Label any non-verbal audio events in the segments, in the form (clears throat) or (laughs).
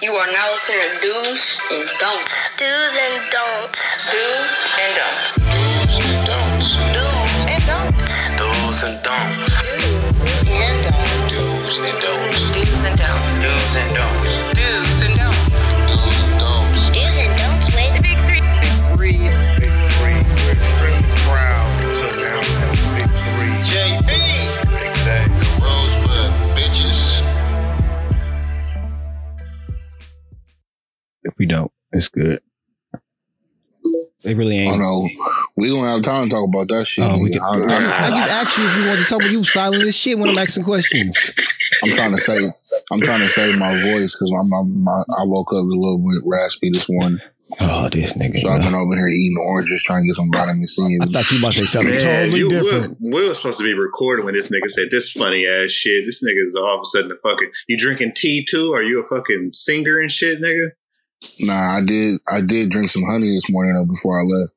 You are now listening to Do's and Don'ts. Do's and don'ts. Do's and Don'ts. Do's and don'ts. Do's and don'ts. Do's and don'ts. If we don't, it's good. They really I ain't. know. We don't have time to talk about that shit. Oh, we nigga. can, I, I, I just asked you if you want to talk, about you silent as shit when I'm asking questions. I'm trying to say, I'm trying to save my voice because my, my, my, I woke up a little bit raspy this morning. Oh, this nigga. So I've been over here eating oranges trying to get some vitamin C. I thought you about to say something Man, totally you, different. Will, Will was supposed to be recording when this nigga said this funny ass shit. This nigga is all of a sudden a fucking. You drinking tea too? Are you a fucking singer and shit, nigga? Nah, I did. I did drink some honey this morning though before I left.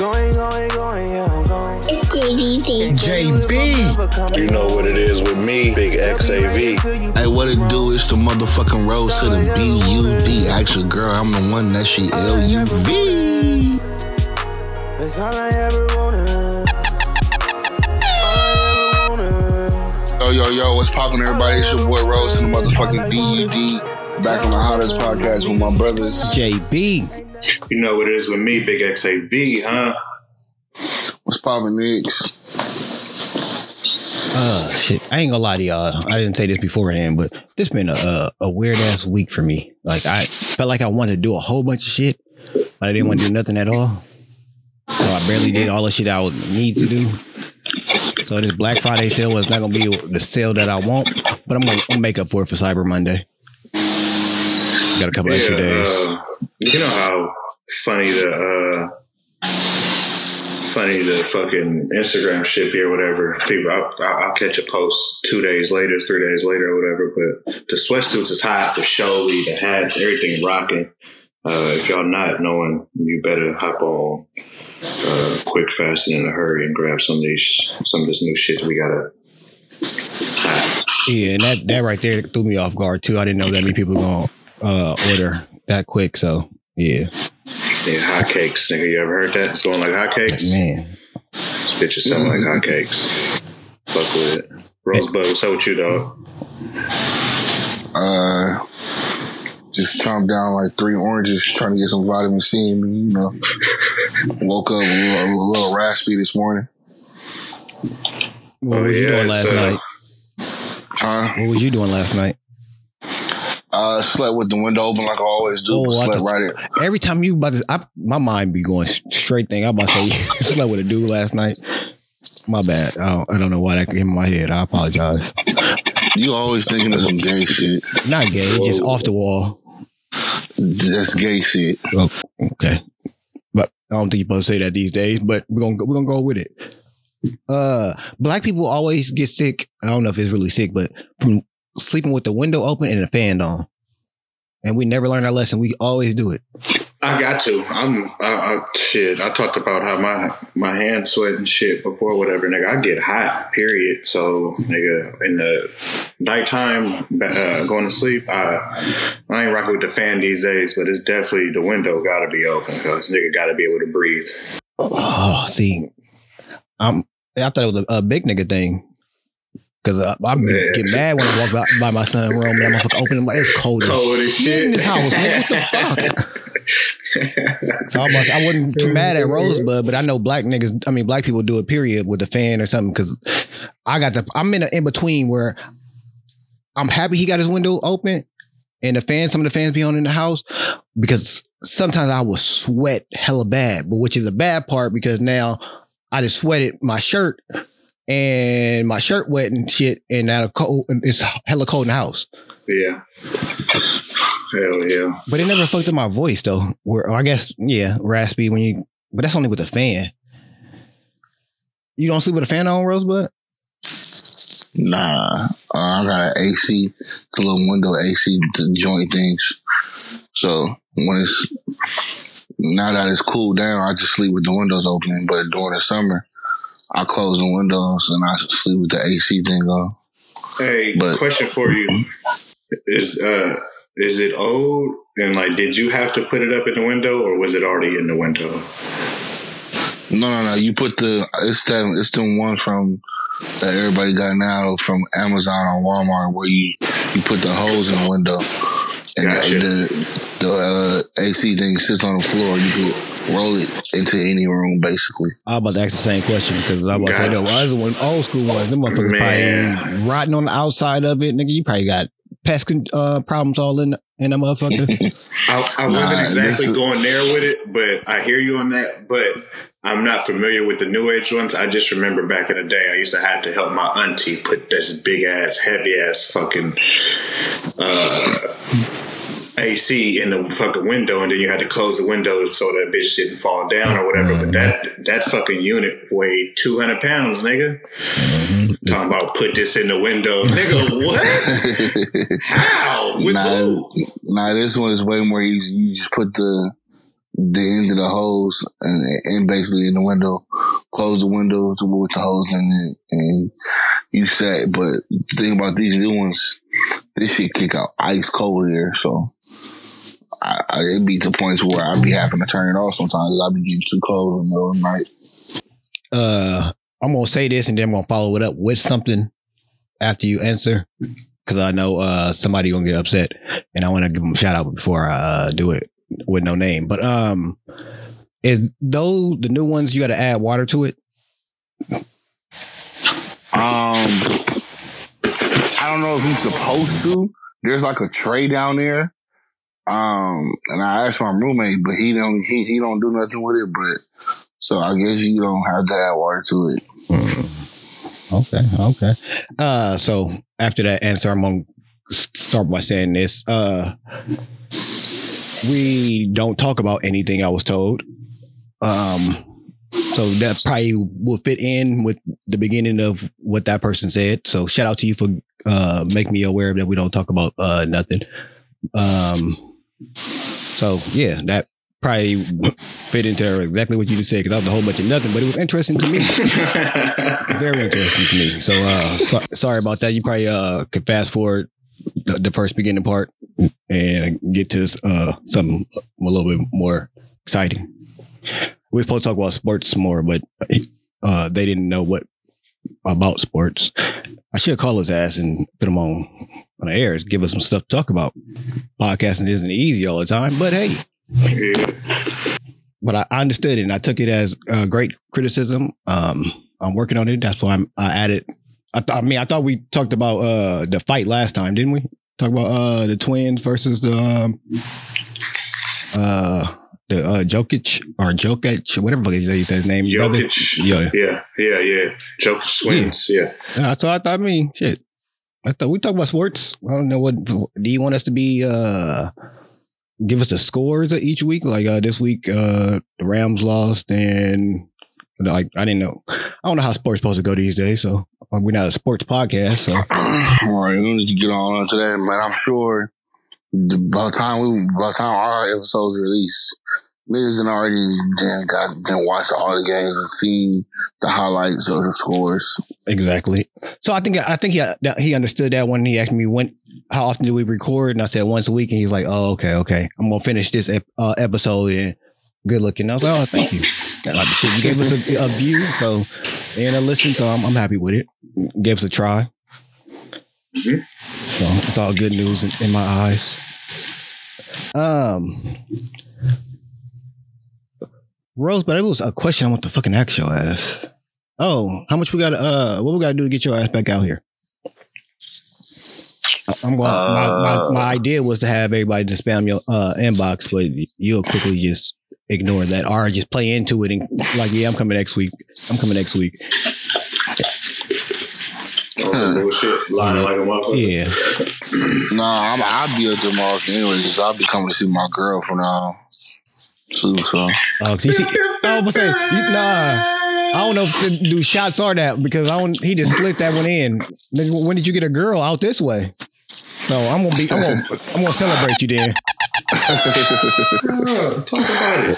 Going, going, going, yeah, I'm going. It's JVP. JB. You know what it is with me, Big XAV. Hey, what it do is the motherfucking rose to the B U D. Actually, girl, I'm the one that she L U V. That's all I ever wanted. All I ever wanted. Yo, yo, yo, what's poppin', everybody? It's your boy Rose and the motherfucking B U D. Back on the hottest podcast with my brothers. JB. You know what it is with me, Big XAV, huh? What's poppin', Nicks? Uh, shit. I ain't gonna lie to y'all. I didn't say this beforehand, but this been a a, a weird ass week for me. Like I felt like I wanted to do a whole bunch of shit, but I didn't want to do nothing at all. So I barely did all the shit I would need to do. So this Black Friday sale was not gonna be the sale that I want, but I'm gonna, I'm gonna make up for it for Cyber Monday. Got a couple extra days. uh, you know how funny the uh, funny the fucking Instagram shit be or whatever. People, I'll, I'll catch a post two days later, three days later, or whatever. But the sweatsuits is hot, the showy, the hats, everything rocking. Uh, if y'all not knowing, you better hop on uh, quick, fast, and in a hurry and grab some of these, some of this new shit that we gotta. Hot. Yeah, and that that right there threw me off guard too. I didn't know that many people gonna uh, order that quick. So yeah, Yeah, hotcakes, nigga. You ever heard that? It's going like hotcakes. man. This bitch is selling like hotcakes. Fuck with it. Rosebud, what's up with you, dog? Uh, just chomped down like three oranges trying to get some vitamin C in me, you know. Woke up a little, a little raspy this morning. What Oh, was you doing last it's, uh, night? Huh? What were you doing last night? Uh, slept with the window open like I always do, Oh, slept thought- right in. Every time you about to, I, my mind be going straight thing. I'm about to say (laughs) you slept with a dude last night. My bad. I don't, I don't know why that came in my head. I apologize. You always thinking of some gay shit. Not gay, just off the wall. That's gay shit. Oh, okay. But I don't think you're supposed to say that these days, but we're gonna we're gonna go with it. Uh black people always get sick. I don't know if it's really sick, but from sleeping with the window open and the fan on. And we never learn our lesson. We always do it. I got to. I'm I, I, shit. I talked about how my my hands sweat and shit before, whatever. Nigga, I get hot. Period. So, nigga, in the nighttime, uh, going to sleep, I I ain't rocking with the fan these days, but it's definitely the window got to be open because nigga got to be able to breathe. Oh, see, I'm. I thought it was a, a big nigga thing. Cause I, I get mad when I walk by, by my son's room and that motherfucker open. Like, it's cold, Cold as shit in this house. Nigga, what the (laughs) fuck? So I, was, I wasn't too mad at Rosebud, but I know black niggas. I mean, black people do it. Period with the fan or something. Because I got the. I'm in a in between where I'm happy he got his window open and the fans. Some of the fans be on in the house because sometimes I will sweat hella bad, but which is a bad part because now I just sweated my shirt and my shirt wet and shit, and now cold. It's hella cold in the house. yeah. Hell yeah. But it never fucked up my voice though. Where I guess yeah, raspy when you. But that's only with a fan. You don't sleep with a fan on, Rosebud? Nah, uh, I got an AC, it's a little window AC the joint things. So when it's now that it's cooled down, I just sleep with the windows open. But during the summer, I close the windows and I sleep with the AC thing on. Hey, But- question for you is uh is it old and like did you have to put it up in the window or was it already in the window? No, no, no. You put the it's that it's the one from that everybody got now from Amazon or Walmart where you you put the hose in the window and Gotcha. the the uh, AC thing sits on the floor. You can roll it into any room basically. I was about to ask the same question because I was about to say, no, I was the one old school ones. Them motherfuckers Man. probably rotting on the outside of it. Nigga, you probably got pest uh, problems all in, in that motherfucker. (laughs) I, I wasn't Nah, exactly going there with it, but I hear you on that. But I'm not familiar with the new age ones. I just remember back in the day, I used to have to help my auntie put this big ass, heavy ass fucking uh, AC in the fucking window, and then you had to close the window so that bitch didn't fall down or whatever. But that that fucking unit weighed 200 pounds, nigga. Talking about put this in the window, nigga. What? (laughs) How? With nah, who? nah, this one is way more easy. You just put the the end of the hose and, and basically in the window, close the window with the hose in it, and you set. But the thing about these new ones, this shit kick out ice cold here, so. I, I, it be to points where I be having to turn it off sometimes. I be getting too cold in the middle of the night. uh, I'm gonna say this and then I'm gonna follow it up with something after you answer because I know uh somebody gonna get upset and I want to give them a shout out before I uh, do it with no name. But um, is though the new ones you got to add water to it? Um, I don't know if he's supposed to. There's like a tray down there. Um, and I asked my roommate, but he don't he, he don't do nothing with it. But so I guess you don't have to add water to it. Okay, okay. Uh, so after that answer, I'm gonna start by saying this. Uh, we don't talk about anything I was told. Um, so that probably will fit in with the beginning of what that person said. So shout out to you for uh making me aware that we don't talk about uh nothing. Um, so yeah, that probably fit into exactly what you just said because I was a whole bunch of nothing, but it was interesting to me (laughs) very interesting to me. So, uh, so, sorry about that. You probably uh could fast forward the, first beginning part and get to uh something a little bit more exciting. We were supposed to talk about sports more, but uh they didn't know what about sports. I should call his ass and put him on on the air. Give us some stuff to talk about. Podcasting isn't easy all the time, but hey, but I understood it and I took it as uh, great criticism. Um, I'm working on it. That's why I'm, I added. I, th- I mean, I thought we talked about uh, the fight last time, didn't we? Talk about uh, the twins versus the um, uh, the uh, Jokic or Jokic, whatever you say his name. brother. Jokic. Yeah. Yeah, yeah, yeah. Jokic twins. Yeah. Yeah, so I thought. I mean, shit. I thought we talk about sports. I don't know what. Do you want us to be? uh Give us the scores of each week. Like uh this week, uh the Rams lost, and like I didn't know. I don't know how sports supposed to go these days. So uh, we're not a sports podcast. So (clears throat) All right, we need to get on to that, but I'm sure the, by the time we by the time our episodes release, niggas done already then got then watched all the games and seen the highlights of the scores. exactly. So I think I think he he understood that when he asked me when how often do we record, and I said once a week, and he's like, oh okay, okay, I'm gonna finish this ep- uh, episode and. Good looking. I was like, oh, thank you. Like, shit, you gave us a, a view, so and a listen, so I'm, I'm happy with it. Gave us a try. Mhm. So it's all good news in, in my eyes. Um, Rose, but it was a question I want to fucking ask your ass. Oh, how much we got? to Uh, what we got to do to get your ass back out here? I'm going. my, my, my idea was to have everybody just spam your uh, inbox, but you'll quickly just ignore that or just play into it and like, yeah, I'm coming next week. I'm coming next week. On some bullshit. Lying like. Yeah. Nah, I'm, I'll be at the market anyways. I'll be coming to see my girl for now. Too, so. Oh, see, see, I was saying, you- nah. I don't know if do shots are that because I don't. He just slipped that one in. When did you get a girl out this way? So I'm gonna be. I'm gonna. I'm gonna celebrate you then. Oh, (laughs) talk about it.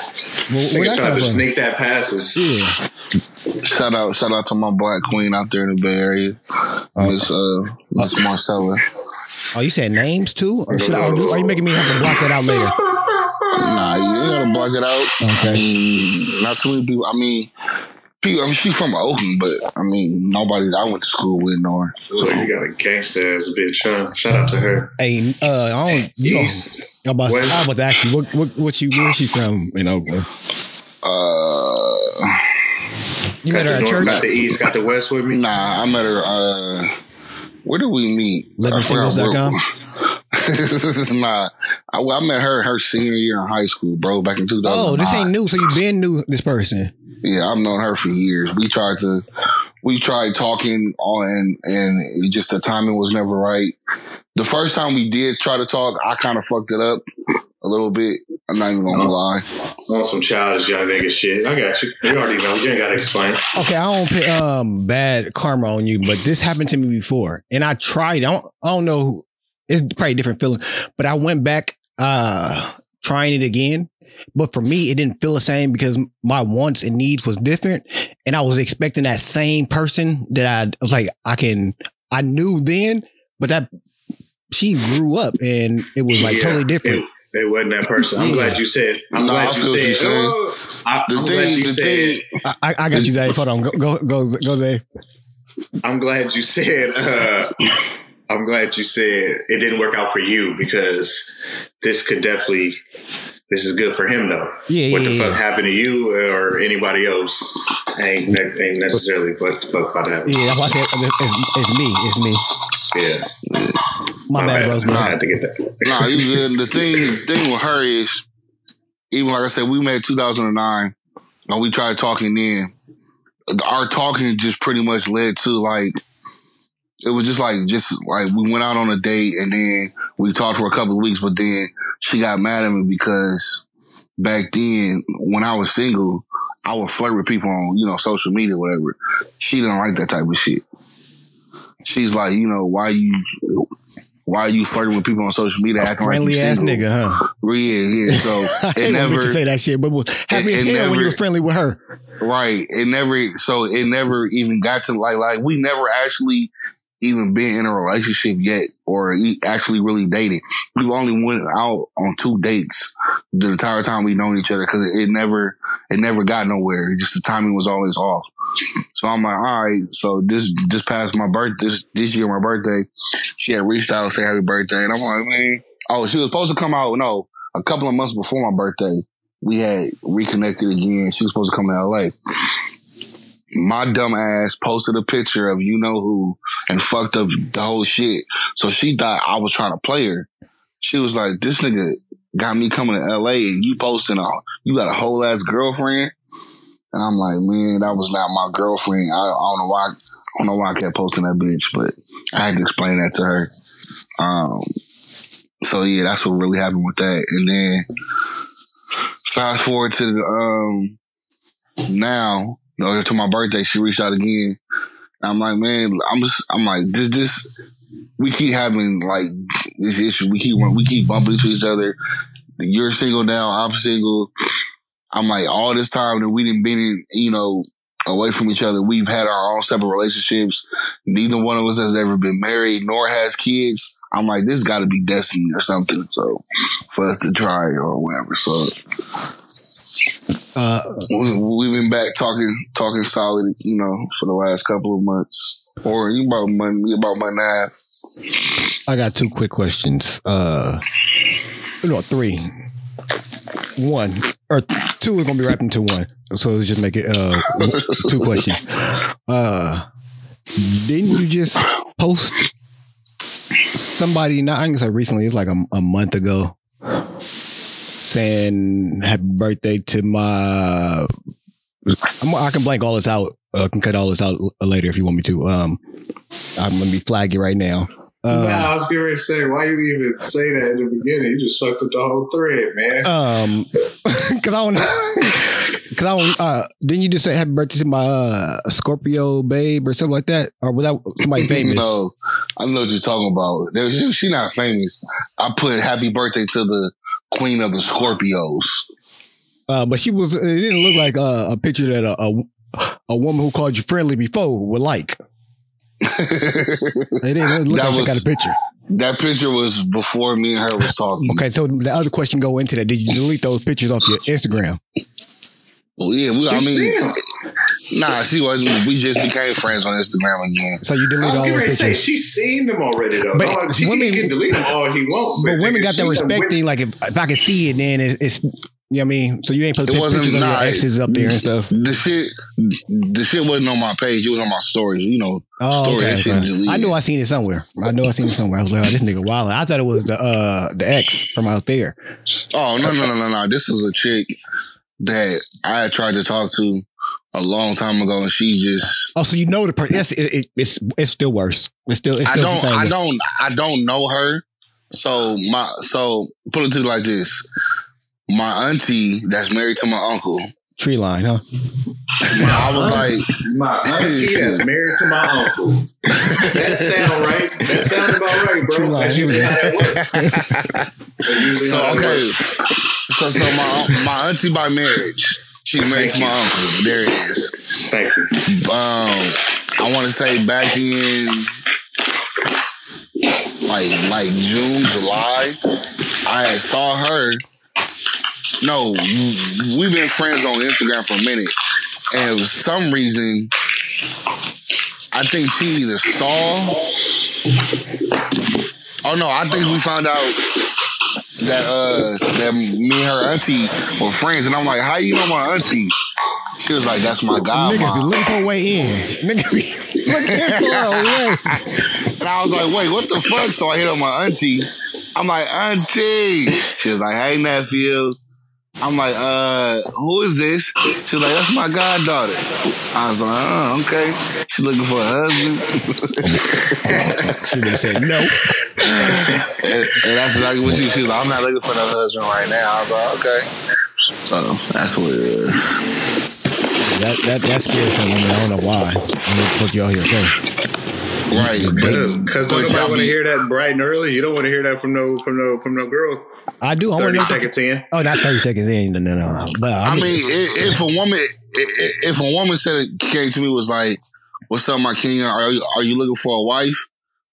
Well, where Nigga that tried to from? sneak that passes. Yeah. Shout out, shout out to my black queen out there in the Bay Area, Miss uh, Miss Marcella. Oh, you said names too? Or should I, are you making me have to block that out later? Nah, you ain't gotta block it out. I Okay. mean, not too many people. I mean, people. I mean, she's from Oakland, but I mean, nobody that I went to school with know her. Look, you got a gangsta ass bitch, huh? Shout out to her. Hey, uh, I don't. You don't East. I'm about, West. I'm about to ask you, what, what, what you, where's she from in Oakland? Uh, You Got met her at north, church? got the east, got the west with me. nah, I met her. Uh, where did we meet? I forgot LivingSingles.com? where- (laughs) nah, I, I met her her senior year in high school, bro, back in 2009. Oh, this ain't new. So you been new this person. Yeah, I've known her for years. We tried to, we tried talking on, and and it just the timing was never right. The first time we did try to talk, I kind of fucked it up a little bit. I'm not even gonna lie. On some childish young nigga shit. I got you. You already know. You ain't got to explain. Okay, I don't put um bad karma on you, but this happened to me before, and I tried. I don't. I don't know. Who, it's probably a different feeling, but I went back uh trying it again. But for me, it didn't feel the same because my wants and needs was different, and I was expecting that same person that I, I was like, I can. I knew then, but that she grew up, and it was like Yeah, totally different. It, it wasn't that person. I'm Yeah. glad you said. I'm No, I glad you said. saying. oh, I, The I'm thing- glad you the said. thing- I, I I got you, Dave. Hold on, go go go go, Dave. I'm glad you said. Uh, I'm glad you said it didn't work out for you because this could definitely. This is good for him though. Yeah, what yeah, the yeah. fuck happened to you or anybody else ain't ain't necessarily what the fuck about to happen. Yeah, that's why I said it's, it's me. It's me. Yeah, My, bad, Rose. I had to get that. Nah, you good. The thing, the thing with her is, even like I said, we met 2009, and we tried talking then. Our talking just pretty much led to like, it was just like, just like we went out on a date and then we talked for a couple of weeks, but then she got mad at me because back then, when I was single, I would flirt with people on, you know, social media, whatever. She didn't like that type of shit. She's like, you know, why you, why you flirting with people on social media acting like Friendly you ass single? nigga, huh? Yeah, yeah. So (laughs) it never, say that shit, but happy it- as hell when you were friendly with her. right. It never, so it never even got to like, like we never actually even been in a relationship yet or actually really dated. We've only went out on two dates the entire time we've known each other because it, never, it never got nowhere. Just the timing was always off. So I'm like, all right. So this, this past my birth, this, this year, my birthday, she had reached out and said happy birthday. And I'm like, man, oh, she was supposed to come out. No, a couple of months before my birthday, we had reconnected again. She was supposed to come to LA. My dumb ass posted a picture of you know who and fucked up the whole shit. So she thought I was trying to play her. She was like, this nigga got me coming to LA and you posting a, you got a whole ass girlfriend. And I'm like, man, that was not my girlfriend. I, I don't know why, I don't know why I kept posting that bitch, but I had to explain that to her. Um, so yeah, that's what really happened with that. And then fast forward to the, um, now, know, to my birthday, she reached out again. I'm like, man, I'm just, I'm like, this, this, we keep having like this issue. We keep, we keep bumping into each other. You're single now. I'm single. I'm like, all this time that we didn't been in, you know, away from each other. We've had our own separate relationships. Neither one of us has ever been married nor has kids. I'm like, this got to be destiny or something. So for us to try or whatever. So Uh, we, we've been back talking, talking solid, you know, for the last couple of months or about month, about a month and a half. I got two quick questions. Uh, no, three. One or two is gonna be wrapped into one. So let's just make it uh two questions. Uh, didn't you just post somebody? Not I can say recently. It's like a, a month ago, saying happy birthday to my. I'm, I can blank all this out. I can cut all this out later if you want me to. Um, I'm gonna be flaggy right now. Um, nah, I was getting ready to say, why you even say that in the beginning? You just fucked up the whole thread, man. Um, (laughs) cause I don't, (laughs) cause I don't, uh, didn't you just say happy birthday to my, uh, Scorpio babe or something like that? Or was that somebody (laughs) famous? no, I know what you're talking about. There- She, she not famous. I put happy birthday to the queen of the Scorpios. Uh, but she was. It didn't look like uh, a picture that a, a a woman who called you friendly before would like. (laughs) It didn't look That like was- they got a picture. That picture was before me and her was talking. Okay, so the other question go into that. Did you delete those pictures off your Instagram? Well, yeah, we, I mean, seen 'em. Nah, she wasn't. We just became friends on Instagram again. So you deleted I all was those going say pictures. she's seen them already though. But Dog, she women- can delete them all he want. But women got that respect thing. Like if, if I can see it, then it's, it's you know what I mean. So you ain't put It the wasn't- pictures of your exes up there and stuff. The shit, the shit wasn't on my page. It was on my stories. You know, Oh, story okay. shit okay. I knew I seen it somewhere. I know I seen it somewhere. I was like, oh, this nigga wild. I thought it was the uh the ex from out there. Oh no no no no no! This is a chick that I had tried to talk to a long time ago, and she just Oh, so you know the person? It's it, it, it's it's still worse. It's still it's I don't the same. I don't I don't know her. So my so put it to like this: my auntie that's married to my uncle. tree line, huh? I was like, My auntie that's married to my uncle. That sound right. That sound about right, True bro. line. That's usually how that works. That's (laughs) usually so okay, so so my my auntie by marriage, she married to my uncle. There it is. Thank you. um I want to say back in like like June, July, I had saw her. No, we've been friends on Instagram for a minute, and for some reason, I think she either saw. Oh no, I think we found out that uh that me and her auntie were friends, and I'm like, how you know my auntie? She was like, that's my Niggas be looking for a way in. Niggas be (laughs) looking for a way. And I was like, wait, what the fuck? So I hit up my auntie. I'm like, auntie. She was like, hey, nephew. I'm like, uh, who is this? She's like, that's my goddaughter. I was like, oh, okay. She looking for a husband. (laughs) She have said no. and, and that's exactly what she, she was like, I'm not looking for no husband right now. I was like, okay. So that's what it is. That that that scares women. I don't know why. What the fuck y'all here for? Right. Because But nobody want to hear that bright and early. You don't want to hear that from no from no from no girl. I do. I want Thirty to seconds in. Oh, not thirty seconds in. No, no, no. But I, I mean, mean, i- if a woman, i- i- if a woman said it came to me was like, "What's up, my king? Are you are you looking for a wife?"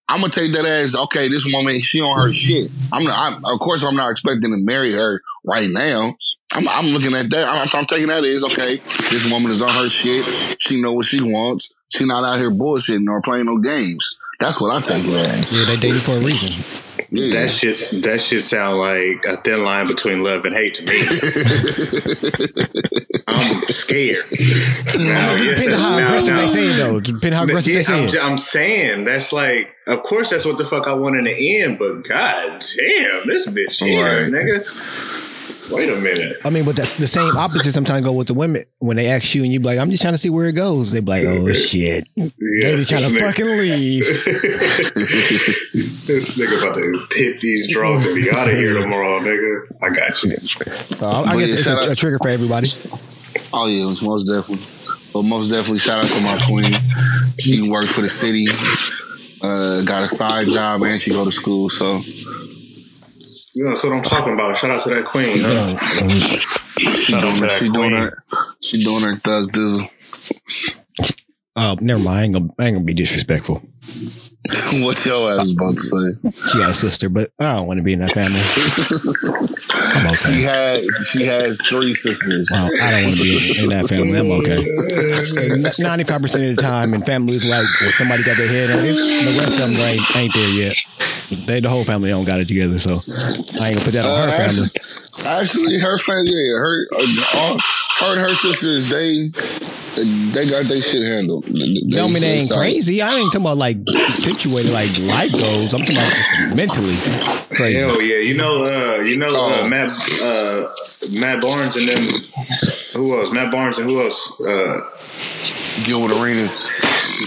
I'm gonna take that as okay. This woman, she on her shit. I'm not. I'm, of course, I'm not expecting to marry her right now. I'm, I'm looking at that. I'm, I'm taking that as okay. This woman is on her shit. She know what she wants. She not out here bullshitting or playing no games. That's what I take it as. yeah, they dated for a reason. Yeah. That shit. That shit sound like a thin line between love and hate to me. (laughs) I'm scared. Now, yes, Depending on how now- aggressive now- they saying though. Depending how aggressive Yeah, they saying. I'm, I'm saying that's like, of course, that's what the fuck I want in the end. But god damn, this bitch here, Right. nigga. Wait a minute. I mean, but the, the same opposite sometimes go with the women when they ask you and you be like, "I'm just trying to see where it goes." They be like, "Oh shit, Yeah, they just trying to nigga- fucking leave." (laughs) this nigga about to hit these draws and be out of here tomorrow, nigga. I got you. So I, I guess yeah, it's a, a trigger for everybody. Oh yeah, most definitely. But most definitely, shout out to my queen. She worked for the city, uh, got a side job, and she go to school. So You know, that's what I'm talking about. Shout out to that queen. Huh? she Shout out doing, to her, that she doing queen. her, she doing her thug dizzle. Oh, never mind. I ain't gonna, I ain't gonna be disrespectful. (laughs) what your ass about to say? She got a sister, but I don't want to be in that family. (laughs) I'm okay. She has she has three sisters. Well, I don't want to be in that family. I'm okay. (laughs) Ninety-five percent of the time, in families like where somebody got their head on it, the rest of them ain't, ain't there yet. They the whole family don't got it together, so I ain't gonna put that on Uh, her family. actually, actually, her family, yeah, her, uh, all, her and her sisters, they they got their shit handled. They, Don't mean they ain't solid. crazy. I ain't talking about like situated like life goals. I'm talking about mentally crazy. Hell yeah, you know, uh, you know, uh, Oh. Matt, uh, Matt Barnes and then who else? Matt Barnes and who else? Uh, Gilbert Arenas.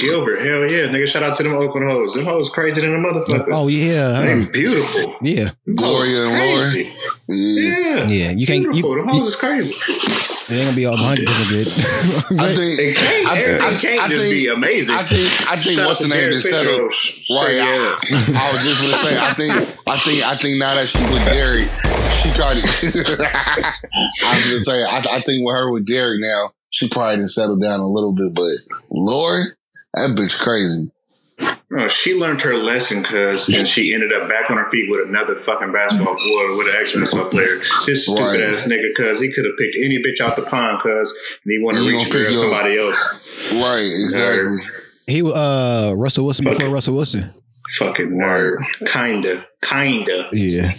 Gilbert. Hell yeah, nigga! Shout out to them Oakland hoes. Them hoes crazy than a motherfucker. Oh yeah, They huh? beautiful. yeah, Gloria and Laura. crazy. Mm. Yeah, yeah. You can't. beautiful. You, them hoes is crazy. it ain't gonna be all 100 percent good. (laughs) I think It can't, I, it I- can't I just think- be amazing. I think I think Shout what's the name Derek to Fisher, settle though. Sh- right. straight I. I was just gonna say I think I think I think now that she with Derek, she tried to. (laughs) I'm just saying. I, I think with her with Derek now, she probably didn't settle down a little bit. But Lori, that bitch crazy. No, she learned her lesson, cuz, and she ended up back on her feet with another fucking basketball boy, with an ex basketball player. This stupid Right. ass nigga, cuz he could have picked any bitch out the pond, cuz, and he wanted to reach gonna for pick somebody else. Right, exactly. He uh Russell Wilson Fuck before it. Russell Wilson. Fucking nerd. Kinda, kinda, Yeah.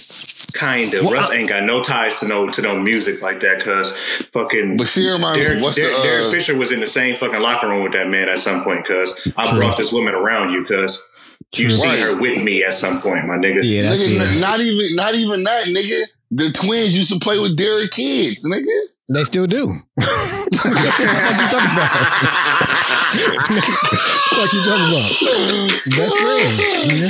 Kinda. Well, Russ I- ain't got no ties to no to no music like that, cuz fucking. But she reminds me, what's Derek, the, uh, Derek Fisher was in the same fucking locker room with that man at some point, cuz I True. brought this woman around you, cuz you True. see Right. her with me at some point, my nigga. Yeah, nigga, yeah. not even, not even that, nigga. The twins used to play with Derek kids, nigga. They still do. what the fuck you talking about? what you talking about? Best friends. nigga.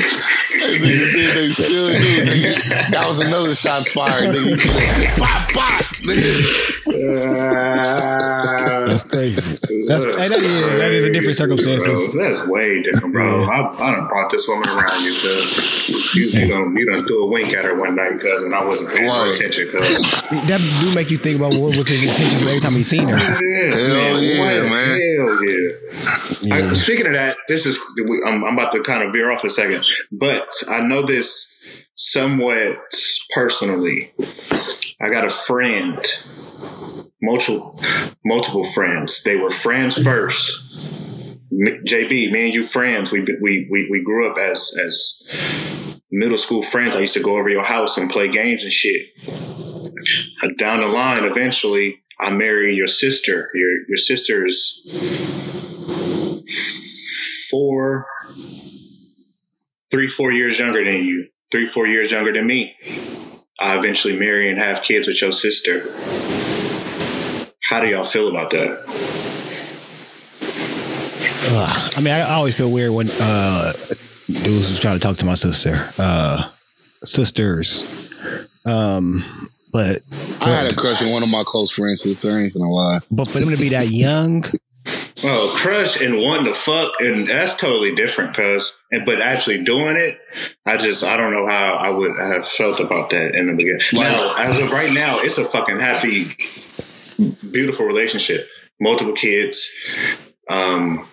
That said they still do, nigga. That was another shots fired, nigga. pop, pop, nigga. That's crazy. That's hey, that, is, that is a different Bro, circumstances. that's way different, bro. I, I done brought this woman around you because you, you, done, you done threw a wink at her one night, cuz, and I wasn't paying Right. attention, cuz. That do make you think about what was his intentions every time he seen her. Hell yeah, what? man. Hell yeah. I, speaking of that, this is, I'm, I'm about to kind of veer off a second, but I know this somewhat personally. I got a friend, multiple multiple friends. They were friends first. JB, me and you friends. We we we we grew up as as middle school friends. I used to go over your house and play games and shit. Down the line, eventually, I marry your sister. Your your sister is four, three, four years younger than you. Three, four years younger than me. I eventually marry and have kids with your sister. How do y'all feel about that? Ugh. I mean, I, I always feel weird when uh, dudes was trying to talk to my sister, uh, sisters. Um, but I had a crush on one of my close friends' sister. I ain't gonna lie. but for them to be that young, (laughs) Oh, crush and wanting to fuck, and that's totally different. Cause, and but actually doing it, I just I don't know how I would have felt about that in the beginning. now, as of right now, it's a fucking happy, beautiful relationship. Multiple kids, um,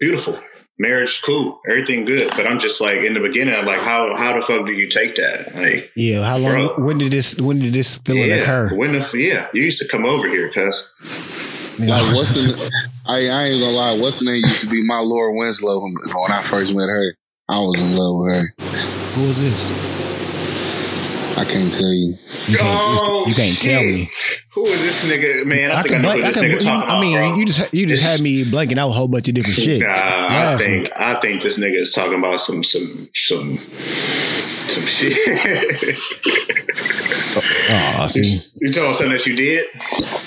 beautiful marriage, cool, everything good. But I'm just like in the beginning, I'm like, how how the fuck do you take that? Like, yeah. How long? Bro. When did this? When did this feeling yeah, occur? when the yeah, you used to come over here, cuz. Like, what's the? I, I ain't gonna lie. What's the name used to be my Laura Winslow when when I first met her. I was in love with her. Who was this? I can't tell you. You can't, Oh, you can't tell me. Who is this nigga? Man, I, think I know blank- who this can- nigga talking I mean, bro. you just you just had me blanking out a whole bunch of different shit. Nah, I think week. I think this nigga is talking about some some some some shit. (laughs) Oh, oh see, you talking about something that you did?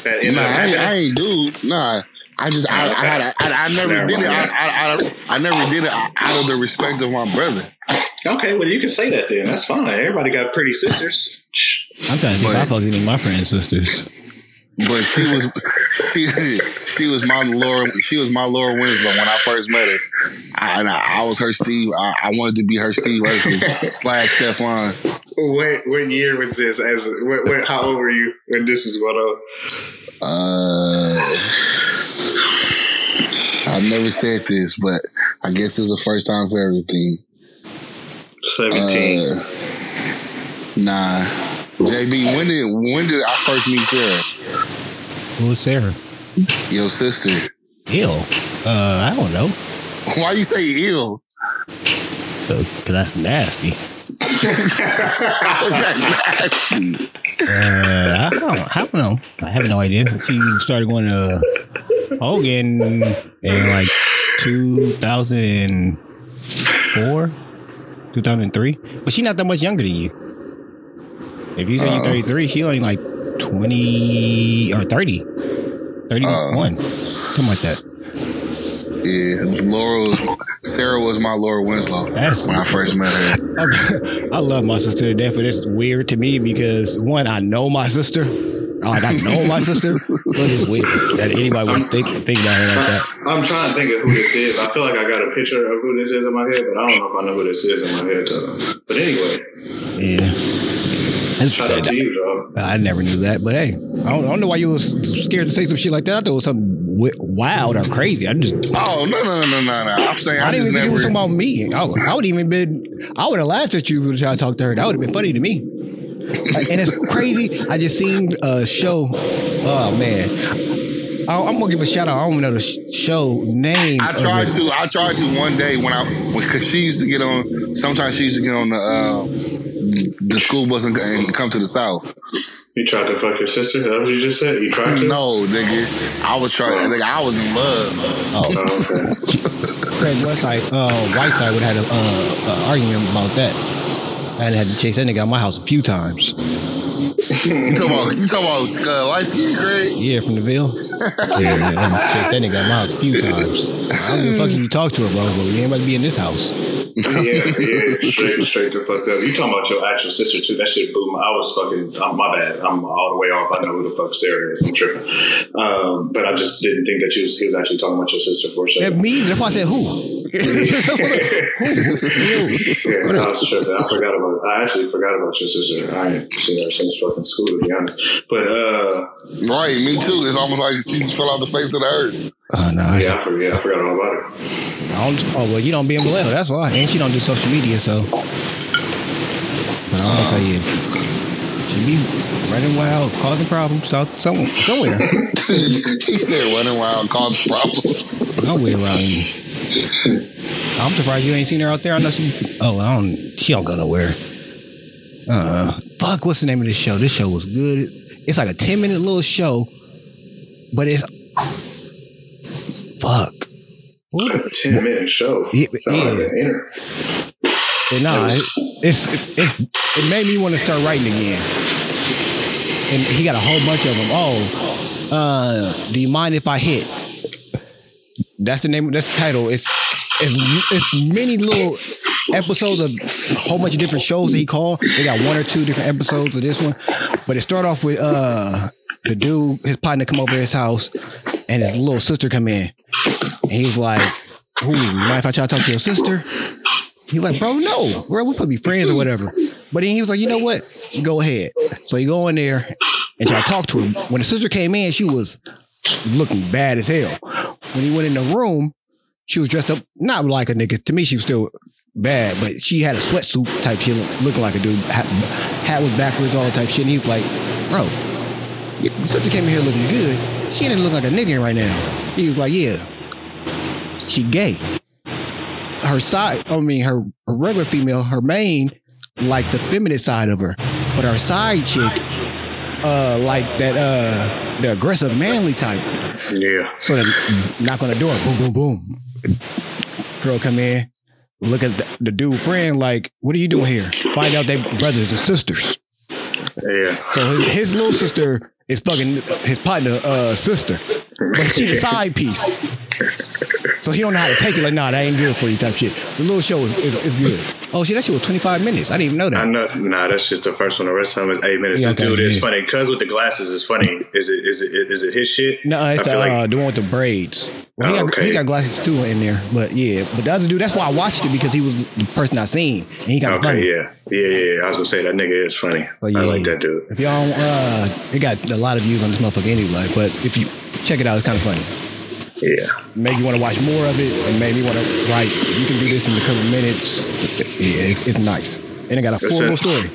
That Nah, I, ain't- I ain't do. Nah, I just I, I had a, I, I never Never did it. I, I, I, I never did it out of the respect of my brother. Okay, well you can say that then. That's fine. Everybody got pretty sisters. I'm trying to see if I But- fucked my friends' sisters. But she was she she was my Laura she was my Laura Winslow when I first met her. I, and I, I was her Steve. I, I wanted to be her Steve Urkel (laughs) slash Stefan. What what year was this? As what, what, how old were you when this was going on? Uh, I've never said this, but I guess it's the first time for everything. Seventeen. Uh, nah, JB, when did when did I first meet Sarah? Who was Sarah? Your sister. Ill. Uh, I don't know. Why you say ill? Cause that's nasty. (laughs) Nasty. Uh, I don't, I don't know. I have no idea. She started going to Hogan in like 2004, 2003. But she's not that much younger than you. If you say you're Oh. 33, she only like 20 or 30. 31. Uh, Something like that. Yeah, Laura. Was, Sarah was my Laura Winslow That's- when I first met her. (laughs) I love my sister to death, but it's weird to me because one, I know my sister. Like I know my sister, but it's weird that anybody would think think about her like that. I'm trying to think of who this is. I feel like I got a picture of who this is in my head, but I don't know if I know who this is in my head. Though. But anyway, Yeah, I Shout out to you, dog. I never knew that, but hey, I don't, I don't know why you was scared to say some shit like that. I thought it was something wi- wild or crazy. I just, Oh no no no no no no! I'm saying I, I, didn't just even think it was talking about me. I, would- I would even been, I would have laughed at you when I talked to her. That would have been funny to me. and it's crazy. I just seen a show. Oh man, I, I'm gonna give a shout out. I don't know the show name. I tried to. I tried to one day when I because she used to get on. Sometimes she used to get on the uh, the school bus and, and come to the south. You tried to fuck your sister? Is that what you just said? You tried to? No, nigga, I was trying. Nigga, I was in love. Oh, okay. Craig Westside, uh, Whiteside would have had an uh, uh, argument about that. I had to chase that nigga out of my house a few times. You talking about? You talking about uh, light skin, Craig? Yeah, from the Ville. (laughs) Yeah, yeah, I had to chase that nigga out my house a few times. I don't give a fuck if you talk to her, bro, but we ain't about to be in this house. yeah, yeah, straight, straight the fuck up. You talking about your actual sister too? That shit blew my. I was fucking. I'm, my bad. I'm all the way off. I know who the fuck Sarah is. I'm tripping. Um, but I just didn't think that she was. He was actually talking about your sister for a That second. me, that's why I said who. (laughs) Yeah, I was tripping. I forgot about. I actually forgot about your sister. I ain't seen her since fucking school, to be honest. But uh, Right, me too. It's almost like Jesus fell off the face of the earth. Oh, no. I, yeah, I forgot. I forgot all about it. I don't, oh, well, you don't be in Vallejo, that's why. And she don't do social media, so. But I'm gonna tell you, she be running wild, causing problems so, somewhere. somewhere. (laughs) he said running wild causing problems. Somewhere around here. I'm surprised you ain't seen her out there. I know she. Oh, I don't. She don't go nowhere. Uh, fuck. What's the name of this show? This show was good. It's like a ten minute little show, but it's fuck. A ten minute show. Yeah, like yeah. an And nah, it, it's it, it made me want to start writing again. And he got a whole bunch of them. Oh, uh, do you mind if I hit? That's the name. That's the title. It's it's, it's many little episodes of a whole bunch of different shows that he called. They got one or two different episodes of this one, but it started off with uh the dude, his partner, come over his house, and his little sister come in, and he was like, "Ooh, you mind if I try to talk to your sister?" He's like, bro, no, bro, we to be friends or whatever. But then he was like, you know what? Go ahead. So he go in there and try to talk to him. When the sister came in, she was looking bad as hell. When he went in the room, she was dressed up not like a nigga. To me, she was still bad, but she had a sweatsuit type shit, look- looking like a dude. Hat, hat was backwards, all that type shit. And he was like, bro, your sister came in here looking good. She didn't look like a nigga right now. He was like, yeah, she gay her side, I mean, her, her regular female, her main, like the feminine side of her, but her side chick, uh, like that, uh, the aggressive manly type. Yeah. So then, knock on the door, boom, boom, boom. Girl come in, look at the, the dude friend, like, what are you doing here? Find out they brothers and sisters. Yeah. So his, his little sister is fucking his partner, uh, sister, but she the (laughs) side piece. So he don't know how to take it. Like, nah, that ain't good for you, type shit. The little show is, is, is good. Oh shit, that shit was twenty five minutes. I didn't even know that. I know. Nah, that's just the first one. The rest of them is eight minutes. Yeah, this dude is yeah. funny. Cuz with the glasses is funny. Is it? Is it? Is it his shit? No, it's the, like- uh, the one with the braids. Well, he, Oh, got, okay. he got glasses too in there, but yeah. But the other dude, that's why I watched it because he was the person I seen, and he got Okay, funny. yeah, yeah, yeah, yeah. I was gonna say that nigga is funny. But I like that dude. If y'all, uh, it got a lot of views on this motherfucker anyway. But if you check it out, it's kind of funny. Yeah, Make you want to watch more of it, and made me want to write. You can do this in a couple minutes. Yeah, it's, it's nice, and it got a It's full a- story.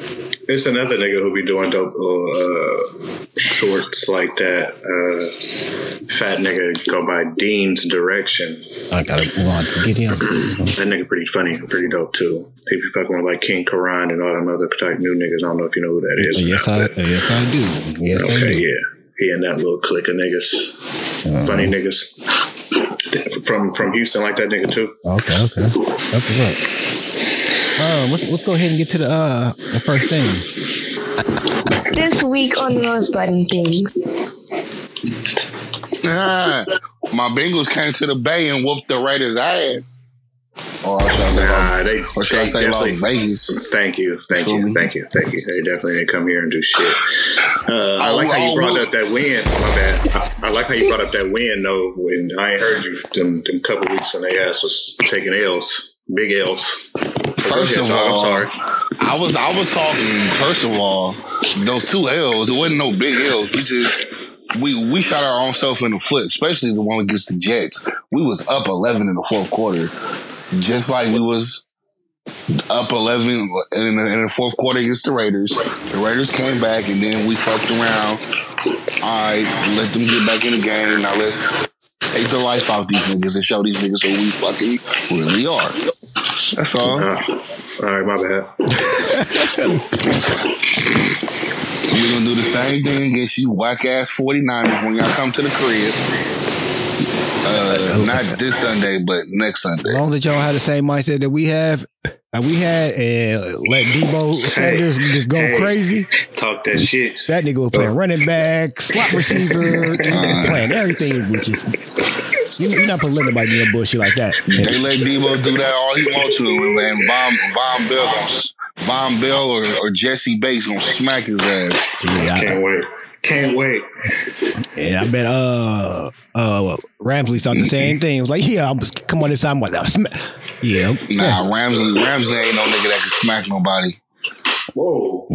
it's another nigga who be doing dope uh, shorts like that. Uh, fat nigga go by Dean's Direction. I gotta want to get him. That nigga pretty funny, pretty dope too. He be fucking with like King Karan and all them other type new niggas. I don't know if you know who that is. yes, I, yes, I do. Yes, I do. yeah. He and that little clique of niggas. Funny niggas. From from Houston like that nigga too. Okay, okay. That's what's up. Uh, let's, let's go ahead and get to the uh the first thing. This week on Rose Button thing. My Bengals came to the Bay and whooped the Raiders' ass. Or should I say, Nah, Las- they- or should I say Las Vegas? Thank you, thank you, thank you, thank you. They definitely didn't come here and do shit. Uh, I like how you brought up that win. My bad. I, I like how you brought up that win though. When I ain't heard you them, them couple weeks when they ass was taking L's, big L's. First of all, I'm sorry. I was I was talking. First of all, those two L's. It wasn't no big L's. We just we we shot our own self in the foot, especially the one against the Jets. We was up eleven in the fourth quarter, just like we was up eleven in the, in the fourth quarter against the Raiders. The Raiders came back, and then we fucked around. All right, let them get back in the game. Now let's take the life out these niggas and show these niggas who we fucking really are. That's all. Uh, all right, my bad. (laughs) We're gonna do the same thing against you whack ass 49ers when y'all come to the crib. Uh, not this Sunday, but next Sunday. As long as y'all have the same mindset that we have, that we had, and let Deebo (laughs) Sanders just go Hey. crazy. Talk that shit. That nigga was playing running back, slot receiver, playing everything, which is you, you're not putting anybody in your bullshit like that. They let Deebo do that all he wants to, and Vonn, Vonn Bell Vonn Bell or, or Jessie Bates gonna smack his ass. Yeah, I- Can't wait. Can't wait. And I bet uh uh Ramsley thought the same thing. He was like, yeah, I'm come on this time. What? Yeah, Nah, Ramsley Ramsey ain't no nigga that can smack nobody. Whoa.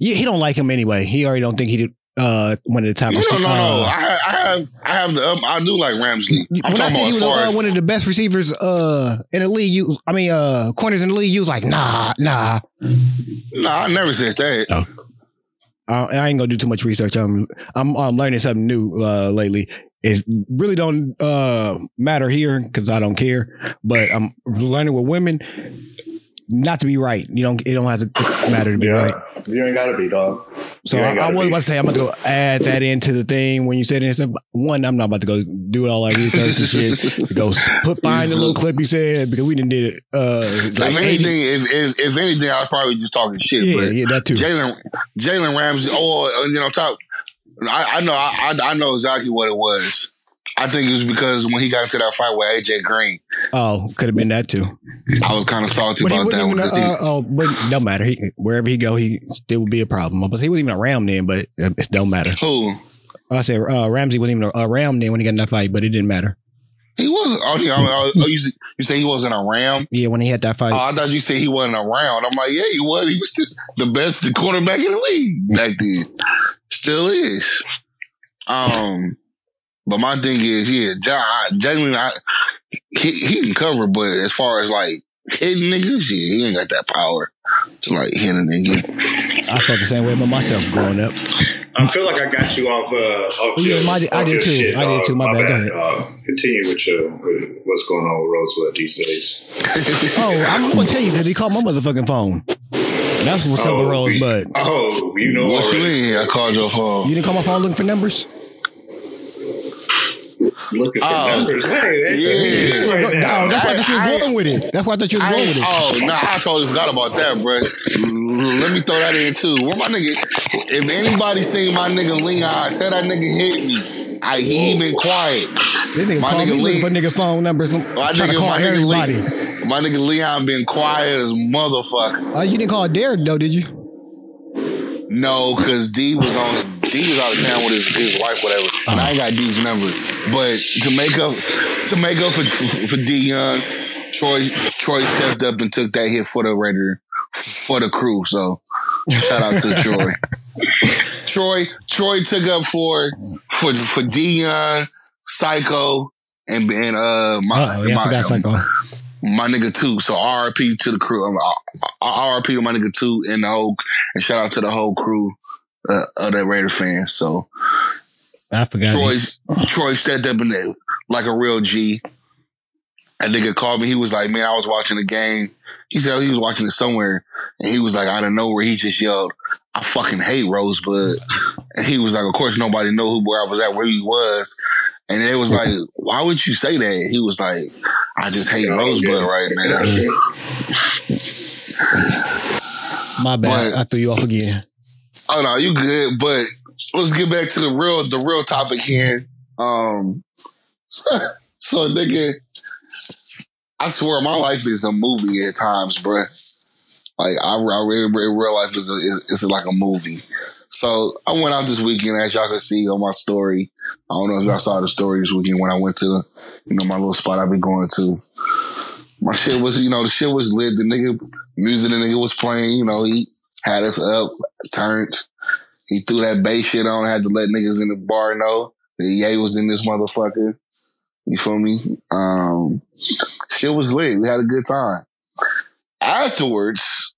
yeah. He don't like him anyway. He already don't think he did. Uh, one of the top. No, no, no, no. uh, I, have- I have, I have the, um, I do like Ramsey. I'm when I said about he was far uh, one of the best receivers uh in the league, you I mean uh corners in the league, you was like, nah, nah. Nah, I never said that. I, I ain't gonna do too much research. I'm I'm, I'm learning something new uh, lately. It really don't uh, matter here because I don't care. But I'm learning with women not to be right. You don't. It don't have to matter to be right. You ain't gotta be, dog. So I, I was be. about to say I'm about to go add that into the thing when you said it. One, I'm not about to go do it all that research and shit. To (laughs) go put find the little clip you said because we didn't did it. Uh, like if anything, if, if, if anything, I was probably just talking shit. yeah, but yeah, that too. Jalen Jalen Ramsey, or uh, you know, top. I, I know, I, I I know exactly what it was. I think it was because when he got into that fight with AJ Green, Oh, could have been that too. I was kind of salty But about that. even. Because Uh, oh, but no matter. He wherever he go, he still would be a problem. But he wasn't even around then. But it don't matter. who I said uh, Ramsey wasn't even around then when he got in that fight, but it didn't matter. he was? Oh, yeah, oh, oh, you, you say he wasn't around? Yeah, when he had that fight. Oh, I thought you said he wasn't around. I'm like, yeah, he was. He was the, the best quarterback in the league back then. Still is. Um, but my thing is, yeah, Ja- Jalen, I, he he can cover, but as far as like hitting niggas, yeah, he ain't got that power to like hit a nigga. I felt the same way about myself growing up. I feel like I got you off. Uh, off Yeah, your, my- I did too. Shit, I did too. My bad. Go ahead. Uh, continue with your with what's going on with Rosebud these days. (laughs) Oh, I'm gonna tell you that he called my motherfucking phone. That's what's up with Oh, Rosebud. Oh, you know what you already. mean? I called your phone. You didn't call my phone looking for numbers? Looking for Oh, numbers. Hey, hey, yeah. hey, right No, now. that's why I thought you I- was going with it. That's why I thought you was I going with it. oh no, I totally forgot about that, bro. Let me throw that in too. Where my nigga? If anybody seen my nigga Leon, tell that nigga hit me. I he been quiet. This nigga my called nigga me looking Lee- for nigga phone numbers. I'm My trying to nigga, call my nigga, everybody. Leon, my nigga Leon been quiet as motherfucker. Uh, you didn't call Derek though, did you? No, because D was on D was out of town with his, his wife, whatever. And I ain't got D's number. But to make up to make up for for, D Young, Troy Troy stepped up and took that hit for the Raider for the crew. So shout out to Troy. (laughs) Troy Troy took up for for for D Young, Psycho, and and uh my oh, yeah, my, Psycho. my nigga too. So RP to the crew. RP to my nigga too, and the whole and shout out to the whole crew uh, of that Raider fans. So I forgot. Troy's Troy stepped up in there like a real G. That nigga called me. He was like, "Man, I was watching the game." He said he was watching it somewhere, and he was like, "I don't know where." he just yelled, "I fucking hate Rosebud." And he was like, "Of course, nobody knew who where I was at, where he was." And it was like, "Why would you say that?" He was like, "I just hate Rosebud right now." My bad. But- I threw you off again. Oh no, you good. But let's get back to the real the real topic here. Um (laughs) so nigga I swear my life is a movie at times, bruh. Like I, I really, in real life is a, is, is like a movie. So I went out this weekend, as y'all can see on my story. I don't know if y'all saw the story this weekend when I went to, you know, my little spot I be going to. My shit was, you know, the shit was lit. The nigga, music the nigga was playing, you know, he had us up, turned. He threw that bass shit on, had to let niggas in the bar know that Ye was in this motherfucker. You feel me? Um, shit was lit. We had a good time. Afterwards,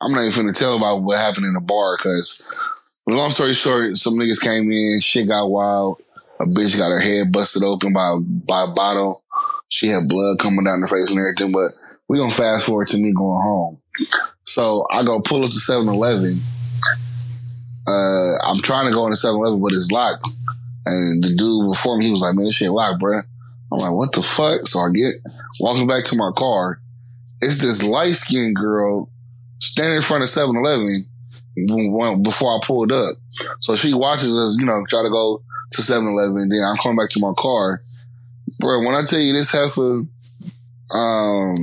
I'm not even finna tell about what happened in the bar because, long story short, some niggas came in, shit got wild. A bitch got her head busted open by by a bottle. She had blood coming down her face and everything. But we gonna fast forward to me going home. So I go pull up to 7-Eleven. Uh, I'm trying to go into 7-Eleven, but it's locked. And the dude before me, he was like, "Man, this shit locked, bro. I'm like, "What the fuck?" So I get walking back to my car. It's this light skinned girl standing in front of 7-Eleven before I pulled up. So she watches us, you know, try to go to 7-Eleven. Then I'm coming back to my car. Bro, when I tell you this heifer, um,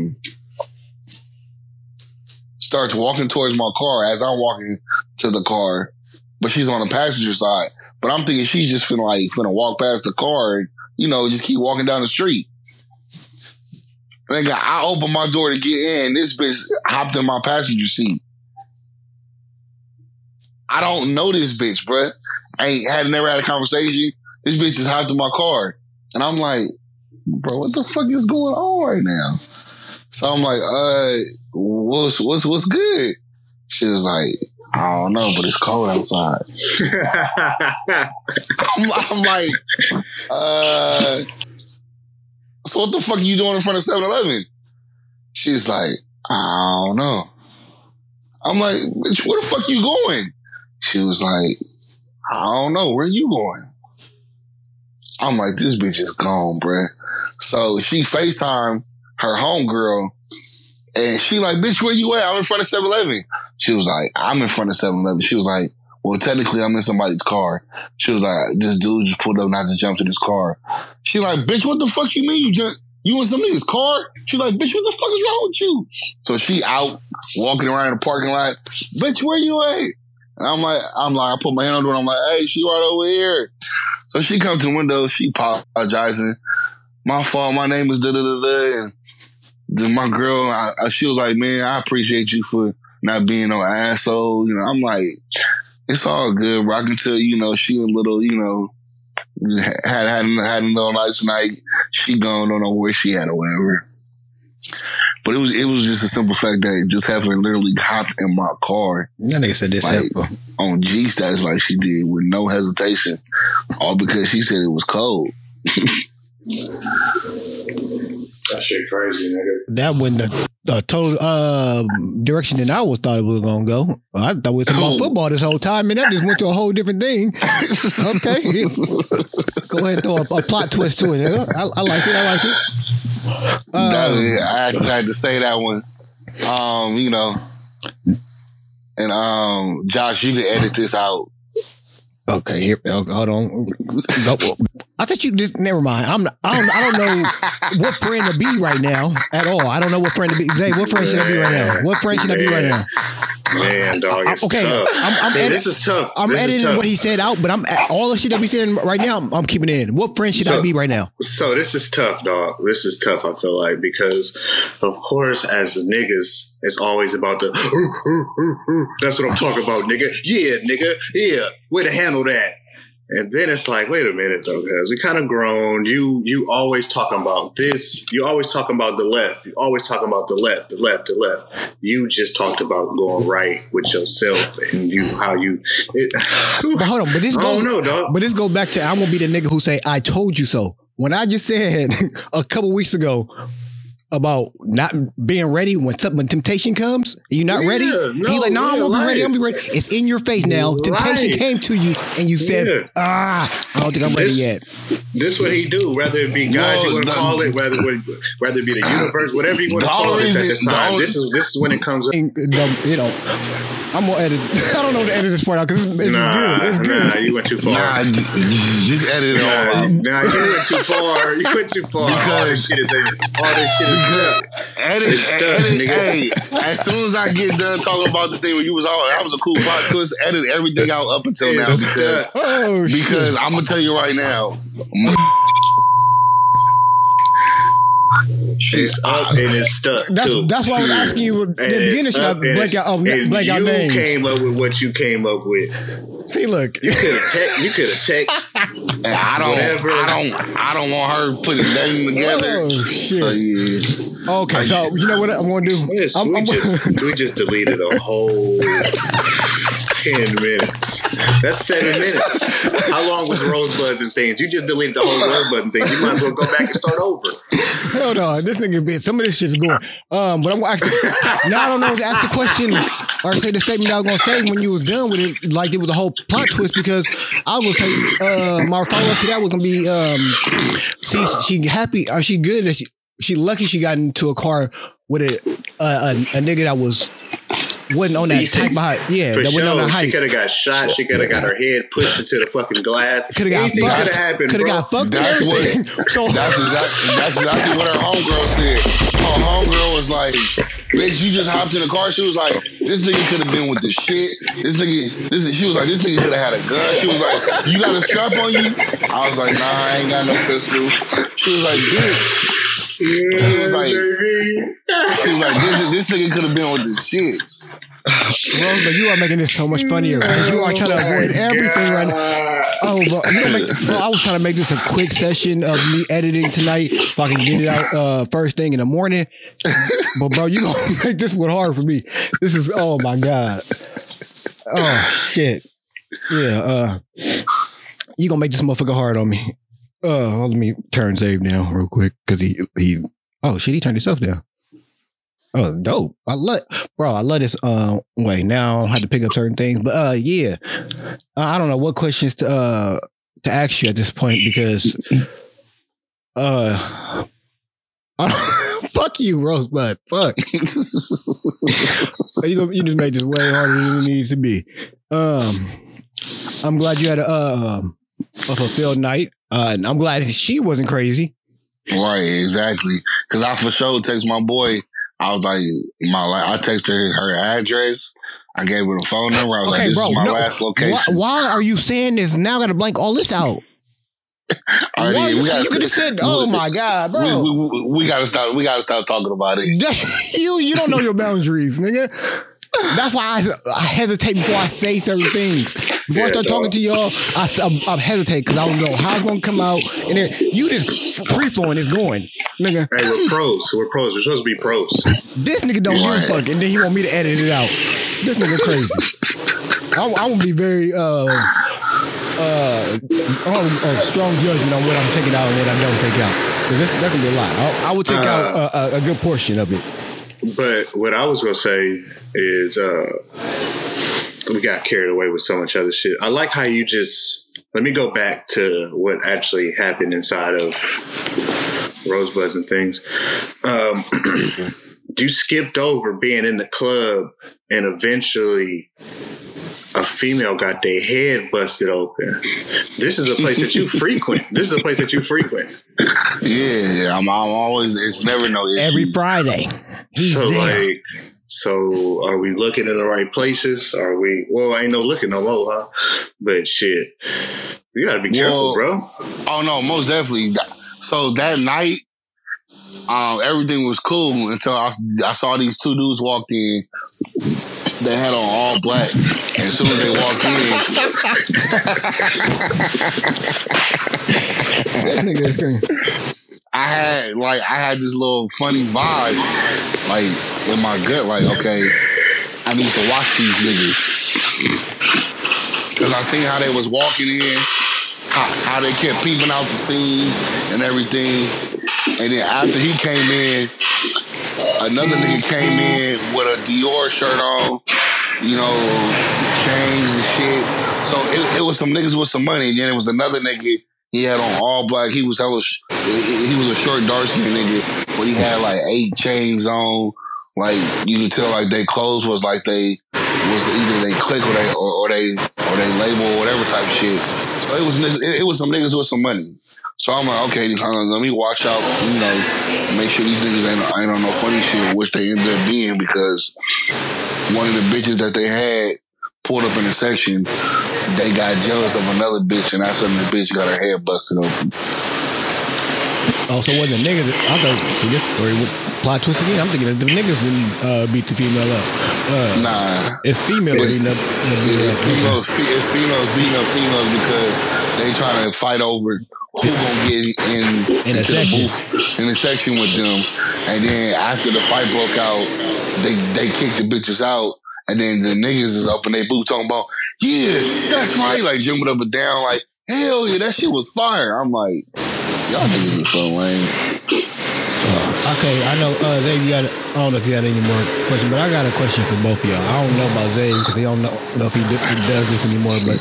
starts walking towards my car as I'm walking to the car, but she's on the passenger side. But I'm thinking she's just finna like, finna walk past the car and, you know, just keep walking down the street. Nigga, I opened my door to get in. This bitch hopped in my passenger seat. I don't know this bitch, bruh. I ain't had never had a conversation. This bitch just hopped in my car. And I'm like, bro, what the fuck is going on right now? So I'm like, uh, what's what's what's good? She was like, I don't know, but it's cold outside. I'm, I'm like, uh, so what the fuck are you doing in front of 7-Eleven? She's like, I don't know. I'm like, bitch, where the fuck you going? She was like, I don't know. Where you going? I'm like, this bitch is gone, bruh. So she FaceTime her homegirl and she like, bitch, where you at? I'm in front of 7-Eleven. She was like, I'm in front of 7-Eleven. She was like, well, technically I'm in somebody's car. She was like, this dude just pulled up and I just jumped in his car. She like, bitch, what the fuck you mean you just, you in somebody's car? She like, bitch, what the fuck is wrong with you? So she out walking around in the parking lot. Bitch, where you at? And I'm like, I'm like, I put my hand on door. I'm like, hey, she right over here. So she comes to the window. She apologizing. My fault. My name is da da da da. And my girl, I, I, she was like, man, I appreciate you for not being no asshole. You know, I'm like, it's all good, bro. I can tell, you know, she a little, you know, had had had a little nice night. She gone, don't know where she at or whatever. But it was it was just a simple fact that just having literally hopped in my car That nigga said this Like- on G status like she did with no hesitation, all because she said it was cold. (laughs) That shit crazy, nigga. That went the, the total uh, direction that I was thought it was gonna go. I thought we were talking about football this whole time, and that just went to a whole different thing. Okay, go ahead and throw a, a plot twist to it. I, I like it. I like it. That- Um, I actually had to say that one. Um, you know. And um, Josh, you can edit this out. Okay, here. Oh, hold on. I thought you just. Never mind. I'm. I don't. I don't know what friend to be right now at all. I don't know what friend to be. Zay, what friend should I be right now? What friend should I be right now? Man, dog, I- it's okay, tough. I'm- I'm edit- this is tough. I'm This editing tough. what he said out, but I'm all the shit that we saying right now. I'm, I'm keeping in. What friend should I be right now? So this is tough, dog. This is tough. I feel like because, of course, as niggas, it's always about the. That's what I'm talking about, nigga. Yeah, nigga. Yeah, way to handle that. And then it's like, wait a minute, though, guys. We kind of grown. You you always talking about this. You always talking about the left. You always talking about the left, the left, the left. You just talked about going right with yourself and you how you. It, (sighs) But hold on, but this go, know, dog. But this goes back to I'm gonna be the nigga who say I told you so. When I just said (laughs) a couple weeks ago about not being ready when something when temptation comes, You're not Yeah, ready. no, He's like, no, I yeah, won't be ready. right. I'll be ready. It's in your face now. Temptation came to you, and you said, Yeah. ah, I don't think I'm ready This- yet. This what he do, whether it be God, No, you want no. to call it, whether whether it be the universe, whatever you want to call it at this time. This is this is when it comes up. And, um, you know, I'm gonna edit. (laughs) I don't know to edit this part out because it's, it's nah, good. It's good. nah, you went too far. Nah, just edit it all Nah, out. nah, you went too far. You went too far. all this Because- shit is all this shit is Because edit, It's done, edit, nigga. hey, as soon as I get done talking about the thing where you was all, that was a cool plot twist. Edit everything out up until now because Oh shit! because I'm gonna tell you right now, It's uh, up and it's stuck That's too. that's why I was asking you at the And beginning. it's Should I up and blank it's- out, oh, and blank out you names? came up with what you came up with. See, look, You could have te- you could have text I don't, Whatever. I don't, I don't want her putting name oh, together. Oh, shit. So yeah, Okay, so you know what I'm going to do? Yes, I'm, we I'm- just (laughs) we just deleted a whole ten minutes. That's seven minutes. How long was rosebuds and things? You just deleted the whole rosebud and things. You might as well go back and start over. (laughs) Hell no, this nigga bit some of this shit's going. Um, but I'm gonna ask you now. I don't know to ask the question or say the statement I was gonna say when you was done with it, like it was a whole plot twist because I was gonna say uh, my follow up to that was gonna be um, she she happy or she good that she she lucky she got into a car with a a, a, a nigga that was wasn't on that Decent. type of height. Yeah, For that wasn't on sure, that she could have got shot. She could have got her head pushed into the fucking glass. Could have got Anything could have fucked. happened. Could have got fucked. That's what- (laughs) so that's exactly, that's exactly what her homegirl said. Her homegirl was like, "Bitch, you just hopped in the car." She was like, "This nigga could have been with the shit. This nigga, this." She was like, "This nigga could have had a gun." She was like, "You got a strap on you?" I was like, "Nah, I ain't got no pistol." She was like, "Bitch." She was like, she was like, "This, this nigga could have been with the shits." Bro, but you are making this so much funnier because you are trying to avoid everything right now. Oh, bro, you gonna make, bro, I was trying to make this a quick session of me editing tonight so I can get it out uh, first thing in the morning. But bro, you gonna (laughs) make this one hard for me. This is oh my god. Oh shit. Yeah. Uh, you gonna make this motherfucker hard on me. Uh, let me turn save down real quick because he he. Oh shit, he turned himself down. Oh, dope. I love, bro. I love this. Uh, wait, now I have to pick up certain things, but uh, yeah. Uh, I don't know what questions to uh to ask you at this point because uh, (laughs) fuck you, Rosebud. Fuck. (laughs) you you just made this way harder than it needs to be. Um, I'm glad you had a um a fulfilled night. Uh, and I'm glad (laughs) she wasn't crazy. Right, exactly. Because I for sure text my boy. I was like, my la- I texted her her address. I gave her the phone number. I was like, this bro. is my no, last location. why are you saying this? Now I got to blank all this out. (laughs) All right, Why you, you could have said, "Oh we- my god, We, bro." we, we, we gotta stop. We gotta stop talking about it. (laughs) you you don't know your boundaries, nigga. That's why I, I hesitate before I say certain things. Before I Yeah, start talking to y'all, I, I, I hesitate because I don't know how it's gonna come out. And then you just free flowing is going, nigga. Hey, we're pros. We're pros. We're supposed to be pros. This nigga don't give a fuck, and then he want me to edit it out. This nigga crazy. I, I will be very uh uh oh, oh, strong judgment on what I'm taking out and what I don't take out. 'Cause this that can be a lot. I, I would take out a, a, a good portion of it. But what I was gonna say is, uh, we got carried away with so much other shit. I like how you just let me go back to what actually happened inside of Rosebuds and things. Um, (clears throat) you skipped over being in the club, and eventually a female got their head busted open. This is a place that you frequent. This is a place that you frequent. Yeah, I'm, I'm always. It's never no issue. Every Friday, he's so there. like so are we looking in the right places are we well ain't no looking no more huh but shit you gotta be careful Well, bro Oh no, most definitely. So that night, um, everything was cool until I, I saw these two dudes walked in. They had on all black, and as soon as they walked in, (laughs) I had like I had this little funny vibe, like in my gut, like okay, I need to watch these niggas because I seen how they was walking in, how, how they kept peeping out the scene and everything, and then after he came in, another nigga came in with a Dior shirt on, you know, chains and shit. So it, it was some niggas with some money, and then it was another nigga. He had on all black. He was hella. Sh- he was a short, dark skinned nigga, but he had like eight chains on. Like you could tell, like their clothes was like they was either they click or they or, or they or they label or whatever type of shit. So it was it, it was some niggas with some money. So I'm like, okay, let me watch out. You know, make sure these niggas ain't, ain't on no funny shit, which they ended up being because one of the bitches that they had pulled up in the section, they got jealous of another bitch, and that's when the bitch got her head busted open. Oh, so it wasn't niggas? I thought this story would plot twist again. I'm thinking that the niggas didn't uh, beat the female up. Uh, Nah. it's female It- beating up. It's females, it's females beating up females because they trying to fight over who gonna get in, In a section. booth in the section with them. And then after the fight broke out, they they kicked the bitches out. And then the niggas is up in their booth talking about, yeah, that's right. Like jumping up and down, like, hell yeah, that shit was fire. I'm like, y'all niggas are so lame. Okay, I know uh, Zay, you got. I don't know if you got any more questions, but I got a question for both of y'all. I don't know about Zay because he don't know, know if he, d- he does this anymore, but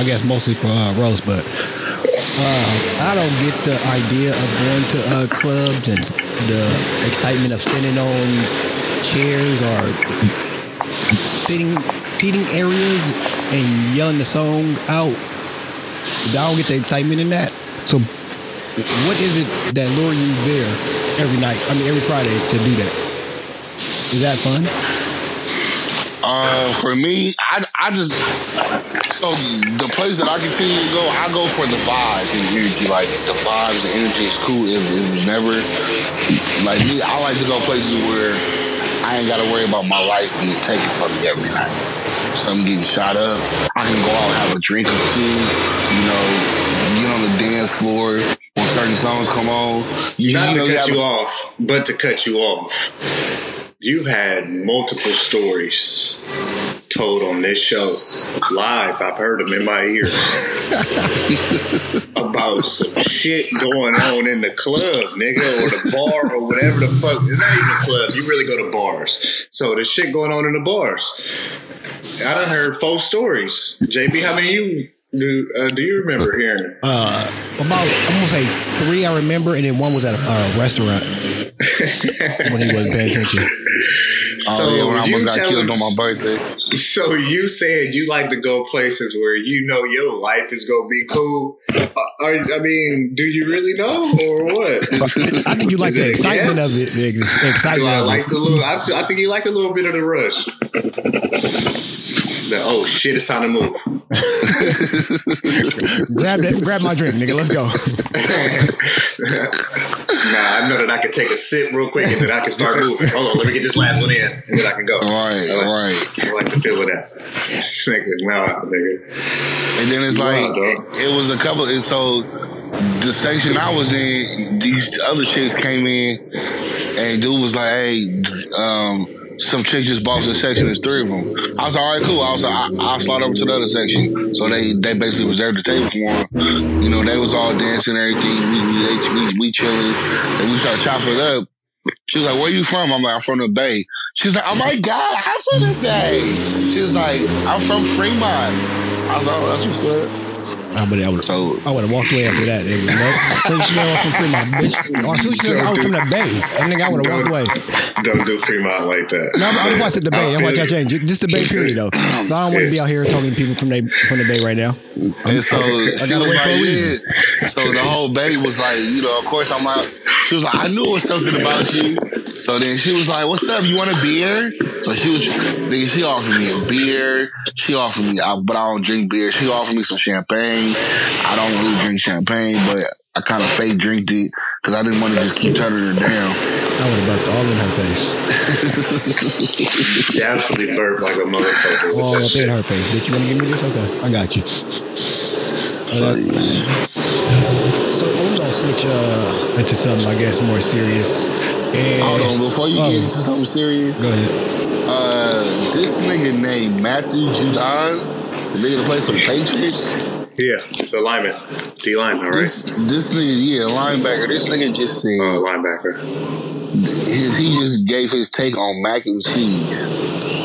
I guess mostly for uh, Rose. But uh, I don't get the idea of going to uh, clubs and the excitement of standing on chairs or sitting seating areas and yelling the song out. I don't get the excitement in that. So what is it that lure you there every night? I mean, every Friday to do that. Is that fun? Uh, for me, I, I just so the place that I continue to go, I go for the vibe and energy. Like the vibes, the energy is cool. It, it was never like me. I like to go places where I ain't got to worry about my life being taken from me every night. Something getting shot up, I can go out and have a drink or two. You know, get on the dance floor when certain songs come on. You, Not you know, to cut have you off, but to cut you off. You've had multiple stories told on this show live. I've heard them in my ear (laughs) about some shit going on in the club, nigga, or the bar, or whatever the fuck. It's not even clubs. You really go to bars. So there's shit going on in the bars. I done heard four stories. JB, how many you do? Uh, do you remember hearing? Uh, about I'm gonna say three I remember, and then one was at a uh, restaurant (laughs) when he wasn't paying attention. Oh yeah, when I you almost got telling- killed on my birthday. So you said you like to go places where you know your life is gonna be cool. Uh, Are, I mean, do you really know or what? (laughs) I think you like the excitement yes? of it. The ex- excitement I like it. the little? I, I think you like a little bit of the rush. The, oh shit! It's time to move. (laughs) Grab that, grab my drink, nigga. Let's go. (laughs) nah, I know that I can take a sip real quick and then I can start moving. (laughs) Hold on, let me get this last one in, and then I can go. Right, I like, right. I like the feel of that. Nigga, nah, nigga. And then it's like Wow, dog. it was a couple. And so the section I was in, these other chicks came in, and dude was like, "Hey, um, some chicks just bought this section. There's three of them." I was like, "All right, cool." I was like, I, "I'll slide over to the other section." So they they basically reserved the table for them. You know, they was all dancing and everything. We we we, we chilling, and we started chopping it up. She was like, "Where you from?" I'm like, "I'm from the Bay." She's like, "Oh my god, I'm from the Bay." She was like, "I'm from Fremont." I was like, "Oh, that's what's up." I would have So I would have walked away after that. Nigga. Nope. So you know I'm from Fremont, bitch. Or so you said I was from the Bay. I think I would have walked away. Don't do Fremont like that. No, I just watched the Bay. That's why I feel you. changed. Just the Bay period, though. So I don't want to be out here talking to people from the from the Bay right now. And so I she gotta was wait for a like, reason. yeah. So the whole Bay was like, you know, of course I'm like, she was like, I knew it was something about you. So then she was like, what's up? You want a beer? So she was, nigga, she offered me a beer. She offered me, I, but I don't drink beer. She offered me some champagne. I don't really drink champagne, but I kind of fake drinked it because I didn't want to just keep turning her down. I would have burped all in her face. (laughs) Definitely burp like a motherfucker. with All up in her face. Bitch, you want to give me this? Okay, I got you. So, yeah. So we're gonna switch uh, into something, I guess, more serious. And Hold on, before you Oh. get into something serious, Go ahead. uh, this nigga named Matthew Judon, the nigga that played for the Patriots. Yeah, the lineman, D lineman, right? This this nigga, yeah, linebacker. This nigga just said Oh, linebacker. his, he just gave his take on mac and cheese.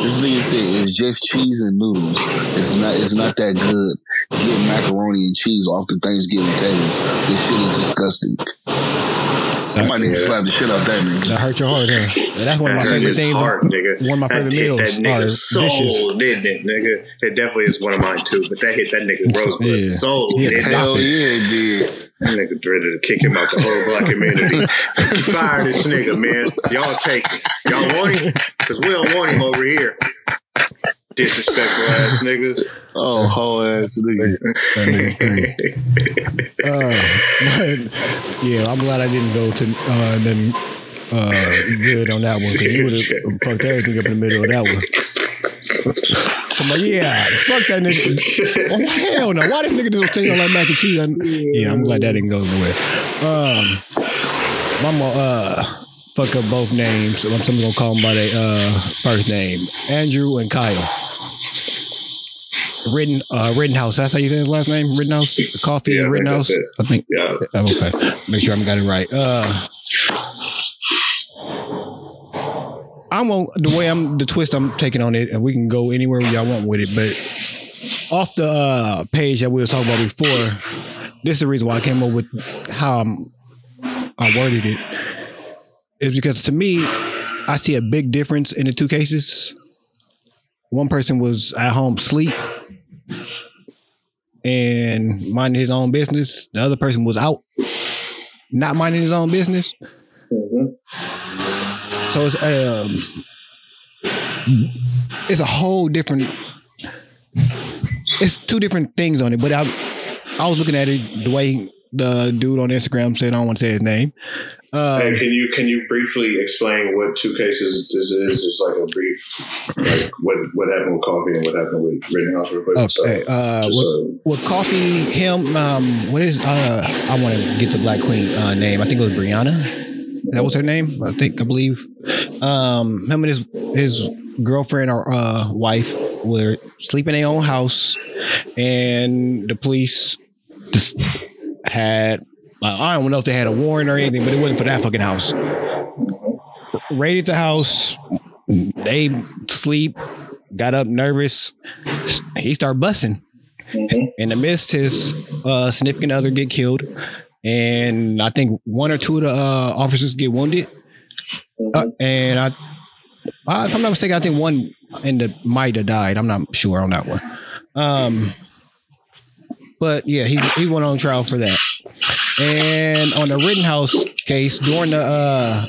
This nigga said it's just cheese and noodles. It's not it's not that good. Get macaroni and cheese off the Thanksgiving table. This shit is disgusting. Somebody need to Yeah. slap the shit out that nigga. That hurt your heart, huh? That's one of my favorite things. heart, nigga. One of my favorite hit meals That are nigga's soul, dishes. didn't it, nigga? It definitely is one of mine too. But that hit that nigga rosebud Yeah. soul, Yeah, didn't it? stop Hell it. yeah, it did. That nigga ready to kick him out the whole black community. (laughs) Fire this nigga, man. Y'all take him. Y'all want him? Because we don't want him over here. Disrespectful ass nigga. Oh, whole ass nigga. That nigga (laughs) crazy. Uh, but yeah, I'm glad I didn't go to uh, then uh, good on that one because you would have fucked everything up in the middle of that one. I'm like, yeah, fuck that nigga. Oh hell no! Why this nigga do thing like mac and cheese? I- yeah, I'm glad that didn't go nowhere. Um, I'm uh, fuck up both names. I'm I'm gonna call them by their uh, first name, Andrew and Kyle. Rittenhouse. uh, Rittenhouse. That's how you say his last name. Rittenhouse. Coffee Yeah, and Rittenhouse. I think. Yeah. Oh, Okay. Make sure I got it right. Uh, I won't the way I'm the twist I'm taking on it, and we can go anywhere y'all want with it. But off the uh, page that we were talking about before, this is the reason why I came up with how I'm, I worded it. Is because to me, I see a big difference in the two cases. One person was at home sleep and minding his own business. The other person was out, not minding his own business. So it's um, it's a whole different. It's two different things on it, but I I was looking at it the way the dude on Instagram said. I don't want to say his name. Um, Hey, can you can you briefly explain what two cases this is? It's like a brief, like what what happened with coffee and what happened with Rittenhouse real quick. Okay, uh, just, what- with coffee, him, um, what is uh, I want to get the Black Queen uh, name. I think it was Brianna. That was her name. I think I believe. Um, him and his his girlfriend or uh, wife were sleeping in their own house, and the police just had. I don't know if they had a warrant or anything, but it wasn't for that fucking house. Raided the house. They sleep. Got up nervous. He started busting. In the midst, his uh, significant other get killed, and I think one or two of the uh, officers get wounded. Uh, and I, I, if I'm not mistaken, I think one in the might have died. I'm not sure on that one. Um, but yeah, he he went on trial for that. And on the Rittenhouse case, during the uh,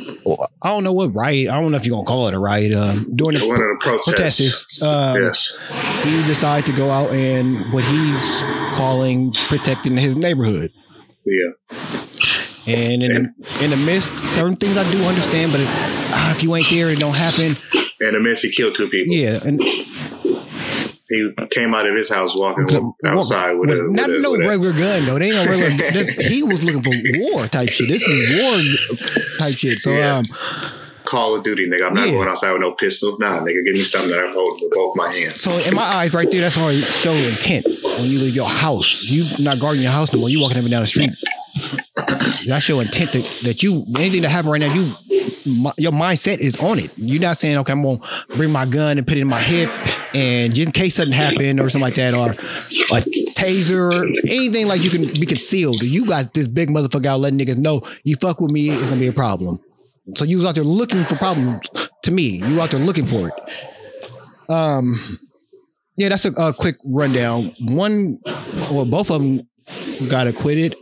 I don't know what riot. I don't know if you're gonna call it a riot. Um, during the one of the protests. protests, um, yes. he decided to go out and what he's calling protecting his neighborhood. Yeah. And in the, in the midst, certain things I do understand, but if, ah, if you ain't there, it don't happen. And the man she killed two people. Yeah, and He came out of his house walking outside with, a, not with, no a- regular gun though. They ain't no regular. (laughs) this, he was looking for war type shit. This is war type shit. So Yeah. um, Call of Duty, nigga. I'm not Yeah. going outside with no pistol. Nah, nigga, give me something that I'm holding with both my hands. so in my eyes, right there, that's already show intent when you leave your house. You not guarding your house no more. You walking up and down the street. That's your intent that, that you anything that happen right now. You my, your mindset is on it. You're not saying okay, I'm gonna bring my gun and put it in my hip, and just in case something happened or something like that, or a taser, anything like you can be concealed. You got this big motherfucker out letting niggas know you fuck with me, it's gonna be a problem. So you was out there looking for problems. To me, you out there looking for it. Um, yeah, that's a, a quick rundown. One, or both of them got acquitted,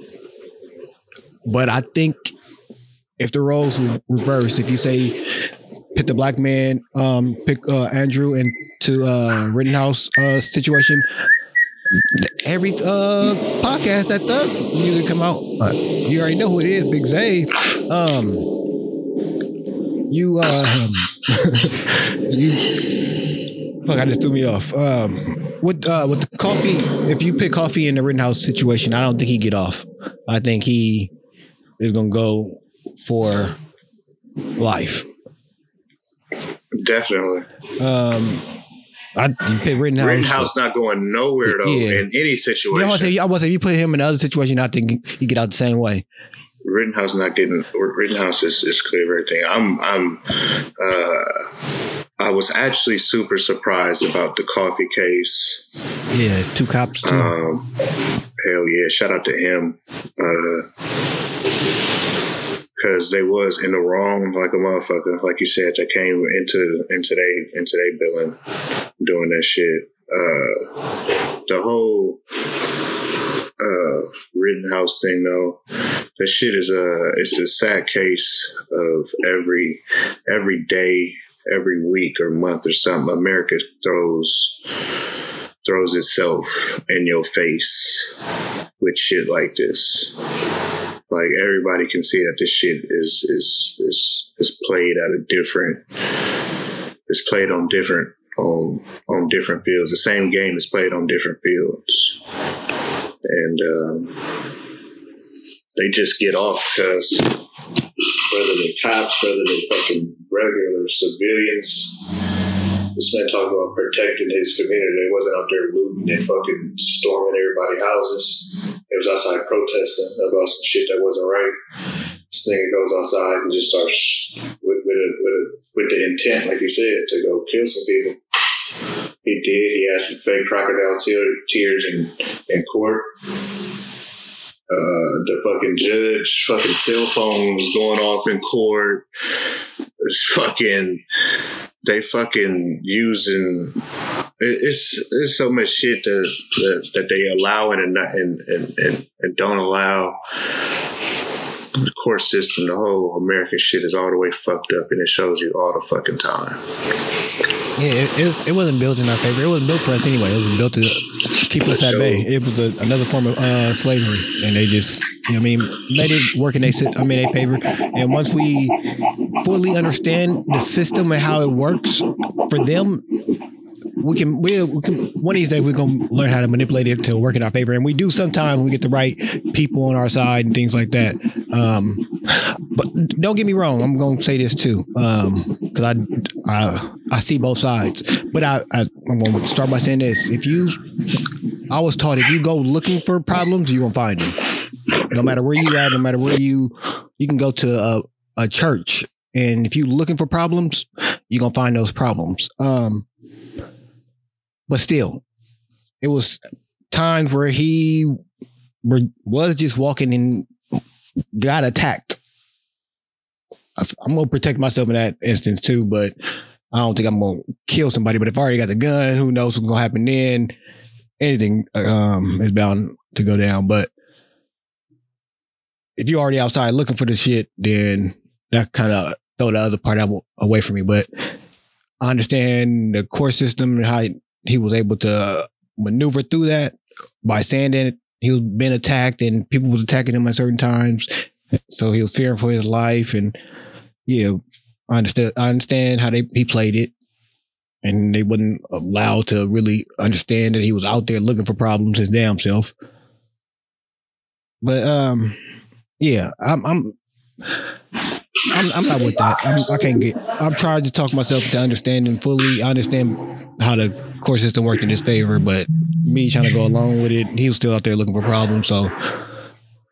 but I think if the roles were reversed, if you say pick the black man, um, pick uh, Andrew into uh, Rittenhouse uh, situation, every uh, podcast that Thug usually come out, you already know who it is, Big Zay. Um, you uh, (laughs) you fuck, I just threw me off. Um, with uh, with the coffee, if you pick coffee in the Rittenhouse situation, I don't think he get off. I think he is gonna go for life. Definitely. Um, I you pick Rittenhouse. Rittenhouse not going nowhere though Yeah. in any You situation. know I'm saying? I was if you put him in another situation, I think he get out the same way. Rittenhouse not getting Rittenhouse is, is clear of everything. I'm I'm uh I was actually super surprised about the coffee case. Yeah, two cops too. Um hell yeah, shout out to him. Uh because they was in the wrong like a motherfucker, like you said, that came into into they into they billing doing that shit. Uh the whole uh Rittenhouse thing though, that shit is a it's a sad case of every every day every week or month or something, America throws throws itself in your face with shit like this. Like everybody can see that this shit is is is is played at a different is played on different on on different fields. The same game is played on different fields, and um, they just get off because whether they're cops, whether they're fucking regular civilians. This man talking about protecting his community. They wasn't out there looting and fucking storming everybody's houses. They was outside protesting about some shit that wasn't right. This nigga goes outside and just starts with with a, with, a, with the intent, like you said, to go kill some people. He did. He had some fake crocodile tear, tears in in court. Uh, the fucking judge, fucking cell phones going off in court. It's fucking, they fucking using. It- It's it's so much shit that that, that they allow and and, and and and don't allow. The court system, the whole American shit is all the way fucked up, and it shows you all the fucking time. Yeah, it, it, it wasn't built in our favor. It wasn't built for us anyway. It was built to keep us at bay. It was a, another form of uh, slavery, and they just, you know, I mean, made it work in they, sy- I mean, they favor. And once we fully understand the system and how it works for them, we can, we, we can one of these days we're gonna learn how to manipulate it to work in our favor, and we do sometimes we get the right people on our side and things like that. Um, but don't get me wrong, I'm gonna say this too, because I, I I see both sides. But I, I I'm gonna start by saying this: if you, I was taught if you go looking for problems, you're gonna find them. No matter where you at, no matter where you, you can go to a, a church, and if you're looking for problems, you're gonna find those problems. Um, but still, it was times where he was just walking and got attacked. I'm gonna protect myself in that instance too, but I don't think I'm gonna kill somebody. But if I already got the gun, who knows what's gonna happen then? Anything um is bound to go down. But if you're already outside looking for the shit, then that kind of throw the other part out away from me. But I understand the court system and how he was able to maneuver through that by saying that he was being attacked and people was attacking him at certain times. So he was fearing for his life and yeah, I understand I understand how they he played it. And they wasn't allowed to really understand that he was out there looking for problems his damn self. But um yeah, I'm I'm I'm, I'm not with that. I'm, I can't get. I'm trying to talk myself to understanding fully. I understand how the court system worked in his favor, but me trying to go along with it, he was still out there looking for problems. So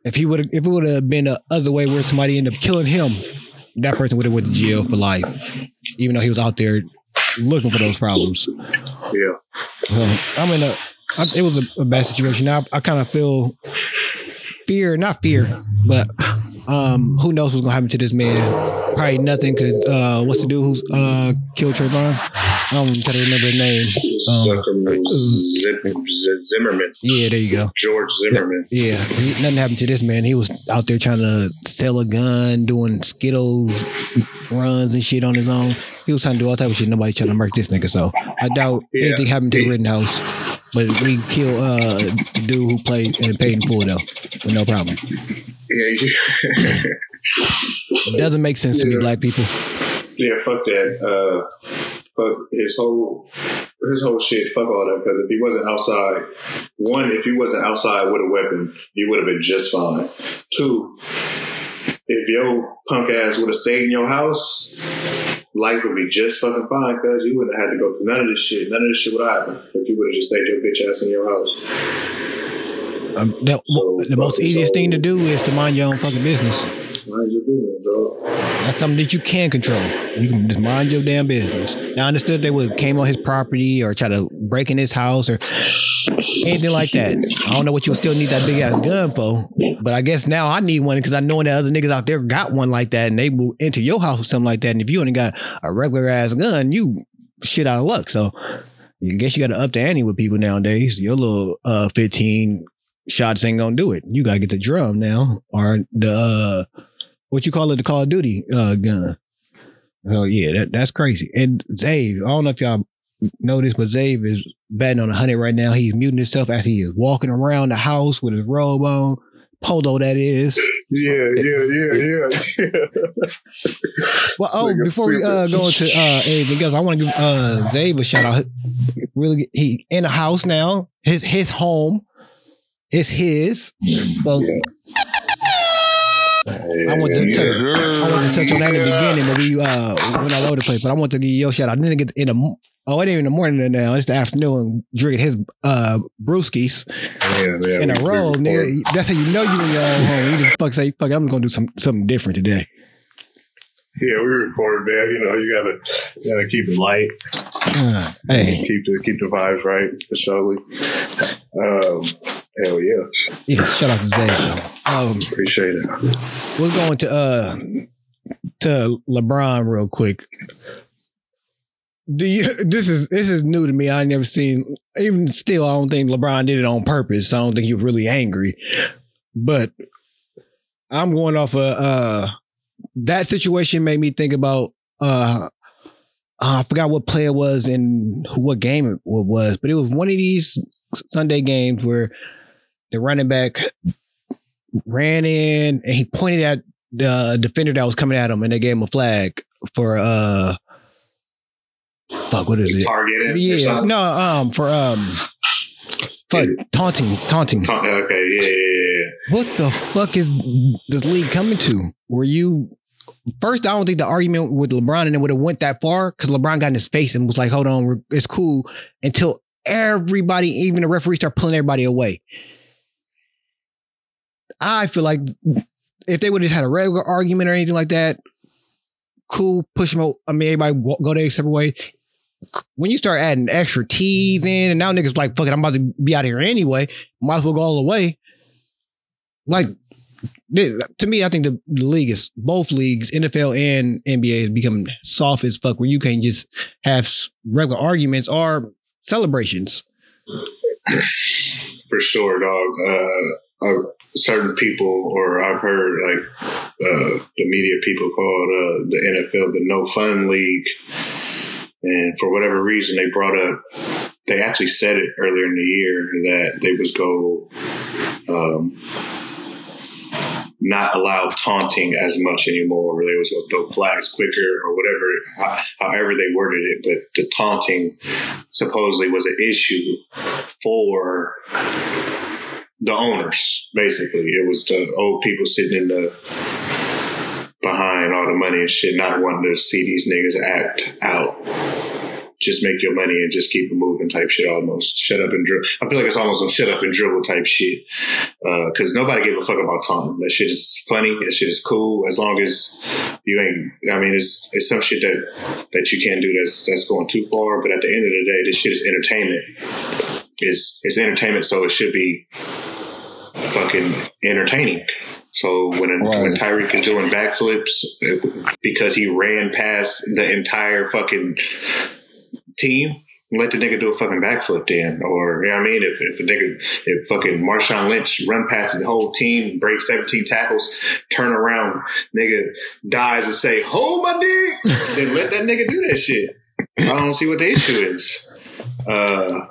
if he would, if it would have been the other way where somebody ended up killing him, that person would have went to jail for life, even though he was out there looking for those problems. Yeah. So I'm in a. I, it was a, a bad situation. I, I kind of feel fear, not fear, but um, who knows what's gonna happen to this man? Probably nothing. Cause uh, what's the dude who's uh killed Trayvon? I don't try to remember his name. Um, Zuckerman, Zim- Z- Zimmerman, yeah, there you go. George Zimmerman. Yeah, he, nothing happened to this man. He was out there trying to sell a gun, doing Skittles runs and shit on his own. He was trying to do all type of shit. Nobody trying to murk this nigga. So I doubt Yeah. anything happened to Rittenhouse. But we kill uh dude who played and paid in full though, with no problem. Yeah, It doesn't make sense to me, black people. yeah. Fuck that. Uh, fuck his whole his whole shit. Fuck all that. Because if he wasn't outside, one, if he wasn't outside with a weapon, he would have been just fine. Two, if your punk ass would have stayed in your house, life would be just fucking fine. Because you wouldn't have had to go through none of this shit. None of this shit would happen if you would have just stayed your bitch ass in your house. Um, that, So, the most easiest so- thing to do is to mind your own fucking business. Mind your business, dog. That's something that you can control. You can just mind your damn business. Now, I understood they would came on his property or try to break in his house or anything like that. I don't know what you would still need that big ass gun for, but I guess now I need one because I know that other niggas out there got one like that and they will enter your house with something like that. And if you only got a regular ass gun, you shit out of luck. So I guess you got to up the ante with people nowadays. Your little uh 15 shots ain't gonna do it. You gotta get the drum now or the uh what you call it, the Call of Duty uh, gun. So yeah, that, that's crazy. And Zave, I don't know if y'all know this, but Zave is betting on a hundred right now. He's muting himself as he is walking around the house with his robe on. Polo that is. (laughs) Yeah, yeah, yeah, yeah. (laughs) Well, oh, before we uh, go into uh, anything else, I want to give uh, Zave a shout out. Really, he in a house now. His his home. It's his. So I want to touch. I want to touch on that in the beginning, but we uh when I loaded the place. But I want to give you your shout out. I didn't get in the oh, it ain't in the morning now. It's the afternoon. Drinking his uh brewskis Yeah, in a row, nigga. That's how you know you in your own home. You just fuck say fuck. it, I'm gonna do some something different today. Yeah, we record, man. You know, you gotta you gotta keep it light. Uh, hey, keep the keep the vibes right surely. Um, hell yeah, yeah. Shout out to Zay. Um, appreciate it. we're going to uh to LeBron real quick. Do you, this is this is new to me. I never seen even still. I don't think LeBron did it on purpose. I don't think he was really angry, but I'm going off of uh that situation made me think about uh. uh, I forgot what player was and who, what game it was, but it was one of these Sunday games where the running back ran in and he pointed at the defender that was coming at him and they gave him a flag for uh fuck what is it? Targeted. Yeah, no, um for um fuck taunting, taunting. Ta- Okay, yeah, yeah, yeah, yeah. What the fuck is this league coming to? Were you first? I don't think the argument with LeBron and it would have went that far because LeBron got in his face and was like, "Hold on, it's cool." Until everybody, even the referee, start pulling everybody away. I feel like if they would have had a regular argument or anything like that, cool, push them. out. I mean, everybody go their separate way. When you start adding extra T's in, and now niggas like, fuck it, I'm about to be out of here anyway. Might as well go all the way. Like, to me, I think the, league is both leagues, NFL and NBA, has become soft as fuck, where you can't just have regular arguments or celebrations. (sighs) for sure, dog. Uh, certain people, or I've heard like uh, the media people called uh, the NFL the no fun league, and for whatever reason they brought up. They actually said it earlier in the year that they was go um, not allow taunting as much anymore. Where they was going to throw flags quicker or whatever, however they worded it. But the taunting supposedly was an issue for the owners. Basically, it was the old people sitting in the behind all the money and shit, not wanting to see these niggas act out. Just make your money and just keep it moving type shit almost. Shut up and dribble. I feel like it's almost a shut up and dribble type shit. Uh, cause nobody gave a fuck about taunting. That shit is funny. That shit is cool. As long as you ain't, I mean, it's, it's some shit that, that you can't do that's, that's going too far. But at the end of the day, this shit is entertainment. It's, it's entertainment. So it should be fucking entertaining. So when, a, when Tyreek is doing backflips uh, because he ran past the entire fucking team, let the nigga do a fucking backflip then. Or, you know what I mean? If, if a nigga, if fucking Marshawn Lynch run past the whole team, break 17 tackles, turn around, nigga dies and say, hold my dick, then let that nigga do that shit. I don't see what the issue is. Uh,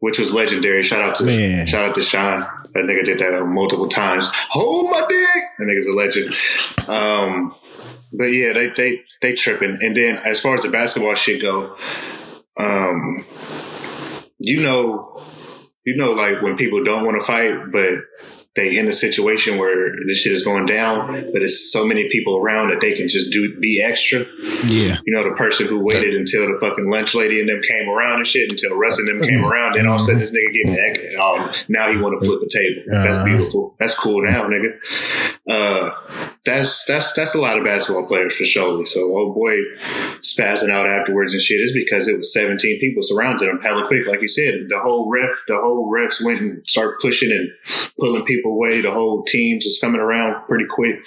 which was legendary. Shout out to Man. shout out to Sean. That nigga did that multiple times. Hold my dick. That nigga's a legend. Um, but yeah, they they they tripping. And then as far as the basketball shit go, um, you know, you know, like when people don't want to fight, but they in a situation where this shit is going down, but it's so many people around that they can just do be extra. Yeah. You know, the person who waited until the fucking lunch lady and them came around and shit, until Russ and them came around, then all of a sudden this nigga getting naked. Um, now he want to flip a table. That's Uh-huh. beautiful. That's cool now, nigga. Uh, that's that's that's a lot of basketball players for sure. So, oh boy, spazzing out afterwards and shit is because it was 17 people surrounded him hella quick. Like you said, the whole ref, the whole refs went and started pushing and pulling people away. The whole teams was coming around pretty quick.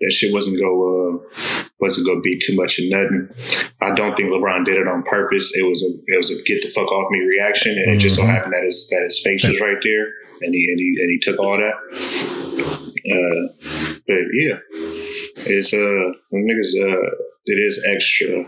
That shit wasn't go uh, wasn't gonna be too much of nothing. I don't think LeBron did it on purpose. It was a it was a get the fuck off me reaction, and it just so happened that his that his face was right there, and he and he and he took all that. Uh, but yeah, It's uh, niggas uh, it is extra.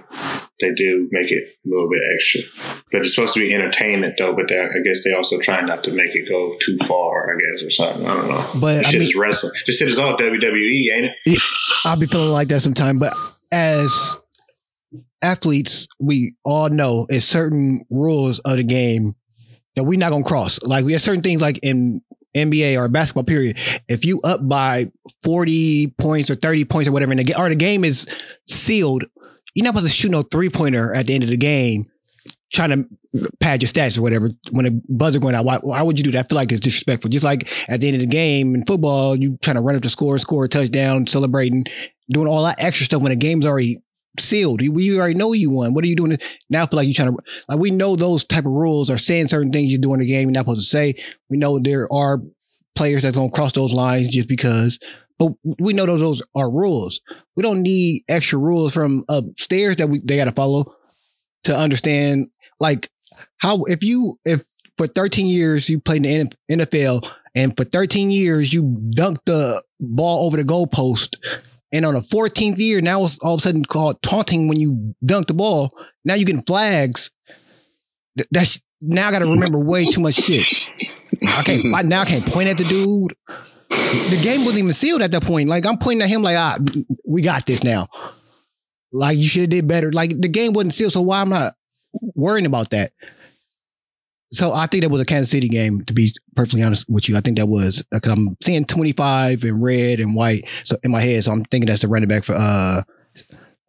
They do make it a little bit extra, but it's supposed to be entertainment though. But they, I guess they also try not to make it go too far. I guess or something. I don't know. But, this I shit mean- is wrestling. This shit is all WWE, ain't it? I'll be feeling like that sometime. But as athletes, we all know it's certain rules of the game that we're not gonna cross. Like we have certain things like in NBA or basketball period. If you up by 40 points or 30 points or whatever, and the game or the game is sealed, you're not supposed to shoot no three pointer at the end of the game trying to pad your stats or whatever when a buzzer going out. Why, why would you do that? I feel like it's disrespectful. Just like at the end of the game in football, you trying to run up the score, score a touchdown, celebrating, doing all that extra stuff when the game's already sealed. You, we already know you won. What are you doing? Now I feel like you're trying to like we know those type of rules are saying certain things you do in the game you're not supposed to say. We know there are players that's gonna cross those lines just because. But we know those, those are rules. We don't need extra rules from upstairs that we they gotta follow to understand like how if you if for 13 years you played in the NFL and for 13 years you dunked the ball over the goalpost and on the 14th year now it's all of a sudden called taunting when you dunk the ball. Now you getting flags. That's now I got to remember way too much shit. I can't I now can't point at the dude. The game wasn't even sealed at that point. Like I'm pointing at him like ah we got this now. Like you should have did better. Like the game wasn't sealed so why I'm not worrying about that so I think that was a Kansas City game. To be perfectly honest with you, I think that was because I'm seeing 25 in red and white, so in my head. So I'm thinking that's the running back for uh,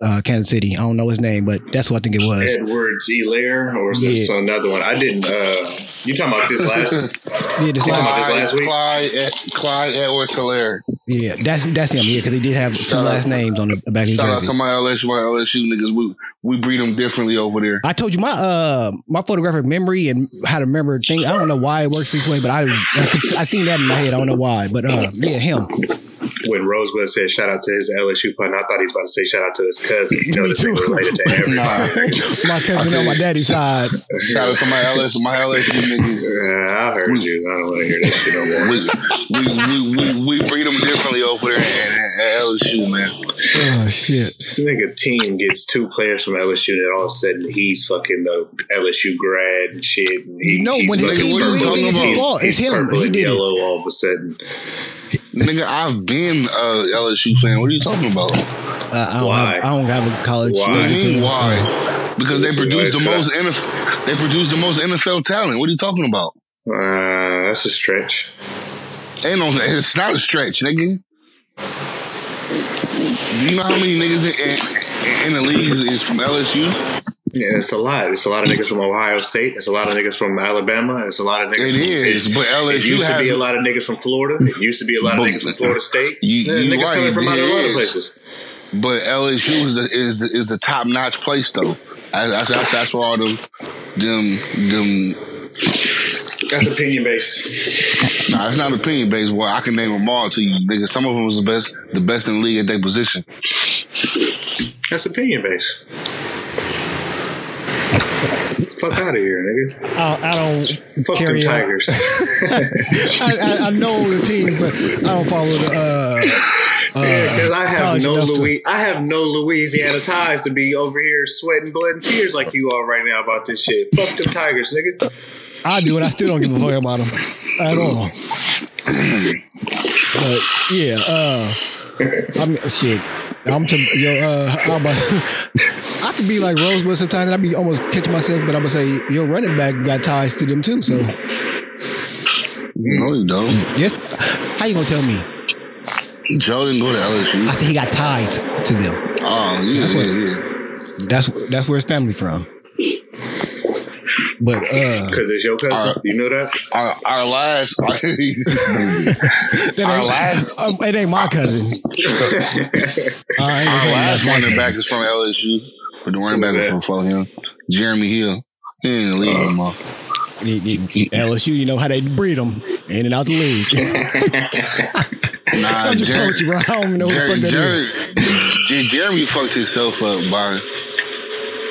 uh, Kansas City. I don't know his name, but that's what I think it was. Edward Edwards Elaire, or is Yeah. this another one? I didn't. Uh, you talking about this (laughs) last? Yeah, this- You talking about this last week? Clyde, Ed- Clyde Edwards Helaire. yeah, that's that's him. Yeah, because he did have two Shout out- last names on the back of his Shout out jersey. to my LSU, my LSU niggas. We we breed them differently over there. I told you my uh my photographic memory and how to remember things. I don't know why it works this way, but I I, could, I seen that in my head. I don't know why, but uh yeah, him. When Rosebud said shout out to his LSU pun, I thought he was about to say shout out to his cousin. (laughs) You know, Me this nigga too. related to (laughs) everybody. my cousin on my daddy's side. Shout out to my LSU, my LSU niggas. Yeah, I heard you. I don't want to hear that shit no more. We, we, we, we, we breed them differently over there at, at LSU, man. Oh shit. This nigga team gets two players from LSU, and all of a sudden he's fucking the LSU grad and shit. And he, You know, he's when his fucking team do purple anything, and it's his he's- fault. It's he's him. purple He and did it. yellow all of a sudden. Nigga, I've been a LSU fan. What are you talking about? Uh, I don't Why? have I don't have a college. Why? What do you mean, why? Because they produce the most NFL, they produce the most NFL talent. What are you talking about? Uh, that's a stretch. Ain't no, it's not a stretch, nigga. Do you know how many niggas in, in, in the league is from LSU? Yeah, it's a lot. It's a lot of niggas from Ohio State. It's a lot of niggas from Alabama. It's a lot of niggas. It from, is, but It LSU used to be a lot of niggas from Florida. It used to be a lot of niggas from Florida State. You- Yeah, you niggas right, coming from out of a lot of it places. But LSU is a, is is a top notch place though. That's, that's that's where all them them them. That's opinion based. Nah, it's not opinion based. Well, I can name them all to you, nigga. Some of them was the best, the best in the league at their position. That's opinion based. Fuck out of here, nigga. I, I don't Fuck them carry on. Tigers. (laughs) I, I, I know the team, but I don't follow the. Uh, Because I have no enough to- Louis, I have no Louisiana ties to be over here sweating blood and tears like you are right now about this shit. Fuck them Tigers, nigga. I do, and I still don't give a fuck about them at all. (laughs) but yeah, uh, I'm shit. I'm to yo. Uh, I'm about, (laughs) I could be like Rosebud sometimes, and I be almost catching myself, but I'm gonna say your running back got ties to them too. So No, you don't. yes, how you gonna tell me? Joe didn't go to LSU. I think he got ties to them. Oh, yeah, That's yeah, yeah. That's that's where his family from. But uh, Because it's your cousin. Alright. You know that? Our, our last, (laughs) our, that Our ain't, last- (laughs) um, it ain't my cousin. Uh, I ain't gonna last running back is from LSU, but the running Who was back that? is from him, Jeremy Hill. He ain't in the league anymore. He- he- LSU, you know how they breed them in and out the league. (laughs) Nah, I'm just Jer- you, bro. I don't even know what the fuck that is. Jer- Jer- Jeremy fucked himself up by.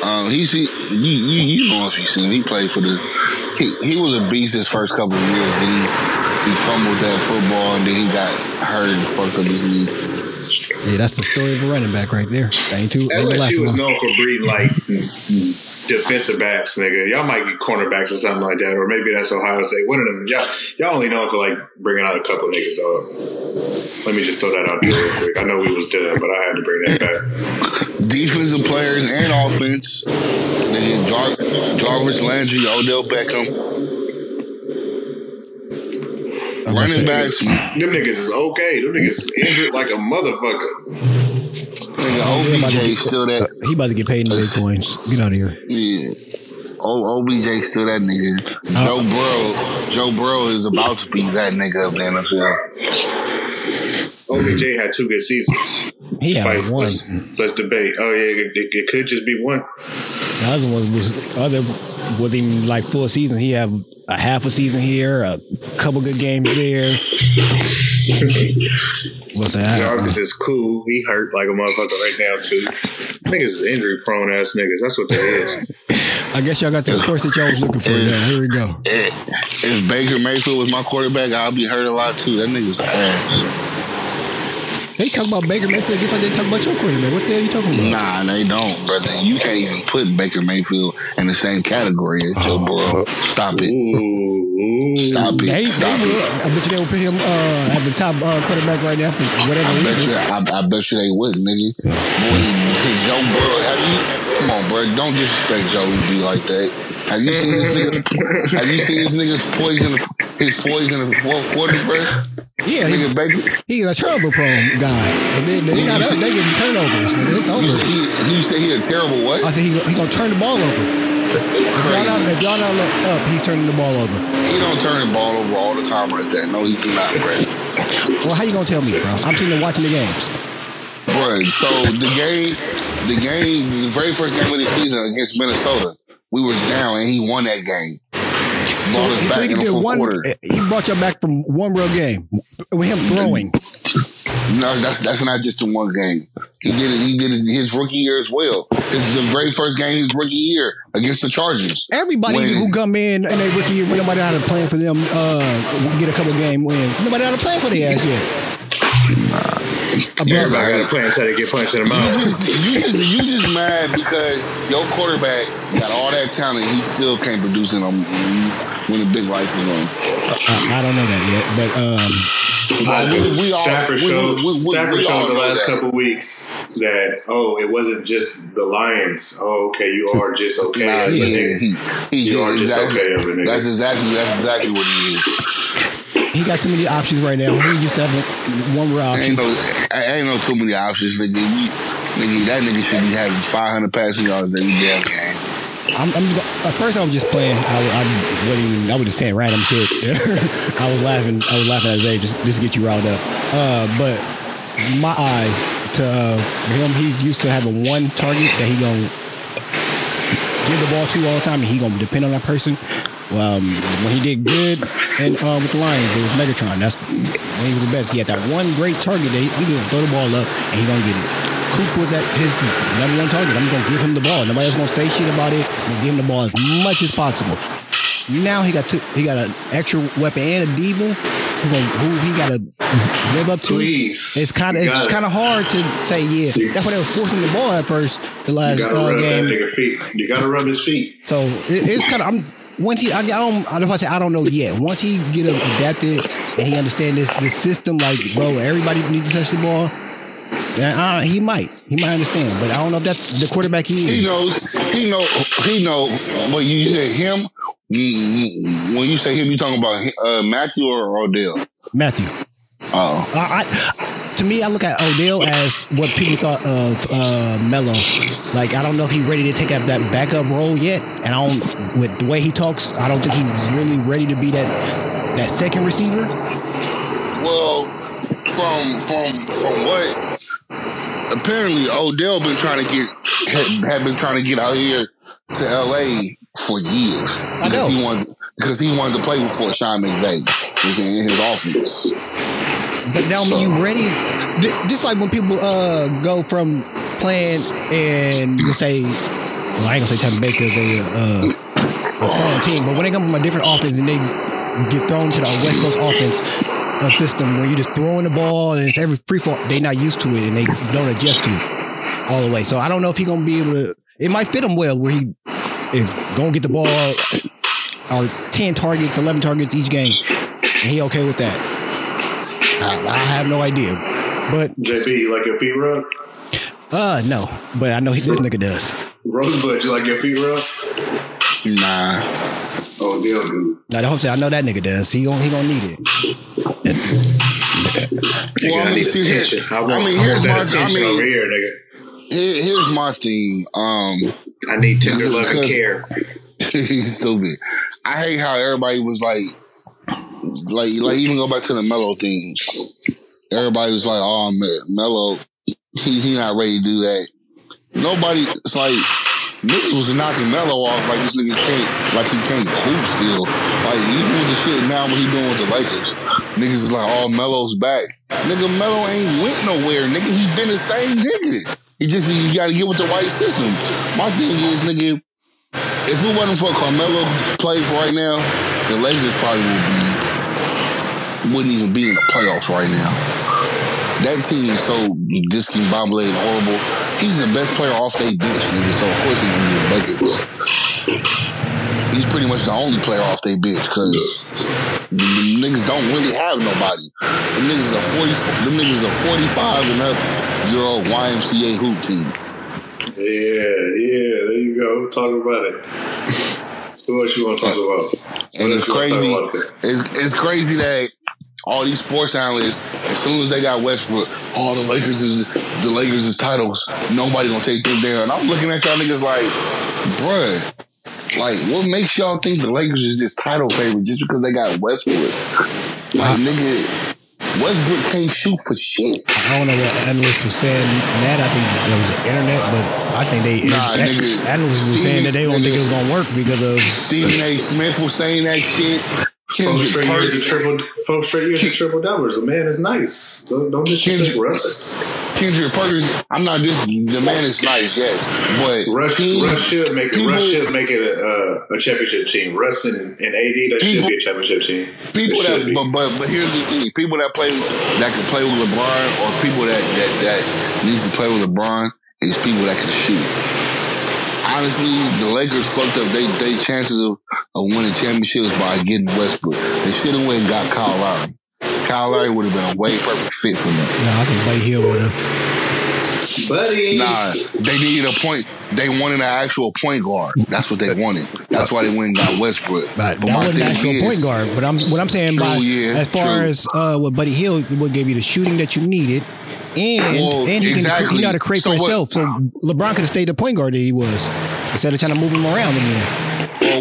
Um, he's he, you, you you know if you seen him, he played for the he, he was a beast his first couple of years. Then he he fumbled that football and then he got hurt and fucked up his knee. Yeah, that's the story of a running back right there. Ain't too. Ain't the last LSU was one. known for breeding like defensive backs, nigga. Y'all might get cornerbacks or something like that, or maybe that's Ohio State. One of them. Y'all, y'all only known for like bringing out a couple niggas. Uh, let me just throw that out there real quick. I know we was done, but I had to bring that back. Defensive players and offense. Nigga, Jar- Jarvis Landry, Odell Beckham. Running backs, nigga, Them niggas is okay. Them niggas is injured like a motherfucker. OBJ still that. He about to get paid in bitcoins. Get out of here. Yeah. O- OBJ still that nigga. Joe Burrow, Joe Burrow is about to be that nigga of the NFL. OBJ had two good seasons. He had Fight, one. Let's, let's debate. Oh yeah, it, it could just be one. The other one was other with him like full season. He have a half a season here, a couple good games there. What's that? Jarvis is cool. He hurt like a motherfucker right now too. Niggas is injury prone ass niggas. That's what that is. I guess y'all got the sports that y'all was looking for. Now here we go. If Baker Mayfield was my quarterback, I'd be hurt a lot too. That nigga's ass. They talk about Baker Mayfield just like they talk about your quarterback. What the hell are you talking about? Nah, they don't, brother. You can't even put Baker Mayfield in the same category as Joe Burrow. Stop it. Ooh, ooh. Stop it. They, they Stop would. it. I bet you they would put him uh, at the top uh, quarterback right now for whatever I bet, reason. you, I, I bet you they would, nigga. Boy, (laughs) Joe Burrow, have you? Come on, bro. Don't disrespect Joe to be like that. Have you seen this nigga? Have you seen this nigga's poison? His poison in the fourth quarter, bro. Yeah, he, Nigga, Baker. he's a turnover prone guy. But they, not, they getting turnovers. It's You over. said he, you said he a terrible what? I think he, he gonna turn the ball over. If y'all not, if y'all not look up, he's turning the ball over. He don't turn the ball over all the time like that. No, he do not, bro. Well, how you gonna tell me, bro? I'm sitting there watching the games. Bro, so the game, the game, the very first game of the season against Minnesota, we was down and he won that game. So, Brought us so back he in the fourth one. quarter. He brought you back from one real game with him throwing. No, that's that's not just the one game. He did it. He did it his rookie year as well. It's the very first game his rookie year against the Chargers. Everybody When- who come in and they rookie year, nobody had a plan for them, uh, get a couple game wins. Nobody had a plan for their ass yet. Brother. Everybody got a plan until they get punched in the You mouth. just, you just you just mad because your quarterback got all that talent. He still can't produce it on when the big lights is on. I, I don't know that yet, but um, I we- we all- Stafford we- showed, we- we- Stafford we all showed the last that. couple weeks that oh, it wasn't just the Lions. Oh, okay, you are just okay Nah, as a yeah, nigga. he, he You are just okay as a nigga. That's exactly that's exactly what he is. He got too many options right now. He used to have one real option. Ain't no, ain't no too many options, nigga. You, nigga, that nigga should be having 500 passing yards every damn game. I'm, I'm at first I was just playing. I, I wasn't even. I was just saying random shit. (laughs) I was laughing. I was laughing at Zay just just to get you riled up. Uh, but my eyes to uh, him, he's used to having one target that he gonna give the ball to all the time, and he gonna depend on that person. Um, when he did good and uh, with the Lions, it was Megatron. That's when he was the best. He had that one great target. That he, I'm gonna throw the ball up, and he gonna get it. Kupp was that his number one target. I'm gonna give him the ball. Nobody else gonna say shit about it. I'm gonna give him the ball as much as possible. Now he got two, he got an extra weapon and a diva who, he got to live up to. Please. It's kind of You kind of hard to say yes. That's why they were forcing the ball at first. The last You gotta uh, rub that game. nigga feet. You gotta rub his feet. So it, it's kind of I'm once he I, I don't I don't say I don't know yet. Once he get adapted and he understand this this system, like bro, everybody needs to touch the ball. Uh, he might he might understand, but I don't know if that's the quarterback he is. He knows. He know. He know. But you said him. When you say him, you talking about uh, Matthew or Odell? Matthew. Oh, I, I, to me, I look at Odell as what people thought of uh, Melo. Like, I don't know if he's ready to take up that backup role yet, and I don't. With the way he talks, I don't think he's really ready to be that that second receiver. well, from from from what apparently Odell been trying to get had, had been trying to get out here to L.A. for years I because know. he wanted because he wanted to play before Sean McVay was in his offense. But now, when you ready, just like when people uh go from playing and you say, well, I ain't gonna say Tampa Bay because they uh a strong team, but when they come from a different offense and they get thrown to the West Coast offense uh, system where you just throwing the ball and it's every free fall. They not used to it and they don't adjust to it all the way. So I don't know if he gonna be able to. It might fit him well where he is gonna get the ball or ten targets, eleven targets each game, and he okay with that. I, I have no idea, but JB, you like your feet rubbed? uh no, but I know he, this nigga does. Rosebud, you like your feet rubbed? Nah. Oh, deal, dude. Now the whole time I know that nigga does. He gon' he gonna need it. Well, I I mean, need see, attention. here- I want, I mean, here's want my- I attention mean- over here, nigga. Here, here's my thing. Um, I need tender love and care. (laughs) he's stupid. I hate how everybody was like, like, like even go back to the Melo thing. Everybody was like, "Oh, Me- Melo, (laughs) he he not ready to do that." Nobody. It's like niggas was knocking Melo off like this nigga can't, like he can't hoop still. Like even with the shit now what he doing with the Lakers, niggas is like, "Oh, Melo's back." Nigga, Melo ain't went nowhere. Nigga, he been the same nigga. He just you got to get with the white system. My thing is, nigga, if it wasn't for Carmelo plays right now, the Lakers probably would be wouldn't even be in the playoffs right now. That team is so discombobulated and horrible. He's the best player off their bench, nigga. So of course he's gonna be the Lakers. He's pretty much the only player off their bench because the, the niggas don't really have nobody. The niggas are forty. Them niggas are forty-five and up old YMCA hoop team. Yeah, yeah, there you go. Talk about it. Else you want to talk about? And What it's else you wanna crazy. It's, it's crazy that all these sports analysts, as soon as they got Westbrook, all the Lakers is the Lakers is titles. Nobody gonna take them down. I'm looking at y'all niggas like, bruh, like what makes y'all think the Lakers is just title favorite just because they got Westbrook? Like nigga, Westbrook can't shoot for shit. I don't know what analysts were saying. That I think that was the internet, but I think they Nah, that- nigga, analysts were saying that they don't think it was gonna work because of Stephen A. Smith was saying that shit. Four Kendrick straight years of Perkins, triple, four straight years of triple doubles. The man is nice. Don't, don't disrespect Kendrick- Russ. Kendrick Perkins. I'm not just the man is nice, yes, but Russ, teams- Russ should make it. people- Russ should make it a, a, a championship team. Russ and, and AD, that should be a championship team. people that be. but, but but here's the thing people that play that can play with LeBron or people that that, that needs to play with LeBron is people that can shoot. Honestly, the Lakers fucked up they they chances of, of winning championships by getting Westbrook. They should have went and got Kyle Lowry. Kyle Lowry would have been a way perfect fit for them. no, I think Buddy Hield would have. Buddy. Nah, they needed a point. They wanted an actual point guard. That's what they wanted. That's why they went and got Westbrook. But But that wasn't thing actual is- point guard. But I'm what I'm saying True, by yeah, as far true. as uh, what Buddy Hield would give you the shooting that you needed, and Well, and he can exactly. he know how to create So for what- himself. So LeBron could have stayed the point guard that he was instead of trying to move him around again.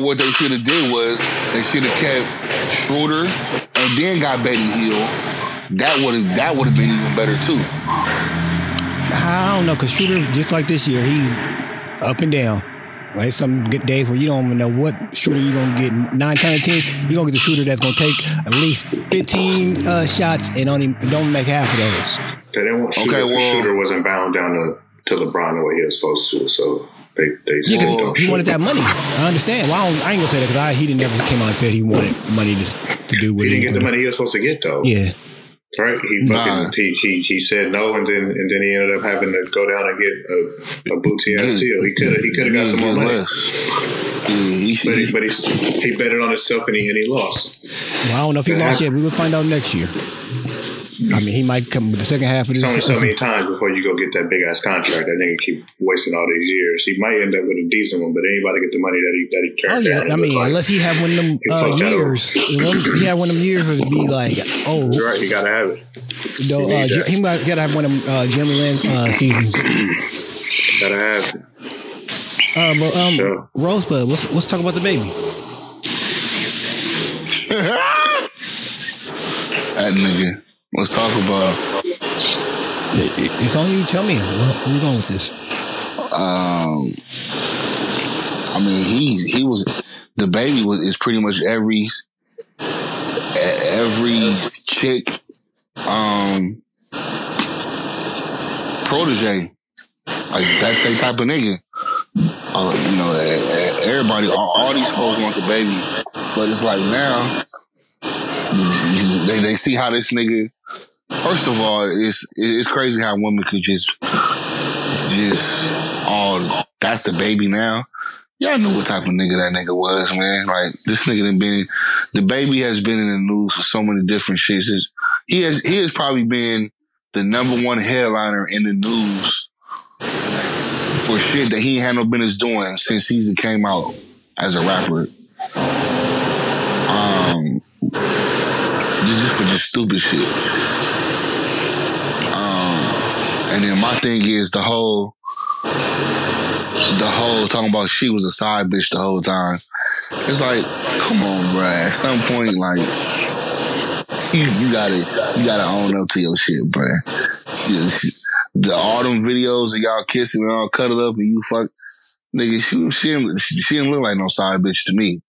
Or what they should have did was they should have kept Schroeder and then got Buddy Hield. That would have that would have been even better too. I don't know because Schroeder just like this year he up and down. Like some good days where you don't even know what Schroeder you're gonna get. Nine times of ten, you're gonna get the Schroeder that's gonna take at least 15 uh, shots and only don't make half of those. They didn't want Okay, well- Schroeder wasn't bound down to, to LeBron the way he was supposed to. So they they Yeah, 'cause still he shoot. wanted that money. I understand. Well, I, don't, I ain't gonna say that because I he didn't never came out and said he wanted money to, to do what He didn't get the money he was supposed to get though. Yeah, Right? He fucking Nah. he, he he said no, and then and then he ended up having to go down and get a, a booty ass mm. deal. He could have he could have mm, got some more Get money, less. Mm, he but he, but he he betted on himself and he and he lost. well, I don't know if he That lost happened. yet. We will find out next year. I mean, he might come with the second half of this. It's this. only so many times before you go get that big ass contract. That nigga keep wasting all these years. He might end up with a decent one, but anybody get the money that he that he Oh yeah. I mean, like- unless he have one of them He uh, fucked that years, he had one of them years where it'd be like, oh, You're right, he gotta have it. no, he uh, need that. he might gotta have one of them uh, Jeremy Lin uh, seasons. Gotta have it. Uh, but um, Sure. Rosebud, let's let's talk about the baby. (laughs) that nigga. Let's talk about It- it- It's on you. Tell me where, you going with this. um I mean he he was the baby was is pretty much every every chick um protege. Like that's they type of nigga. Uh, you know, everybody, all, all these folks want the baby, but it's like now they they see how this nigga. First of all, it's it's crazy how women could just just oh that's the baby now. Y'all knew what type of nigga that nigga was, man. Like this nigga done been the baby has been in the news for so many different shits. He has he has probably been the number one headliner in the news for shit that he had no business doing since he came out as a rapper. Um, just, for just stupid shit. Um, and then my thing is the whole, the whole talking about she was a side bitch the whole time. It's like, come on, bruh. At some point, like, you, you gotta, you gotta own up to your shit. Yeah, The them videos of y'all kissing and all cut it up and you fuck, nigga. She, she, she didn't look like no side bitch to me.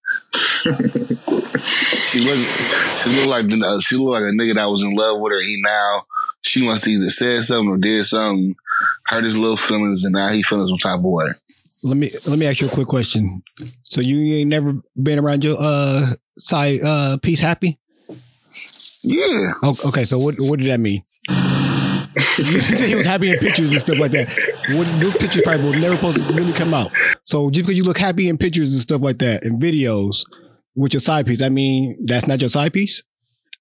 (laughs) she looked, she looked like the- she looked like a nigga that was in love with her. He now she must either said something or did something, hurt his little feelings, and now he feeling some type of way. Let me let me ask you a quick question. So you ain't never been around your uh side uh piece happy? Yeah, okay, so what what did that mean? you (laughs) said he was happy in pictures and stuff like that. What those pictures probably were never supposed to really come out. So just because you look happy in pictures and stuff like that and videos with your side piece, I mean that's not your side piece.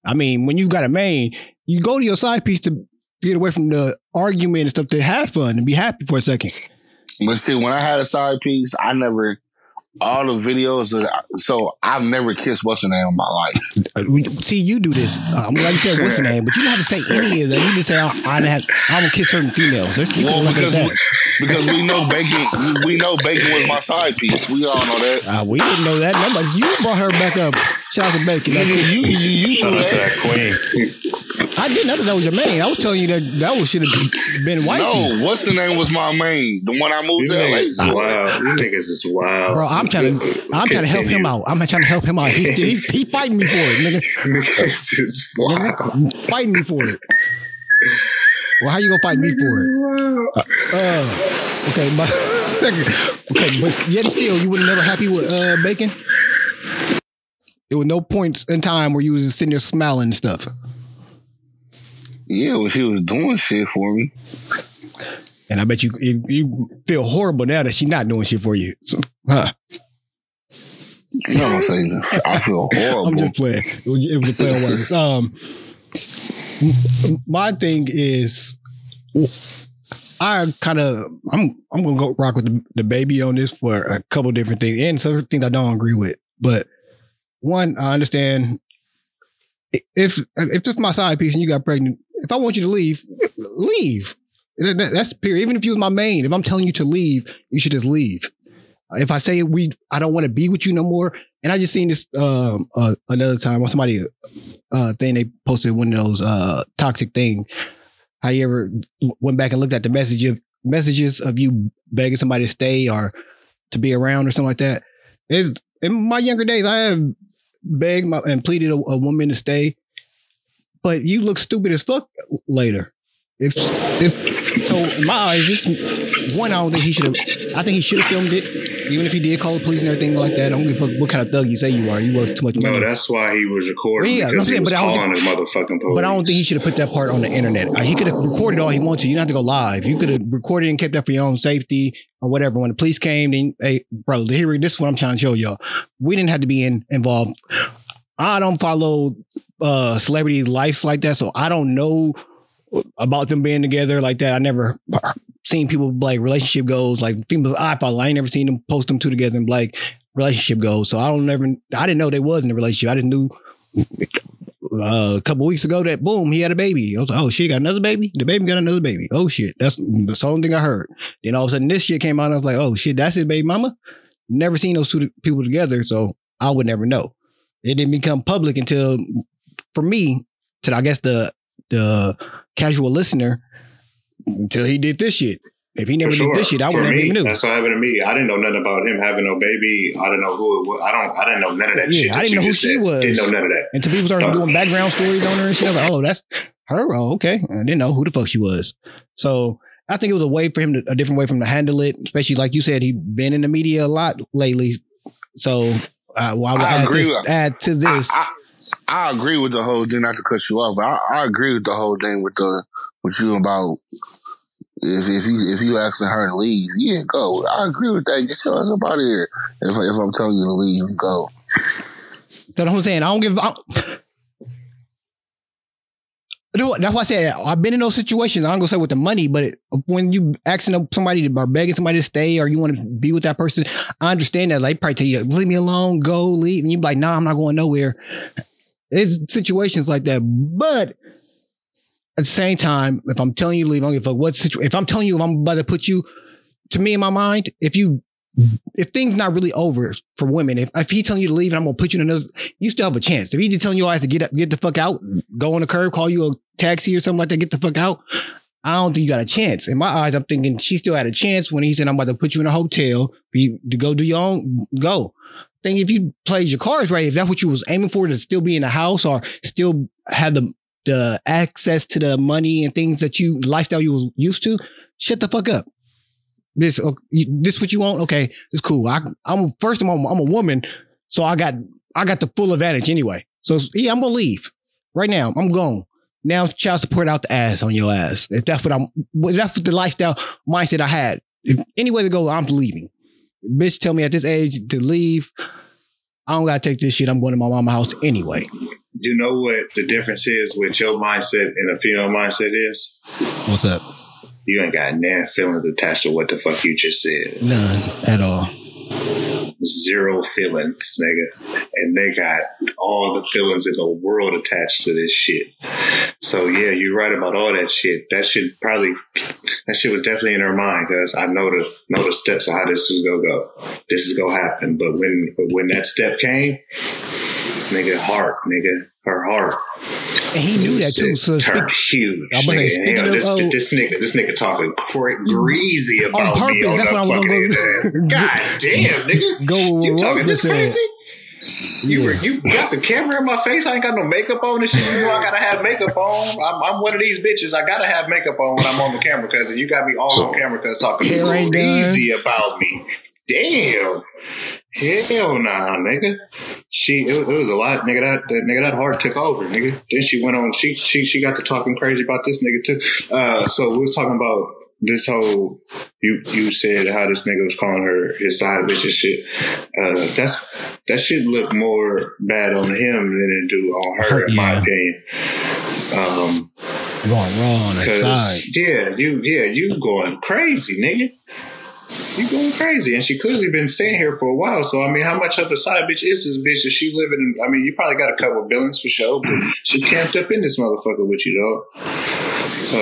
I mean, when you've got a main, you go to your side piece to get away from the argument and stuff to have fun and be happy for a second. but see, when I had a side piece, I never all the videos. That I, so I've never kissed what's her name in my life. See, you do this. Uh, I'm glad you said what's her name, but you don't have to say any of that. You just say I, I had I don't kiss certain females. That's, you Well, can look because that. we, because we know bacon, we, we know bacon was my side piece. We all know that. Uh, we didn't know that. Nobody, you brought her back up. Shout out to Bacon. Nigga, you you you Shout knew out to that. that queen. I didn't know that, that was your main. I was telling you that that was should have been white. No, what's the name was my main? The one I moved You to LA. niggas is wild. You niggas is wild. Bro, I'm trying to, I'm trying to help him out. I'm trying to help him out. He, he, he (laughs) fighting me for it, nigga. Niggas is wild. nigga. Fighting me for it. Well, how you gonna fight me for it? Uh, okay, but (laughs) okay, but yet still, you were never happy with uh, bacon. There were no points in time where you was sitting there smiling and stuff. Yeah, well, she was doing shit for me. And I bet you you, feel horrible now that she's not doing shit for you. So, huh? You know what I'm saying? I feel horrible. (laughs) I'm just playing. It was, a play on words. Um, my thing is, I kind of I'm I'm gonna go rock with the, the baby on this for a couple different things and some things I don't agree with. But one, I understand if if it's my side piece and you got pregnant, if I want you to leave, leave. That- that- That's period. Even if you was my main, if I'm telling you to leave, you should just leave. If I say we, I don't want to be with you no more, and I just seen this um uh, another time when somebody uh thing they posted one of those uh toxic thing. How you ever went back and looked at the message of messages of you begging somebody to stay or to be around or something like that? It's, in my younger days, I have begged my, and pleaded a, a woman to stay, but you look stupid as fuck later. If if so, in my eyes, this one I don't think he should have. I think he should have filmed it, even if he did call the police and everything like that. I don't give a fuck what kind of thug you say you are. You worth too much money. No, that's why he was recording yeah, because I'm saying, but I don't calling his motherfucking police. But I don't think he should have put that part on the internet. Uh, He could have recorded all he wanted to. You don't have to go live. You could have recorded and kept that for your own safety or whatever. When the police came, then hey, bro, here this is what I'm trying to show y'all. We didn't have to be in, involved. I don't follow uh celebrity lives like that, so I don't know about them being together like that. I never seen people like relationship goals like people I follow. I ain't never seen them post them two together and like relationship goals. So I don't never. I didn't know they was in a relationship. I didn't know uh, a couple weeks ago that boom, he had a baby. I was like, oh shit, he got another baby. The baby got another baby. Oh shit, that's that's the only thing I heard. Then all of a sudden this shit came out. And I was like, oh shit, that's his baby mama. Never seen those two people together, so I would never know. It didn't become public until, for me, to I guess the the casual listener, until he did this shit. If he never sure. did this shit, I would never even knew. That's what happened to me. I didn't know nothing about him having no baby. I didn't know who it was. I don't. I didn't know none of that Yeah, shit. I didn't know who she said. was. Didn't know none of that. Until people started Uh, doing background stories on her and shit. I was like, oh, that's her. Oh, okay. I didn't know who the fuck she was. So I think it was a way for him to, a different way for him to handle it, especially like you said, he been in the media a lot lately. So uh, well, I would I add, agree this, with- add to this. I, I agree with the whole thing. Not to cut you off, but I, I agree with the whole thing with the with you about if if you if you asking her to leave, yeah, go. I agree with that. Get your ass up out of here. If if I'm telling you to leave, go. That's what I'm saying. I don't give. I, No, that's why I said I've been in those situations. I'm gonna say with the money, but when you asking somebody to, or begging somebody to stay, or you want to be with that person, I understand that. Like, probably tell you, leave me alone, go, leave, and you be like, nah, I'm not going nowhere. There's situations like that, but at the same time, if I'm telling you to leave, I don't give a fuck what situation. If I'm telling you, if I'm about to put you, to me in my mind, if you if things not really over for women, if, if he telling you to leave and I'm gonna put you in another, you still have a chance. If he just telling you I have to get up, get the fuck out, go on the curb, call you a taxi or something like that, get the fuck out. I don't think you got a chance. In my eyes, I'm thinking she still had a chance when he said I'm about to put you in a hotel you to go do your own go. Think if you played your cards right, if that's what you was aiming for to still be in the house or still have the the access to the money and things that you lifestyle you was used to, shut the fuck up. This this what you want? Okay, it's cool. I I'm first of all I'm a woman, so I got I got the full advantage anyway. So yeah, I'm gonna leave right now. I'm gone. Now child support out the ass on your ass. If that's what I'm, if that's what the lifestyle mindset I had. If any way to go, I'm leaving. Bitch, tell me at this age to leave. I don't gotta take this shit. I'm going to my mama house anyway. You know what the difference is with your mindset and a female mindset is? What's up? You ain't got damn feelings attached to what the fuck you just said. None at all. Zero feelings, nigga. And they got all the feelings in the world attached to this shit. So yeah, you're right about all that shit. That shit probably that shit was definitely in her mind because I know the know the steps of how this is gonna go. This is gonna happen. But when but when that step came, nigga, heart, nigga, her heart. And he knew that too. So speak, turned huge. I'm gonna speaking Hell, of- this, oh- this nigga, this nigga talking cra- mm. greasy about purpose, me on that's what I was gonna (laughs) go- God damn, nigga, go you talking this crazy? You were, you got the camera in my face. I ain't got no makeup on and shit. You know I gotta have makeup on. I'm, I'm one of these bitches. I gotta have makeup on when I'm on the camera because you got me all on camera because talking ain't crazy about me. Damn, hell nah, nigga. She it, was- it was a lot, nigga. That, that nigga that heart took over, nigga. Then she went on. She she she got to talking crazy about this nigga too. Uh, so we was talking about this whole. You you said how this nigga was calling her his side bitch and shit. Uh, that's that shit look more bad on him than it do on her, in my Yeah. opinion. Um, going wrong. Yeah, you yeah, you going crazy, nigga. You going crazy, and she clearly been staying here for a while. So I mean, how much of a side bitch is this bitch? Is she living? in I mean, you probably got a couple billions for sure, but she camped up in this motherfucker with you, dog. So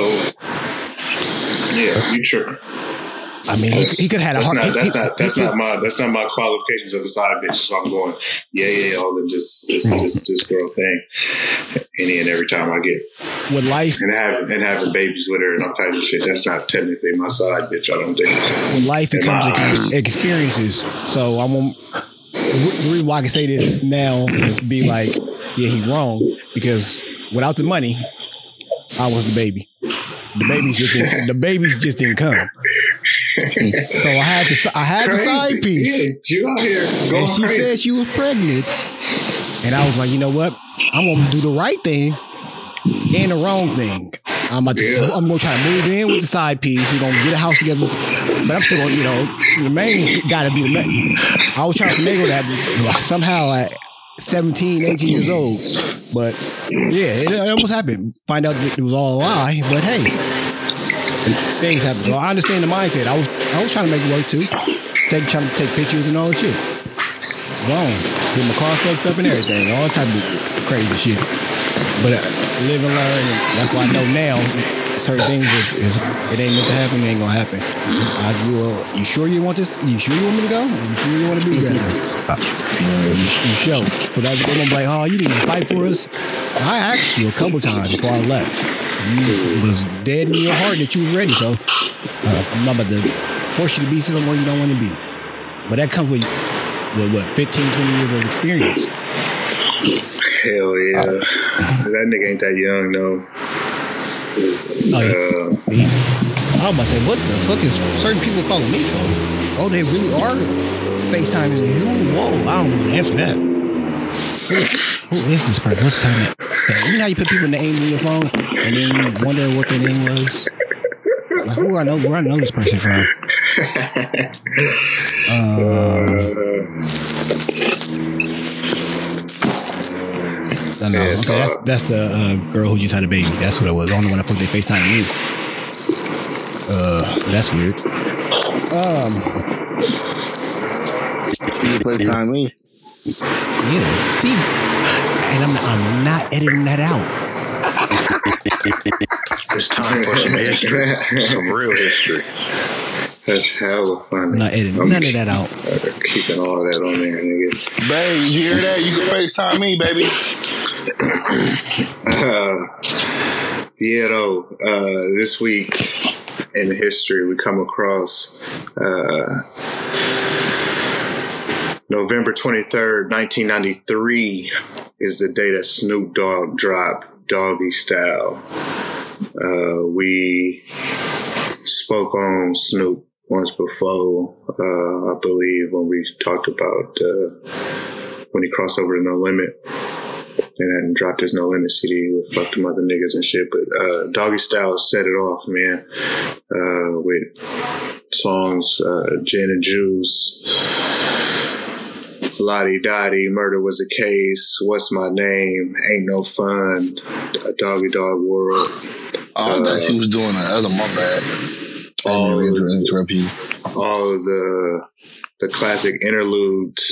yeah, you tripping. I mean, he, he could have had a not that's he- not that's he- not my that's not my qualifications of a side bitch. So I'm going, yeah, yeah, all the just just hmm. just this girl thing, any and every time I get with life, and having and having babies with her and all kinds of shit. That's not technically my side bitch. I don't think. with life, it comes ex- experiences. So I won't. The reason why I can say this now is be like, yeah, he wrong because without the money, I was the baby. The babies just didn't, the babies just didn't come. So I had the I had the side piece. Yeah, you out here going and she crazy. said she was pregnant. And I was like, you know what? I'm gonna do the right thing and the wrong thing. I'm about to, Yeah. I'm gonna try to move in with the side piece. We're gonna get a house together. But I'm still gonna, you know, the main gotta be the main. I was trying to finagle that but somehow at 17, 18 years old. But yeah, it, it almost happened. Find out that it was all a lie, but hey. Things happen. So I understand the mindset. I was I was trying to make it work too. Take trying to take pictures and all that shit. Wrong. Get my car fucked up and everything. All type of crazy shit. But uh, live and learn. And that's why I know now certain things is, it ain't meant to happen. It ain't gonna happen. I, you, uh, you sure you want this? You sure you want me to go? You sure you want to be there? Uh, you, you show. So that they're gonna be like, oh, you didn't fight for us. I asked you a couple times before I left. You was dead in your heart that you was ready. So uh, I'm not about to force you to be somewhere you don't want to be. But that comes with, with what, 15, 20 years of experience. Hell yeah, that nigga ain't that young though. Oh, yeah. Uh, He- I was about to say, what the fuck is certain people calling me for? Oh, they really are FaceTiming you? Whoa, I don't want to answer that. Who is this person? What's her You know how you put people names in your phone and then you wonder what their name was? Like, who I know where I know this person from? Uh, I know. Yeah, Okay, that's, that's the uh, girl who just had a baby. That's what it was. The only one that put their FaceTime me. Uh, that's weird. Um, You FaceTime me. yeah. See, and I'm I'm not editing that out. (laughs) It's time for some history. some real history. That's hella funny. I'm not editing I'm none of that out. keeping all that on there, nigga. Babe, you hear that? You can FaceTime me, baby. Uh, yeah, though. Uh, this week in history, we come across uh, November twenty third, nineteen ninety three, is the day that Snoop Dogg dropped Doggystyle. Uh, we spoke on Snoop once before, uh, I believe, when we talked about uh, when he crossed over to No Limit and then dropped his No Limit CD with fuck them other niggas and shit. But uh, Doggystyle set it off, man, uh, with songs uh, Gin and Juice, Lodi Dodi, Murder Was a Case, What's My Name, Ain't No Fun, Doggy Dogg World. Oh, I thought she was doing that. That was my bad. All didn't mean to of interrupt you. all of the the classic interludes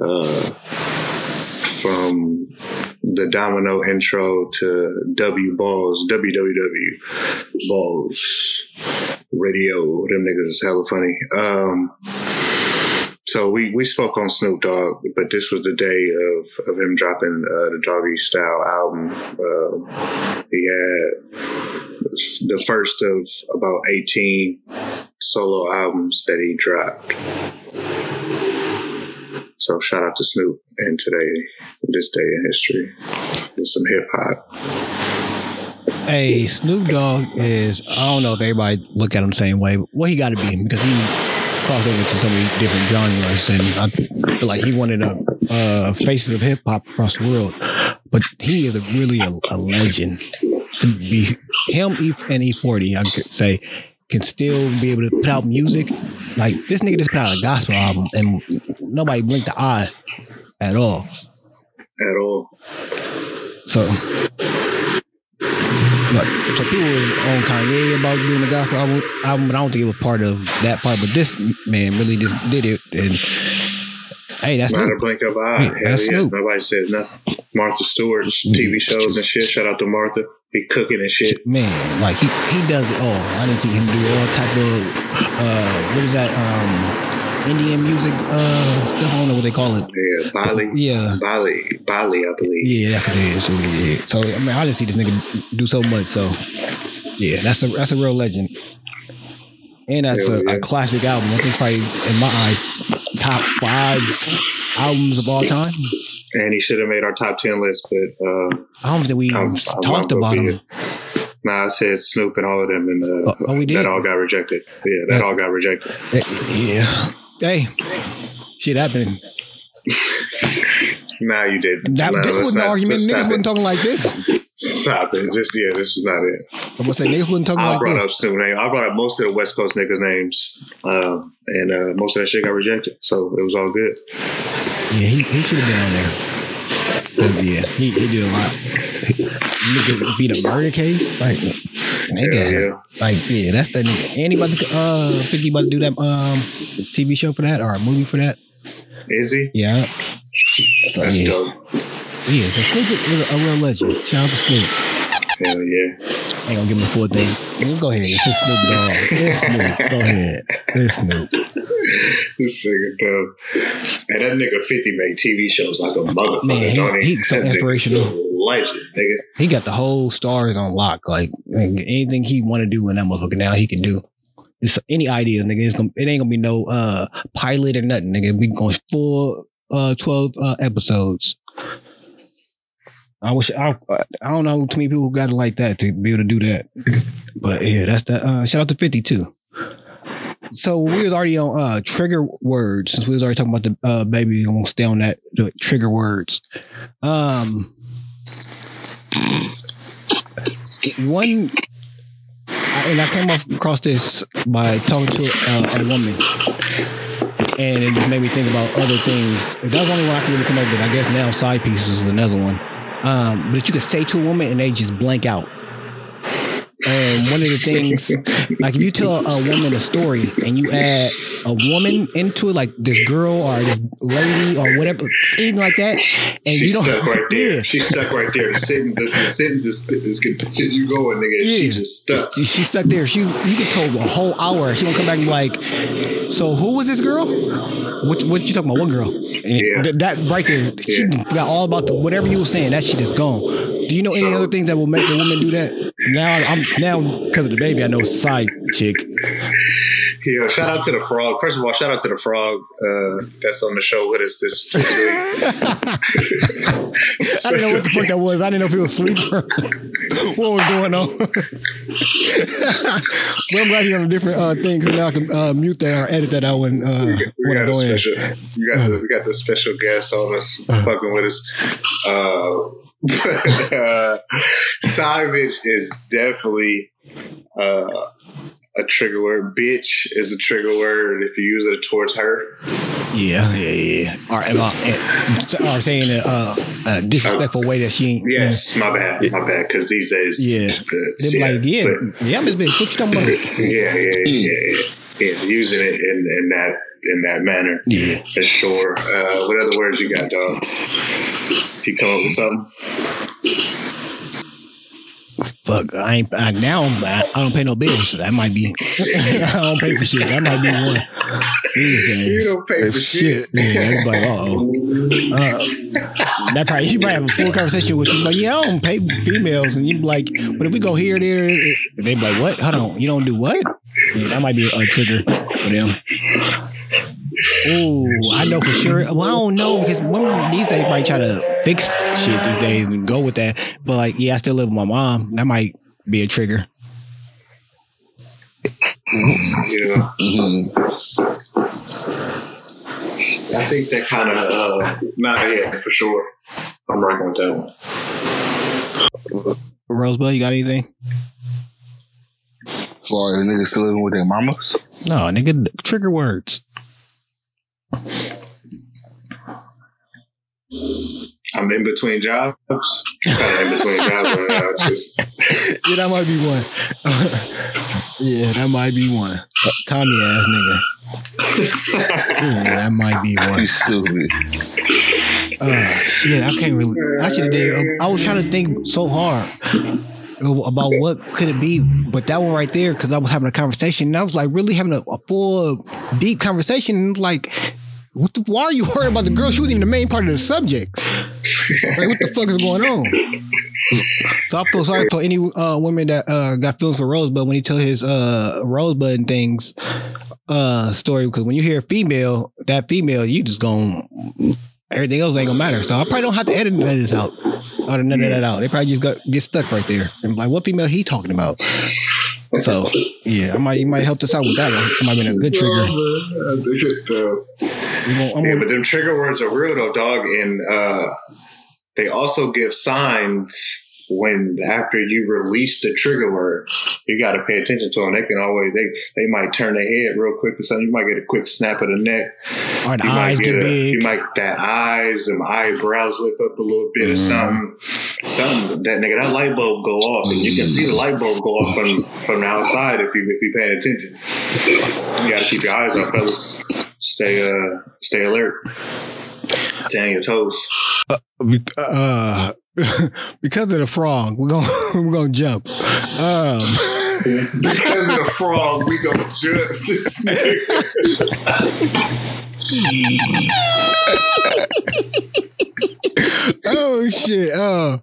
uh, from the Domino intro to W Balls, WWW Balls Radio. Them niggas is hella funny. Um, so we, we spoke on Snoop Dogg, but this was the day of, of him dropping uh, the Doggystyle album. Uh, he had the first of about 18 solo albums that he dropped. So shout out to Snoop and today, this day in history, with some hip hop. Hey, Snoop Dogg is, I don't know if everybody look at him the same way, but what he got to be because he crossed over to so many different genres. And I feel like he wanted a uh, faces of hip hop across the world. But he is a, really a, a legend to be him E- and E-40, I could say, can still be able to put out music. Like this nigga just put out a gospel album and nobody blinked the eye at all. At all. So, look, so people was on Kanye about doing the gospel album, album, but I don't think it was part of that part. But this man really just did it, and hey, that's Not a blink of eye. Yeah, that's yeah. Snoop. Nobody said nothing. Martha Stewart's TV shows and shit. Shout out to Martha. He cooking and shit. man. Like he he does it all. I didn't see him do all type of uh, what is that? Um, Indian music uh stuff. I don't know what they call it. Yeah, Bali. Yeah. Bali. Bali, I believe. Yeah, that's what it is. So, yeah. so I mean, I didn't see this nigga do so much. So yeah, that's a that's a real legend. And that's a, a classic album. I think probably in my eyes, top five albums of all time. And he should have made our top 10 list, but uh, Albums that we I'm- I'm talked gonna about him. nah, I said Snoop and all of them, and uh, Oh, oh, we did? that all got rejected. Yeah, that Yeah. all got rejected. Yeah. Hey, shit happened. (laughs) Nah, you didn't. That, Nah, this wasn't the not- argument. Niggas wasn't talking like this. Stop it. Just yeah, this was not it. I'm gonna say niggas wasn't talking I like brought this. up Snoop name. I brought up most of the West Coast niggas' names, um, and uh, most of that shit got rejected. So it was all good. Yeah, he, he should have been on there. Yeah, he, he did a lot. Nigga beat a murder case, like nigga, Yeah, yeah. like yeah, that's that nigga. And he about to uh, think he about to do that um TV show for that or a movie for that. Is he? Yeah, so, That's yeah, dope. yeah. So Snoop is a real legend. Shout out to Snoop. Hell yeah. Ain't gonna give him the full thing. Go ahead, it's Snoop Dogg. It's Snoop. Go ahead, it's Snoop. This nigga dope. And that nigga 50 made TV shows like a motherfucker, Man, he- don't he? so inspirational. Legend, nigga. He got the whole stars on lock. Like anything he want to do in that motherfucker now he can do. It's any idea, nigga. It's gonna, it ain't gonna be no uh pilot or nothing, nigga. We going full uh twelve uh, episodes. I wish I I don't know too many people who got it like that to be able to do that. But yeah, that's that. Uh, shout out to Fifty too. so we was already on uh trigger words since we was already talking about the uh baby. I'm gonna stay on that the trigger words. Um, one, and I came across this by talking to uh, a woman, and it just made me think about other things. That was the only one I could really come up with. I guess now side pieces is another one. Um, but you could say to a woman and they just blank out. And one of the things, (laughs) like if you tell a woman a story and you add a woman into it, like this girl or this lady or whatever, anything like that, and She's you don't, stuck right there. Yeah. She's stuck right there. The sentence, the, the sentence is, is continue going, nigga. Yeah. She's just stuck. She, she stuck there. She you can tell a whole hour. She gonna come back and be like, so who was this girl? What what you talking about? What girl? And Yeah. th- that right there, she Yeah. forgot all about the whatever you were saying. That shit is gone. Do you know any So- other things that will make a woman do that? Now I'm now because of the baby. I know side chick. Yeah, shout out to the frog. First of all, shout out to the frog uh, that's on the show with us this, this week. (laughs) I didn't know what the fuck that was. I didn't know if he was asleep or (laughs) what was going on. (laughs) but I'm glad you're on a different uh, thing because now I can uh, mute that or edit that out when uh, We got, we when I got a go in. special. We got the we got the special guest on us, fucking with us. Uh, (laughs) savage is definitely uh, a trigger word. Bitch is a trigger word if you use it towards her. Yeah, yeah, yeah. Or, uh, or saying a, uh, a disrespectful way that she ain't. Yes, my bad, my bad. Because these days, Yeah. the, They be like, yeah, but- yeah, what you talking about? yeah, yeah, yeah, yeah, yeah. Using it in, in that in that manner. Yeah. for sure. Uh, what other words you got, dog? You come up with something? Fuck, I ain't. I, now I, I don't pay no bills. That might be. (laughs) I don't pay for shit. That might be one. You don't pay for shit. Yeah, everybody. Uh-oh. Uh That probably you might have a full conversation with you, but yeah, I don't pay females, and you be like, but if we go here, there, they be like, what? Hold on, you don't do what? Yeah, that might be a trigger for them. Oh, I know for sure. Well, I don't know because women these days might try to fix shit these days and go with that. But like, yeah, I still live with my mom. That might be a trigger. Yeah. I think that kind of, uh, nah, yeah, for sure. I'm rocking with that one. Rosebud, you got anything? As far as niggas still living with their mamas. No, nigga, trigger words. I'm in between jobs. In between jobs right now. Just, Yeah, that might be one. (laughs) yeah, that might be one. Tommy ass nigga. (laughs) yeah, that might be one. You stupid. Uh, shit, I can't really. I should have did. I was trying to think so hard about what could it be, but that one right there, because I was having a conversation, and I was like really having a, a full, deep conversation. Like, what the, why are you worried about the girl? She wasn't even the main part of the subject. Like, what the (laughs) fuck is going on? So I feel sorry for any uh, women that uh, got feelings for Rosebud when he tell his uh, Rosebud and things uh, story. Because when you hear female, that female, you just going everything else ain't gonna matter. So I probably don't have to edit none of this out. Or none of that out. They probably just got get stuck right there. And like, what female he talking about? So yeah, I might you might help us out with that one. It might have been a good trigger. I think it, uh, gonna- I'm yeah, gonna- but them trigger words are real though, dog. And uh, they also give signs when after you release the trigger word, you got to pay attention to them. They can always they they might turn their head real quick or something. You might get a quick snap of the neck. Or the You eyes might get a, big. You might that eyes and eyebrows lift up a little bit or something. Something that nigga that light bulb go off and you can see the light bulb go off from from the outside if you if you paying attention. You got to keep your eyes on fellas. Stay uh stay alert. Stay on your toes. uh, (laughs) because of the frog, we're gonna (laughs) we're gonna jump. Um, (laughs) Because of the frog, we gonna jump this nigga. oh shit! Uh,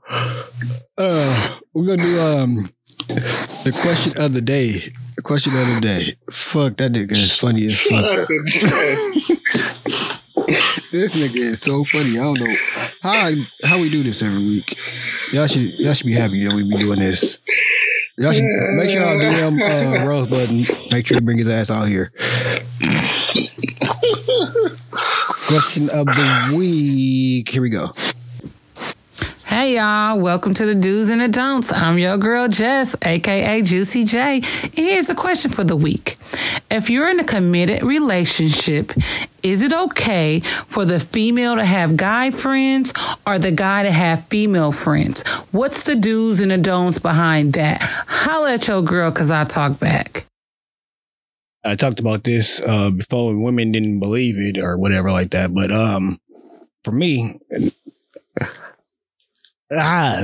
uh, we're gonna do um the question of the day. The question of the day. Fuck that nigga is funny as fuck. This nigga is so funny. I don't know how how we do this every week. Y'all should y'all should be happy that we be doing this. Y'all should make sure y'all DM uh, (laughs) Rose and make sure you bring his ass out here. Question of the week. Here we go. Hey y'all, welcome to the Do's and the Don'ts. I'm your girl Jess, aka Juicy J. Here's a question for the week. If you're in a committed relationship, is it okay for the female to have guy friends or the guy to have female friends? What's the do's and the don'ts behind that? Holla at your girl cause I talk back. I talked about this uh, before women didn't believe it or whatever like that. But um, for me, ah,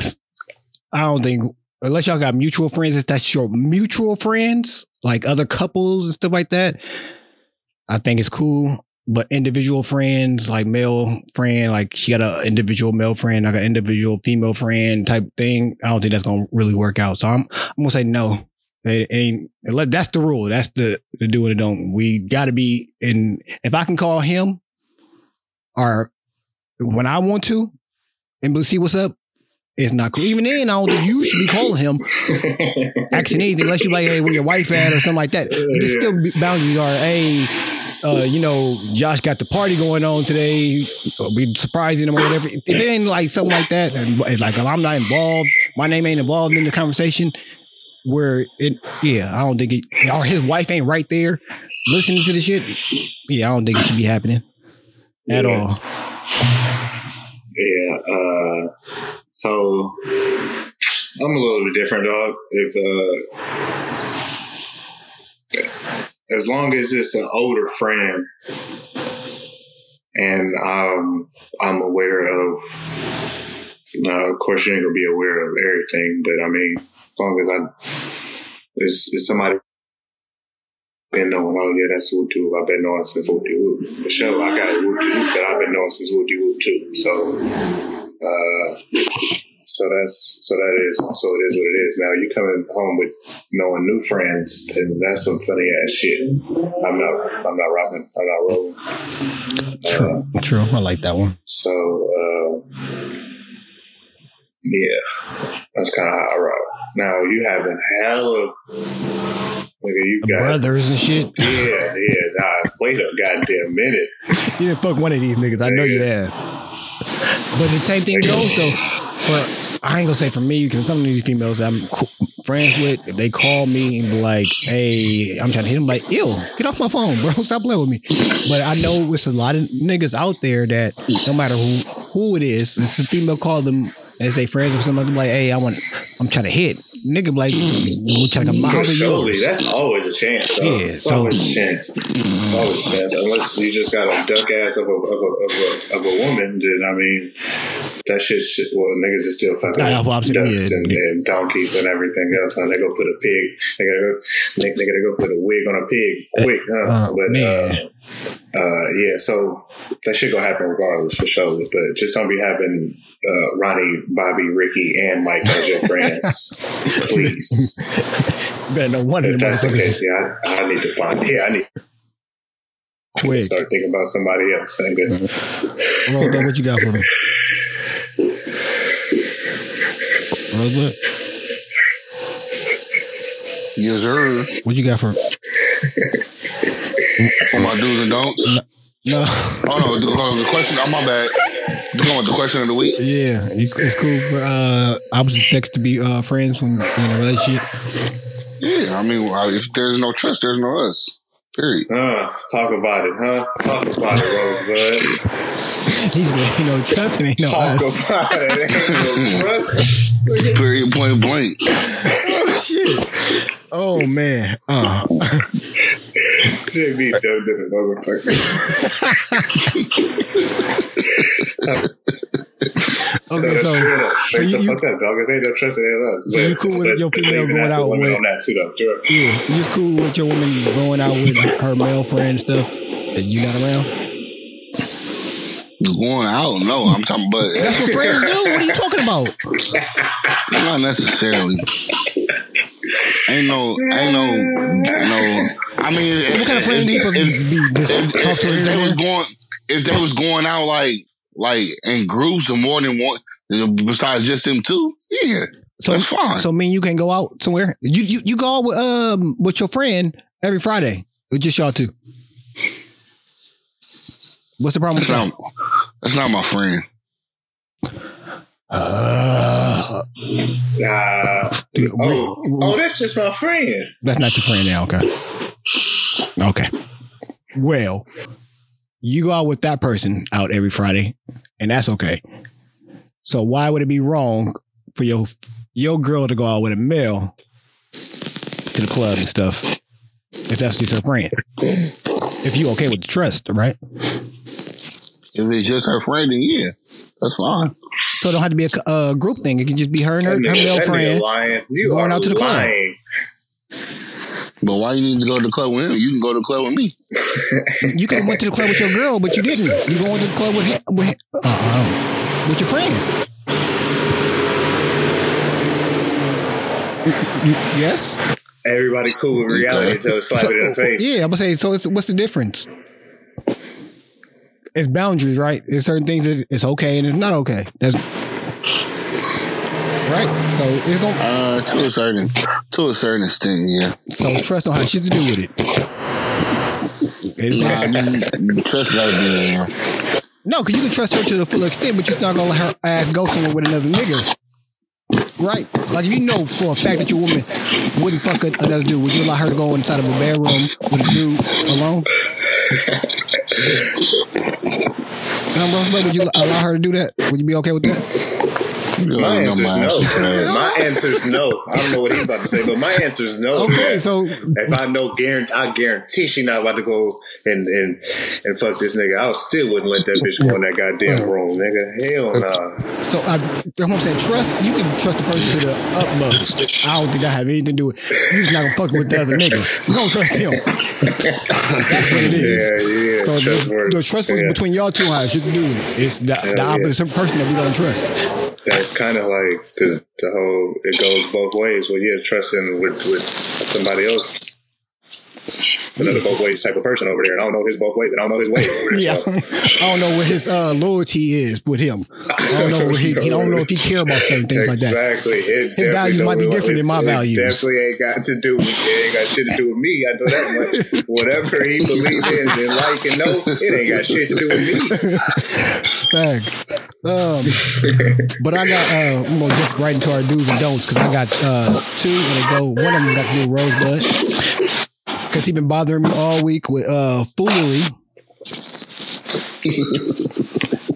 I don't think unless y'all got mutual friends, if that's your mutual friends, like other couples and stuff like that, I think it's cool. But individual friends, like male friend, like she got an individual male friend, like an individual female friend type thing. I don't think that's gonna really work out. So I'm I'm gonna say no. It ain't that's the rule. That's the the do and the don't. We gotta be in if I can call him or when I want to and see what's up, it's not cool. Even then, I don't think you should be calling him (laughs) asking anything unless you like, hey, where your wife at or something like that. You just still be- boundaries are, hey, uh, you know, Josh got the party going on today. We surprising him or whatever. If it ain't like something like that, and like if I'm not involved, my name ain't involved in the conversation. Where it, yeah, I don't think it. Or his wife ain't right there listening to the shit. Yeah, I don't think it should be happening at Yeah. all. Yeah. Uh, so I'm a little bit different, dog. If uh, as long as it's an older friend, and um, I'm aware of. Now, of course, you ain't gonna be aware of everything, but I mean, as long as I, it's, it's somebody been knowing, oh yeah, that's Woot Whoop. I've been knowing since Woot Whoop. For sure, I got Woot Whoop that I've been knowing since Woot Whoop too. So, uh, so that's so that is so it is what it is. Now you coming home with knowing new friends, and that's some funny ass shit. I'm not, I'm not rocking, I'm not rolling. True, true. I like that one. So, uh, yeah, that's kind of how I rock. Now you having hell of nigga, you got Brothers and shit. yeah, yeah. Nah, wait a goddamn minute. You didn't fuck one of these niggas. I know you have. But the same thing goes though. But I ain't gonna say for me because some of these females I'm friends with, if they call me and be like, "Hey, I'm trying to hit them," like, "Ew, get off my phone, bro. (laughs) Stop playing with me." But I know it's a lot of niggas out there that no matter who who it is, if a female call them as they friends or something, like, "Hey, I want, I'm trying to hit." Nigga, like, "We trying to come out of Surely, yours." that's always a chance. Though. Yeah, it's so- always a chance. It's always a chance. Unless you just got a duck ass of a of a, of a, of a woman, then I mean, that shit. shit well, niggas is still fucking Nah, well, I'm saying, ducks yeah. and, and donkeys and everything else. Huh? They go put a pig. They gotta go. They, they gotta go put a wig on a pig quick. Huh? Uh, but uh, uh, yeah, so that shit gonna happen regardless for sure. But just don't be having uh, Ronnie, Bobby, Ricky, and Mike as your friends, (laughs) please. You better know one of If them that's the case, motherfuckers yeah, I, I need to find. Yeah, I need to quick. start thinking about somebody else. Ain't good. Rosebud, what you got for me? Rosebud, Yes, sir. what you got for? For my do's and don'ts. No, (laughs) Oh no, the, oh, the question. Oh my bad. You going with the question of the week? yeah, it's cool for uh, opposite sex to be uh, friends when in a relationship. Yeah, I mean, if there's no trust, there's no us. Period. Uh, talk about it, huh? Talk about it, Rosebud. (laughs) He said, "You know, trust ain't no Talk us." about it. Ain't no trust. (laughs) Period. Point blank. Oh shit! Oh man. Uh, Shit be dumb to the motherfucker. (laughs) okay, That's so true, though. so Straight you- you- fuck up, dog. If they don't trust it, ain't us. So you cool with your female going out with- on that too, though. Sure. yeah, you just cool with your woman going out with her male friend stuff that you got around. Going out? No, I'm talking, but That's what friends do. What are you talking about? (laughs) not necessarily. Ain't no, ain't no, no. I mean, what kind of friend do you supposed be? If, if, if they was going, if they was going out like, like in groups or more than one, besides just them two, yeah. So fine. so mean you can go out somewhere. You you you go out with um with your friend every Friday. Or just y'all two. What's the problem with That's that? not, that's not my friend. Uh, Uh, dude, oh, we- oh, that's just my friend. That's not your friend now, okay. Okay. Well, you go out with that person out every Friday, and that's okay. So why would it be wrong for your your girl to go out with a male to the club and stuff if that's just her friend? If you okay with the trust, right? If it's just her friend, then yeah, that's fine. So it don't have to be a, a group thing. It can just be her and her, her nigga- male friend. lying. You going out to the club. But why you need to go to the club with him? You can go to the club with me. (laughs) You could have went to the club with your girl, but you didn't. You going to the club with him, with, him, uh, with your friend. Yes. Everybody cool with reality until it slap it in the face. Yeah, I'm gonna say. So, it's, what's the difference? It's boundaries, right? There's certain things that it's okay and it's not okay. That's right. So it's gonna Uh, to a certain, to a certain extent, yeah. so trust don't have shit to do with it. Nah, not- you, trust gotta be in there. no, because you can trust her to the full extent, but you're not gonna let her ass go somewhere with another nigga. Right? Like if you know for a fact that your woman wouldn't fuck another dude, would you allow her to go inside of a bedroom with a dude alone? (laughs) Um, Rose, would you allow her to do that? Would you be okay with that? My You answer is no. my My answer is no. I don't know what he's about to say, but my answer is no. Okay, so if I know, guarantee, I guarantee she's not about to go and and and fuck this nigga. I still wouldn't let that bitch go in that goddamn room, nigga. Hell nah. so I, that's what I'm saying. Trust you can trust the person to the utmost. I don't think that have anything to do with you. Just not gonna fuck with the other nigga. You don't trust him. That's what it is. Yeah, yeah. So the, the trust Yeah. between y'all two has shit to do with it. It's the, the yeah. opposite person that we don't trust. That's kind of like the, the whole. It goes both ways. Well, yeah, trusting with with somebody else. Another both ways type of person over there. And I don't know his both ways. and I don't know his ways. Over there, Yeah, so. (laughs) I don't know what his uh, loyalty is with him. I don't know what he, he don't know if he care about certain things like that. Exactly. Definitely values might be different than my values. Definitely ain't got to do. With, It ain't got shit to do with me. I know that much. (laughs) Whatever he believes in and like and know, it ain't got shit to do with me. Thanks. Um, but I got uh, I'm gonna jump right into our do's and don'ts because I got uh, two and they go. One of them got to do with Rosebud because he's been bothering me all week with uh foolery.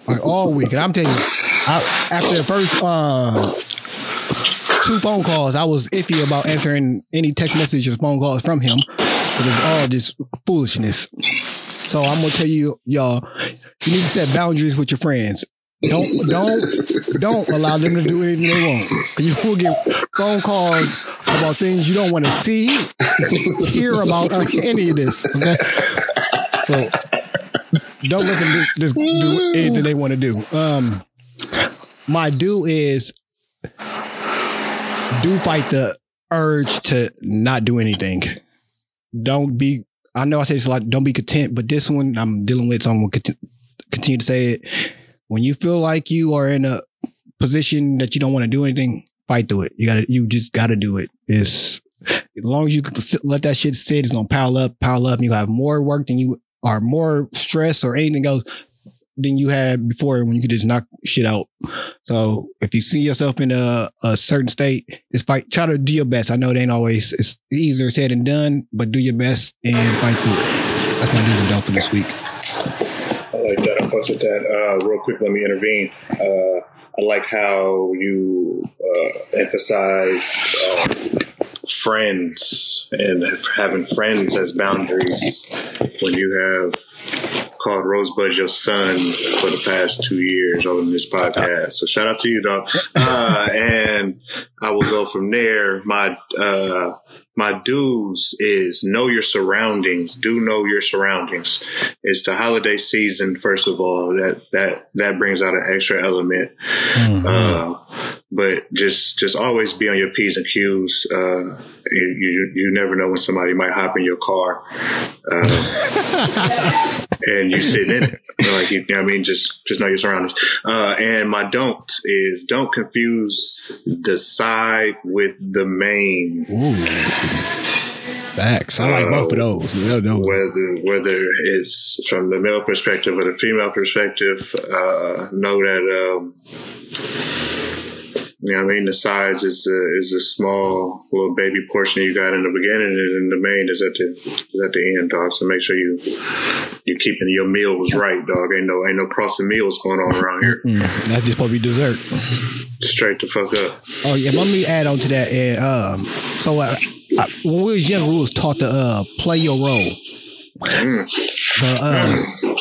like all week, and I'm telling you, I, after the first uh, two phone calls, I was iffy about answering any text message or phone calls from him because it's all just foolishness. So I'm gonna tell you, y'all, you need to set boundaries with your friends. Don't don't don't allow them to do anything they want because you will get phone calls about things you don't want to see, hear about, or any of this. Okay, so don't let them do, just do anything they want to do. Um, my do is do fight the urge to not do anything. Don't be. I know I say this a lot. Don't be content, but this one I'm dealing with, so I'm gonna continue to say it. When you feel like you are in a position that you don't want to do anything, fight through it. You gotta. You just gotta do it. It's as long as you let that shit sit, it's gonna pile up, pile up, and you have more work than you are more stress or anything else than you had before when you could just knock shit out. So if you see yourself in a, a certain state, just fight. Try to do your best. I know it ain't always it's easier said than done, but do your best and fight through it. That's my do's and don'ts for this week. Like that. I fucks with that. Uh, real quick, let me intervene. Uh, I like how you uh, emphasize uh, friends and having friends as boundaries when you have called Rosebud your son for the past two years on this podcast. So shout out to you, dog. Uh, and I will go from there. My uh, my dues is know your surroundings. Do know your surroundings. It's the holiday season. First of all, that that that brings out an extra element. Uh, but just just always be on your p's and q's. Uh, you, you you never know when somebody might hop in your car, uh, (laughs) and you sitting in it. Like you, I mean, just just know your surroundings. Uh, and my don't is don't confuse the side with the main. Facts. I like both of those. No, no. whether whether it's from the male perspective or the female perspective, uh, know that um, you know I mean the sides is a, is the small little baby portion you got in the beginning, and then the main is at the is at the end, dog. So make sure you you keeping your meals right, dog. Ain't no ain't no crossing meals going on around here. That's just supposed to be dessert. Straight the fuck up. Oh yeah, let me add on to that. And, um, so uh, I, when we was young, we was taught to uh, play your role. Mm. But uh,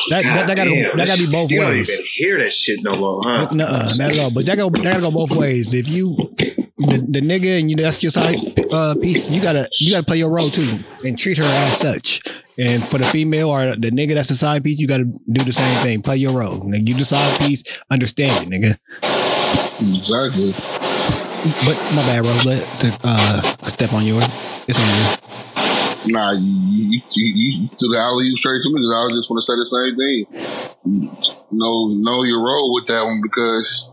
that that, that gotta Damn, that gotta be both you ways. don't even hear that shit no more, huh? No, not at all. But that go that gotta go both ways. If you the, the nigga and you that's your side uh, piece, you gotta you gotta play your role too and treat her as such. And for the female or the nigga that's the side piece, you gotta do the same thing. Play your role. Nigga, you the side piece, understand it, nigga. Exactly. But my bad, bro. Let the uh, step on yours. It's on you. Nah, you, you, you, you took the alley straight to me because I was just want to say the same thing. Know, know your role with that one because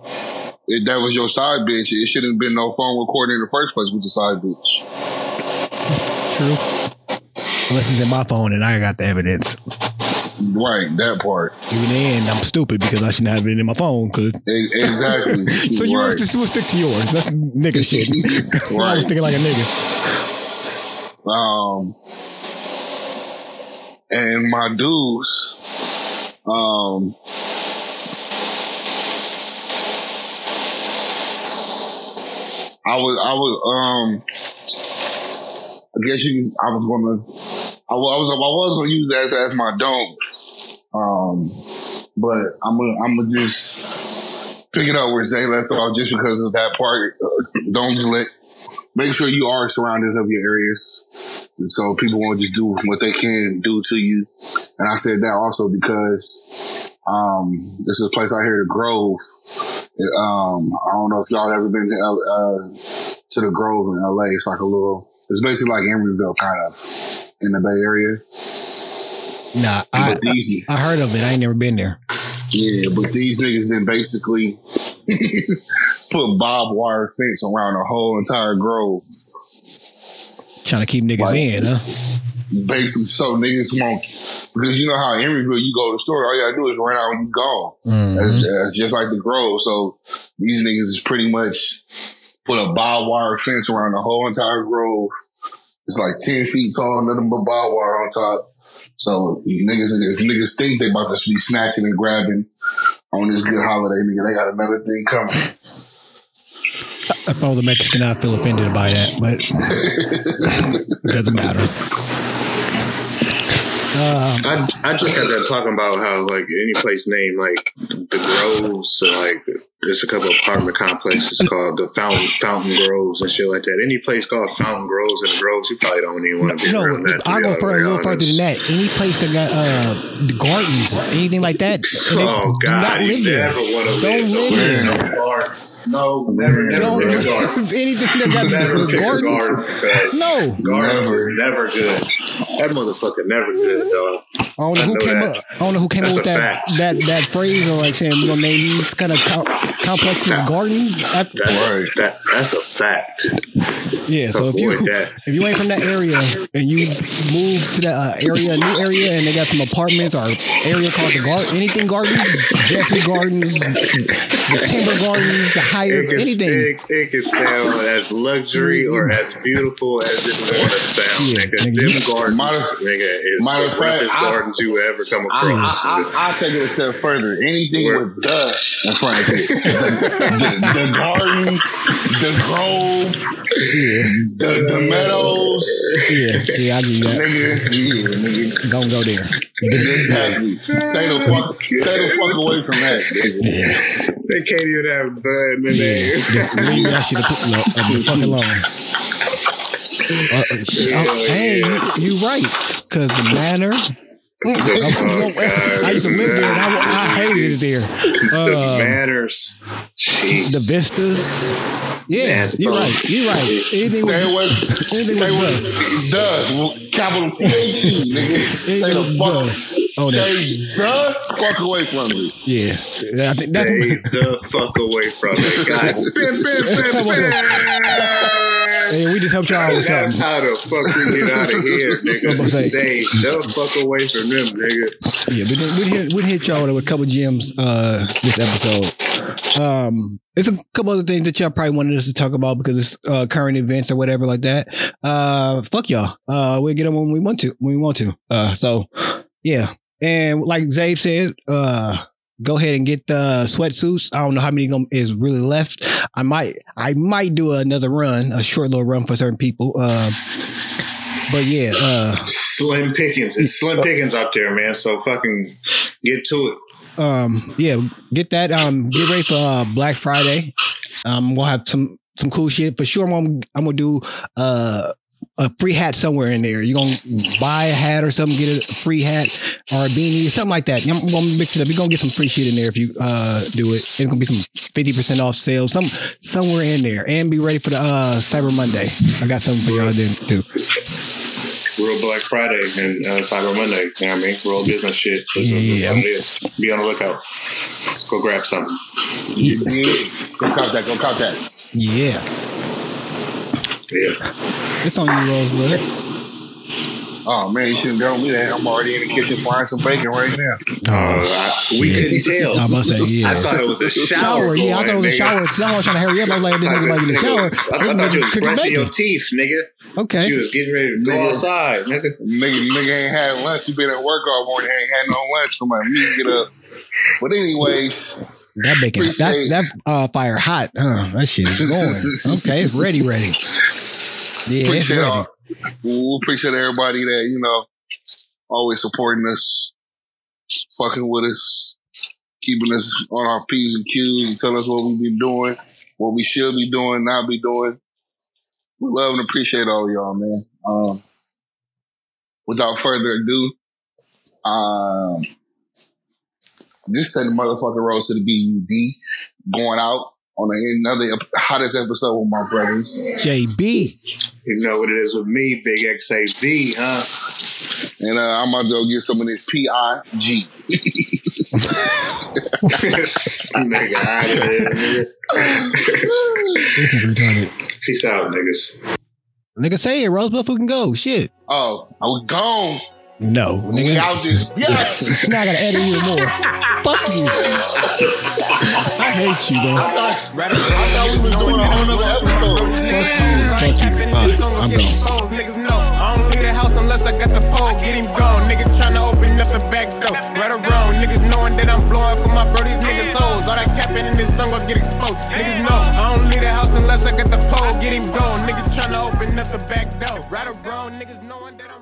if that was your side bitch, it shouldn't have been no phone recording in the first place with the side bitch. True. Unless it's in my phone and I got the evidence. Right, that part. Even then, I'm stupid because I shouldn't have it in my phone. Cause Exactly. (laughs) so yours right. will stick to yours. That's nigga shit. (laughs) (laughs) I was thinking like a nigga. Um, and my dudes, um, I was, I was, um, I guess you, I was gonna, I was, I was, gonna use that as, as my don't, um, but I'm gonna, I'm gonna just pick it up where Zay left off just because of that part. Don't just let, make sure you are surrounded of your areas. And so people won't just do what they can do to you. And I said that also because, um, this is a place out here, the Grove. Um, I don't know if y'all ever been to, uh, to the Grove in LA. It's like a little, it's basically like Emeryville kind of in the Bay Area. Nah, I, these, I heard of it. I ain't never been there. yeah, but these niggas then basically (laughs) put barbed wire fence around the whole entire grove. Trying to keep niggas Like- in, huh? Basically, so niggas won't because you know how in Emeryville you go to the store, all you gotta do is run out and you gone. Mhm. That's, that's just like the grove. So these niggas is pretty much put a barbed wire fence around the whole entire grove. It's like ten feet tall, nothing but barbed wire on top. So niggas, if niggas think they about to be snatching and grabbing on this good holiday, nigga, they got another thing coming. I was the Mexican, I'd feel offended by that, but it doesn't matter. Um, I, I just got that talking about how like any place named like the Groves or like there's a couple of apartment complexes called the Fountain Fountain Groves and shit like that. Any place called Fountain Groves and the Groves, you probably don't even want to be no, around that. to I'll go honest- further, a little further than that. Any place that got uh, the gardens, anything like that, (laughs) and they Oh do not God, live you there. never want to Don't live live there. No gardens. No, never, never Don't live gardens. anything that got Never the gardens. gardens. No, Gardens Never. is never good. That motherfucker never good, dog. I don't know I who know came that. up. I don't know who came That's up with that fact. that that phrase or like saying we're gonna name these kind of com- complexes gardens. I- That's Right. a, that, that's a fact. yeah, so if you Avoid that. (laughs) if you ain't from that area and you move to that uh, area, a new area, and they got some apartments or area called the garden, anything gardens, Jeffrey Gardens, the Timber Gardens, the Hyatt, It can, anything. It, it can sound as luxury or as beautiful as it want to sound. Yeah, nigga. nigga, Them you- gardens, Matter- nigga, is matter the of roughest I- gardens you ever come I, across. I, I, I'll take it a step further. Anything Where- with the in front of it. The, the, the gardens, the grove, the, the meadows. Yeah, yeah, I give you that. Nigga, yeah, nigga. Don't go there. Exactly. Stay the fuck, stay the fuck away from that. Nigga. they can't even have bud in there. Just leave that shit the, the fuck alone. Uh, uh, hey, you, you right. Because the (laughs) manor, I used to live there and I, I hated it there. the Uh, manners. Jeez. the vistas. Yeah, Man, you're right. You're right. Anything Stay with, away. anything Stay with away. Does capital T H E, nigga. (laughs) Stay Anything the with fuck. Oh, that. Stay the fuck away from me. Yeah. I think that's Stay the fuck away from me. (laughs) God. Bam. Hey, we just helped y'all with That's how the fuck we get out of here, (laughs) nigga. I'm gonna say. Stay the fuck away from them, nigga. Yeah, we did, we hit we hit y'all with a couple gems uh this episode. Um, it's a couple other things that y'all probably wanted us to talk about because it's uh current events or whatever like that. Uh, fuck y'all. Uh, we'll get them when we want to when we want to. Uh, so yeah, and like Zave said, uh. Go ahead and get the sweatsuits. I don't know how many is really left. I might, I might do another run, a short little run for certain people. Uh, but yeah, uh, Slim pickings. It's slim pickings up there, man. So fucking get to it. um yeah get that um get ready for uh black friday um we'll have some some cool shit for sure i'm gonna, I'm gonna do uh a free hat somewhere in there you're gonna buy a hat or something get a free hat or a beanie something like that i'm gonna mix it up you're gonna get some free shit in there if you uh do it it's gonna be some 50% off sale some somewhere in there and be ready for the uh cyber monday i got something for y'all then too Real Black Friday and uh, Cyber Monday. You know what I mean? Real business shit. That's what- that's Yeah. what. Be on the lookout. Go grab something. Yeah. Go cop that. Go cop that. yeah Yeah. it's on you rosebud Oh man, you shouldn't tell me that. I'm already in the kitchen frying some bacon right now. Uh, we shit. couldn't tell. I was about to say, yeah. I thought it was a shower. shower. Yeah, I thought it was a shower. Cause I was trying to hurry up. I was like, this I nigga might be in the shower. thought, I thought you was Cooking brushing your teeth, nigga. Okay. You was getting ready to go Nigga. outside, nigga. Nigga, nigga ain't had lunch. You been at work all morning. Ain't had no lunch. So my me get up. But anyways, That bacon, that's Appreciate- that uh, fire hot. Huh? That shit is going. okay, it's ready, ready. (laughs) Yeah, it's appreciate ready. all. We appreciate everybody that you know always supporting us, fucking with us, keeping us on our p's and q's, and telling us what we be doing, what we should be doing, not be doing. We love and appreciate all y'all, man. Um, without further ado, um, this send the motherfucking road to the BUD, going out on another hottest episode with my brothers. JB. You know what it is with me, Big XAV, huh? And uh, I'm about to go get some of this PIG. (laughs) nigga, out of nigga. (laughs) Peace out, niggas. Nigga, say it. Rosebud fucking go. Shit. Oh, I was gone. No, We nigga. out this bitch. (laughs) Now I gotta edit you more. Fuck you. I hate you, bro. I thought we was doing a whole nother episode. Fuck you. Fuck you. All right, I'm gone. Niggas know I don't leave the house unless I got the pole. Get him gone. Nigga tryna open up the back door. Right or wrong. Niggas knowing that I'm blowing for my bro. These niggas hoes. All that capping in this song gon' get exposed. Niggas know I don't leave the house I got the pole. Get him gone. Nigga tryna open up the back door. Right or wrong. Niggas knowing that I'm